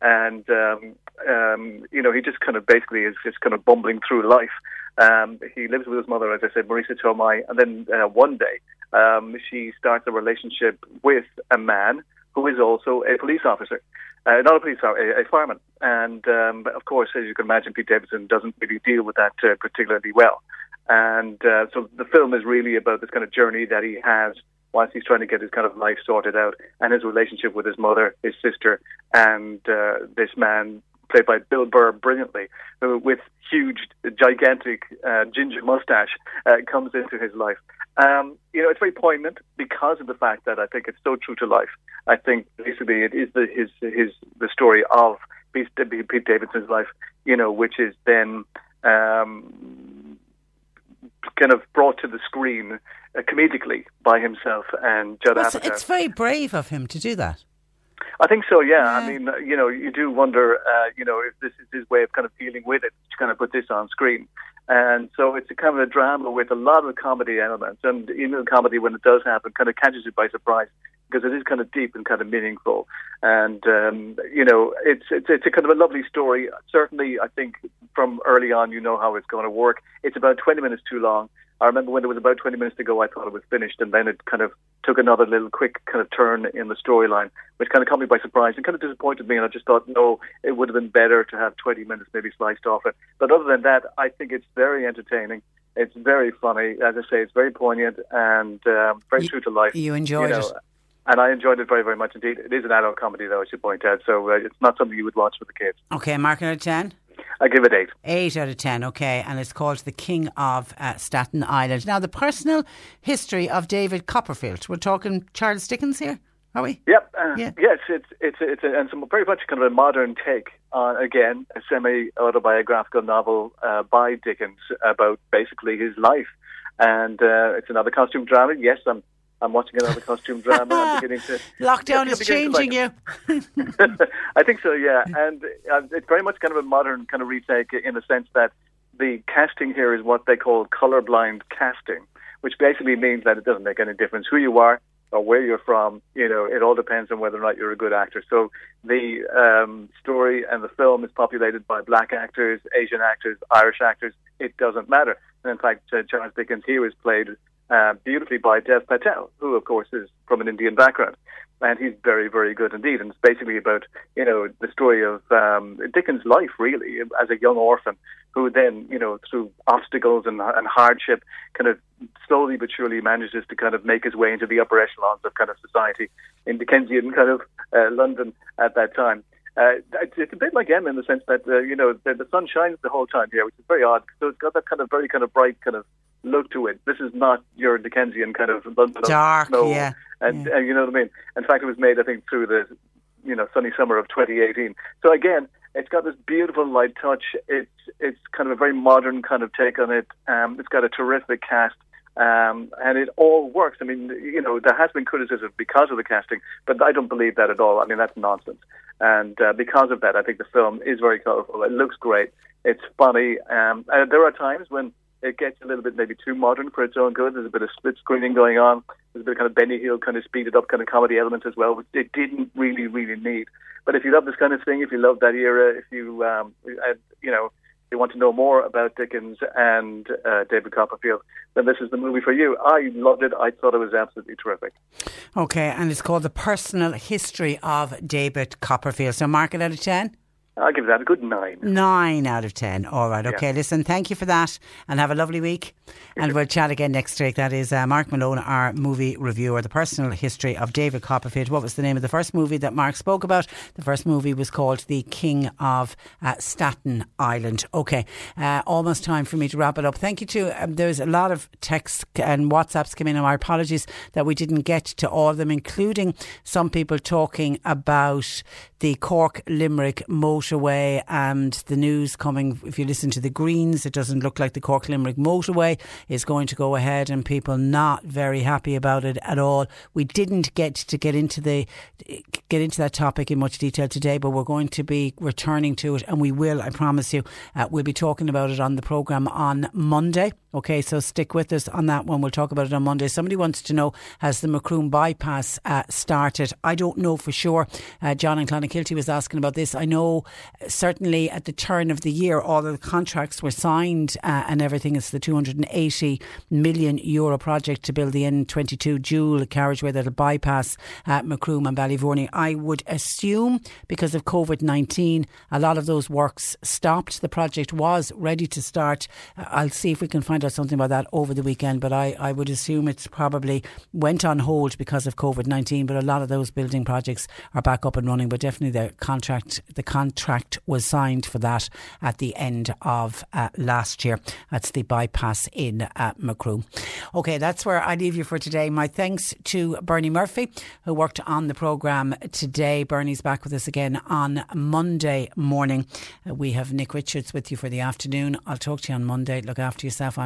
and um, um, you know he just kind of basically is just kind of bumbling through life. Um, he lives with his mother, as I said, Marisa Tomei, and then uh, one day um, she starts a relationship with a man who is also a police officer uh, not a police officer, a, a fireman. And um, of course, as you can imagine, Pete Davidson doesn't really deal with that uh, particularly well. And uh, so the film is really about this kind of journey that he has whilst he's trying to get his kind of life sorted out and his relationship with his mother, his sister, and uh, this man played by Bill Burr brilliantly, who with huge, gigantic uh, ginger mustache uh, comes into his life. Um, you know, it's very poignant because of the fact that I think it's so true to life. I think basically it is the, his his the story of Pete, Pete Davidson's life, you know, which is then um, kind of brought to the screen uh, comedically by himself and Judd well, Apatow. It's very brave of him to do that. I think so. Yeah. yeah. I mean, you know, you do wonder, uh, you know, if this is his way of kind of dealing with it to kind of put this on screen. And so it's a kind of a drama with a lot of comedy elements, and even the comedy when it does happen kind of catches you by surprise because it is kind of deep and kind of meaningful. And um, you know, it's, it's it's a kind of a lovely story. Certainly, I think from early on, you know how it's going to work. It's about 20 minutes too long. I remember when there was about 20 minutes to go, I thought it was finished, and then it kind of took another little quick kind of turn in the storyline, which kind of caught me by surprise and kind of disappointed me. And I just thought, no, it would have been better to have 20 minutes maybe sliced off it. But other than that, I think it's very entertaining. It's very funny. As I say, it's very poignant and um, very you, true to life. You enjoyed you know, it. And I enjoyed it very, very much indeed. It is an adult comedy, though, I should point out. So uh, it's not something you would watch with the kids. Okay, mark out of 10? I give it eight. Eight out of ten, okay. And it's called The King of uh, Staten Island. Now, the personal history of David Copperfield. We're talking Charles Dickens here, are we? Yep. Uh, yeah. Yes, it's it's it's a, and some very much kind of a modern take on again a semi autobiographical novel uh, by Dickens about basically his life, and uh, it's another costume drama. Yes, I'm I'm watching another costume drama. I'm beginning to lockdown is changing like, you. I think so, yeah, and uh, it's very much kind of a modern kind of retake in the sense that the casting here is what they call colorblind casting, which basically means that it doesn't make any difference who you are or where you're from. You know, it all depends on whether or not you're a good actor. So the um, story and the film is populated by black actors, Asian actors, Irish actors. It doesn't matter. And in fact, uh, Charles Dickens here is played uh, beautifully by Dev Patel, who of course is from an Indian background, and he's very, very good indeed. And it's basically about you know the story of um, Dickens' life, really, as a young orphan who then you know through obstacles and, and hardship, kind of slowly but surely manages to kind of make his way into the upper echelons of kind of society in Dickensian kind of uh, London at that time. Uh, it's a bit like Emma in the sense that uh, you know the, the sun shines the whole time here, which is very odd. So it's got that kind of very kind of bright kind of look to it. This is not your Dickensian kind of London dark, snow, yeah, and, yeah. and you know what I mean. In fact, it was made I think through the you know sunny summer of 2018. So again, it's got this beautiful light touch. It's it's kind of a very modern kind of take on it. Um, it's got a terrific cast. Um, and it all works. I mean, you know, there has been criticism because of the casting, but I don't believe that at all. I mean, that's nonsense. And uh, because of that, I think the film is very colourful. It looks great. It's funny. Um, and there are times when it gets a little bit maybe too modern for its own good. There's a bit of split screening going on. There's a bit of kind of Benny Hill kind of speeded up kind of comedy elements as well, which it didn't really, really need. But if you love this kind of thing, if you love that era, if you, um, you know, you want to know more about Dickens and uh, David Copperfield, then this is the movie for you. I loved it. I thought it was absolutely terrific. Okay, and it's called The Personal History of David Copperfield. So mark it out of 10? I'll give that a good nine. Nine out of ten. All right. Okay. Yeah. Listen, thank you for that and have a lovely week. And we'll chat again next week. That is uh, Mark Malone, our movie reviewer, the personal history of David Copperfield. What was the name of the first movie that Mark spoke about? The first movie was called The King of uh, Staten Island. Okay. Uh, almost time for me to wrap it up. Thank you to, um, there's a lot of texts and WhatsApps come in, and our apologies that we didn't get to all of them, including some people talking about the Cork Limerick motorway and the news coming. If you listen to the Greens, it doesn't look like the Cork Limerick motorway is going to go ahead, and people not very happy about it at all. We didn't get to get into the get into that topic in much detail today, but we're going to be returning to it, and we will. I promise you, uh, we'll be talking about it on the program on Monday. Okay, so stick with us on that one. We'll talk about it on Monday. Somebody wants to know has the Macroom bypass uh, started? I don't know for sure. Uh, John and Clonakilty was asking about this. I know uh, certainly at the turn of the year, all the contracts were signed uh, and everything. It's the 280 million euro project to build the N22 dual carriageway that'll bypass uh, Macroom and Ballyvourney. I would assume because of COVID 19, a lot of those works stopped. The project was ready to start. Uh, I'll see if we can find something about that over the weekend, but I, I would assume it's probably went on hold because of COVID 19. But a lot of those building projects are back up and running. But definitely the contract the contract was signed for that at the end of uh, last year. That's the bypass in uh, Macroom. Okay, that's where I leave you for today. My thanks to Bernie Murphy, who worked on the programme today. Bernie's back with us again on Monday morning. Uh, we have Nick Richards with you for the afternoon. I'll talk to you on Monday. Look after yourself. I'm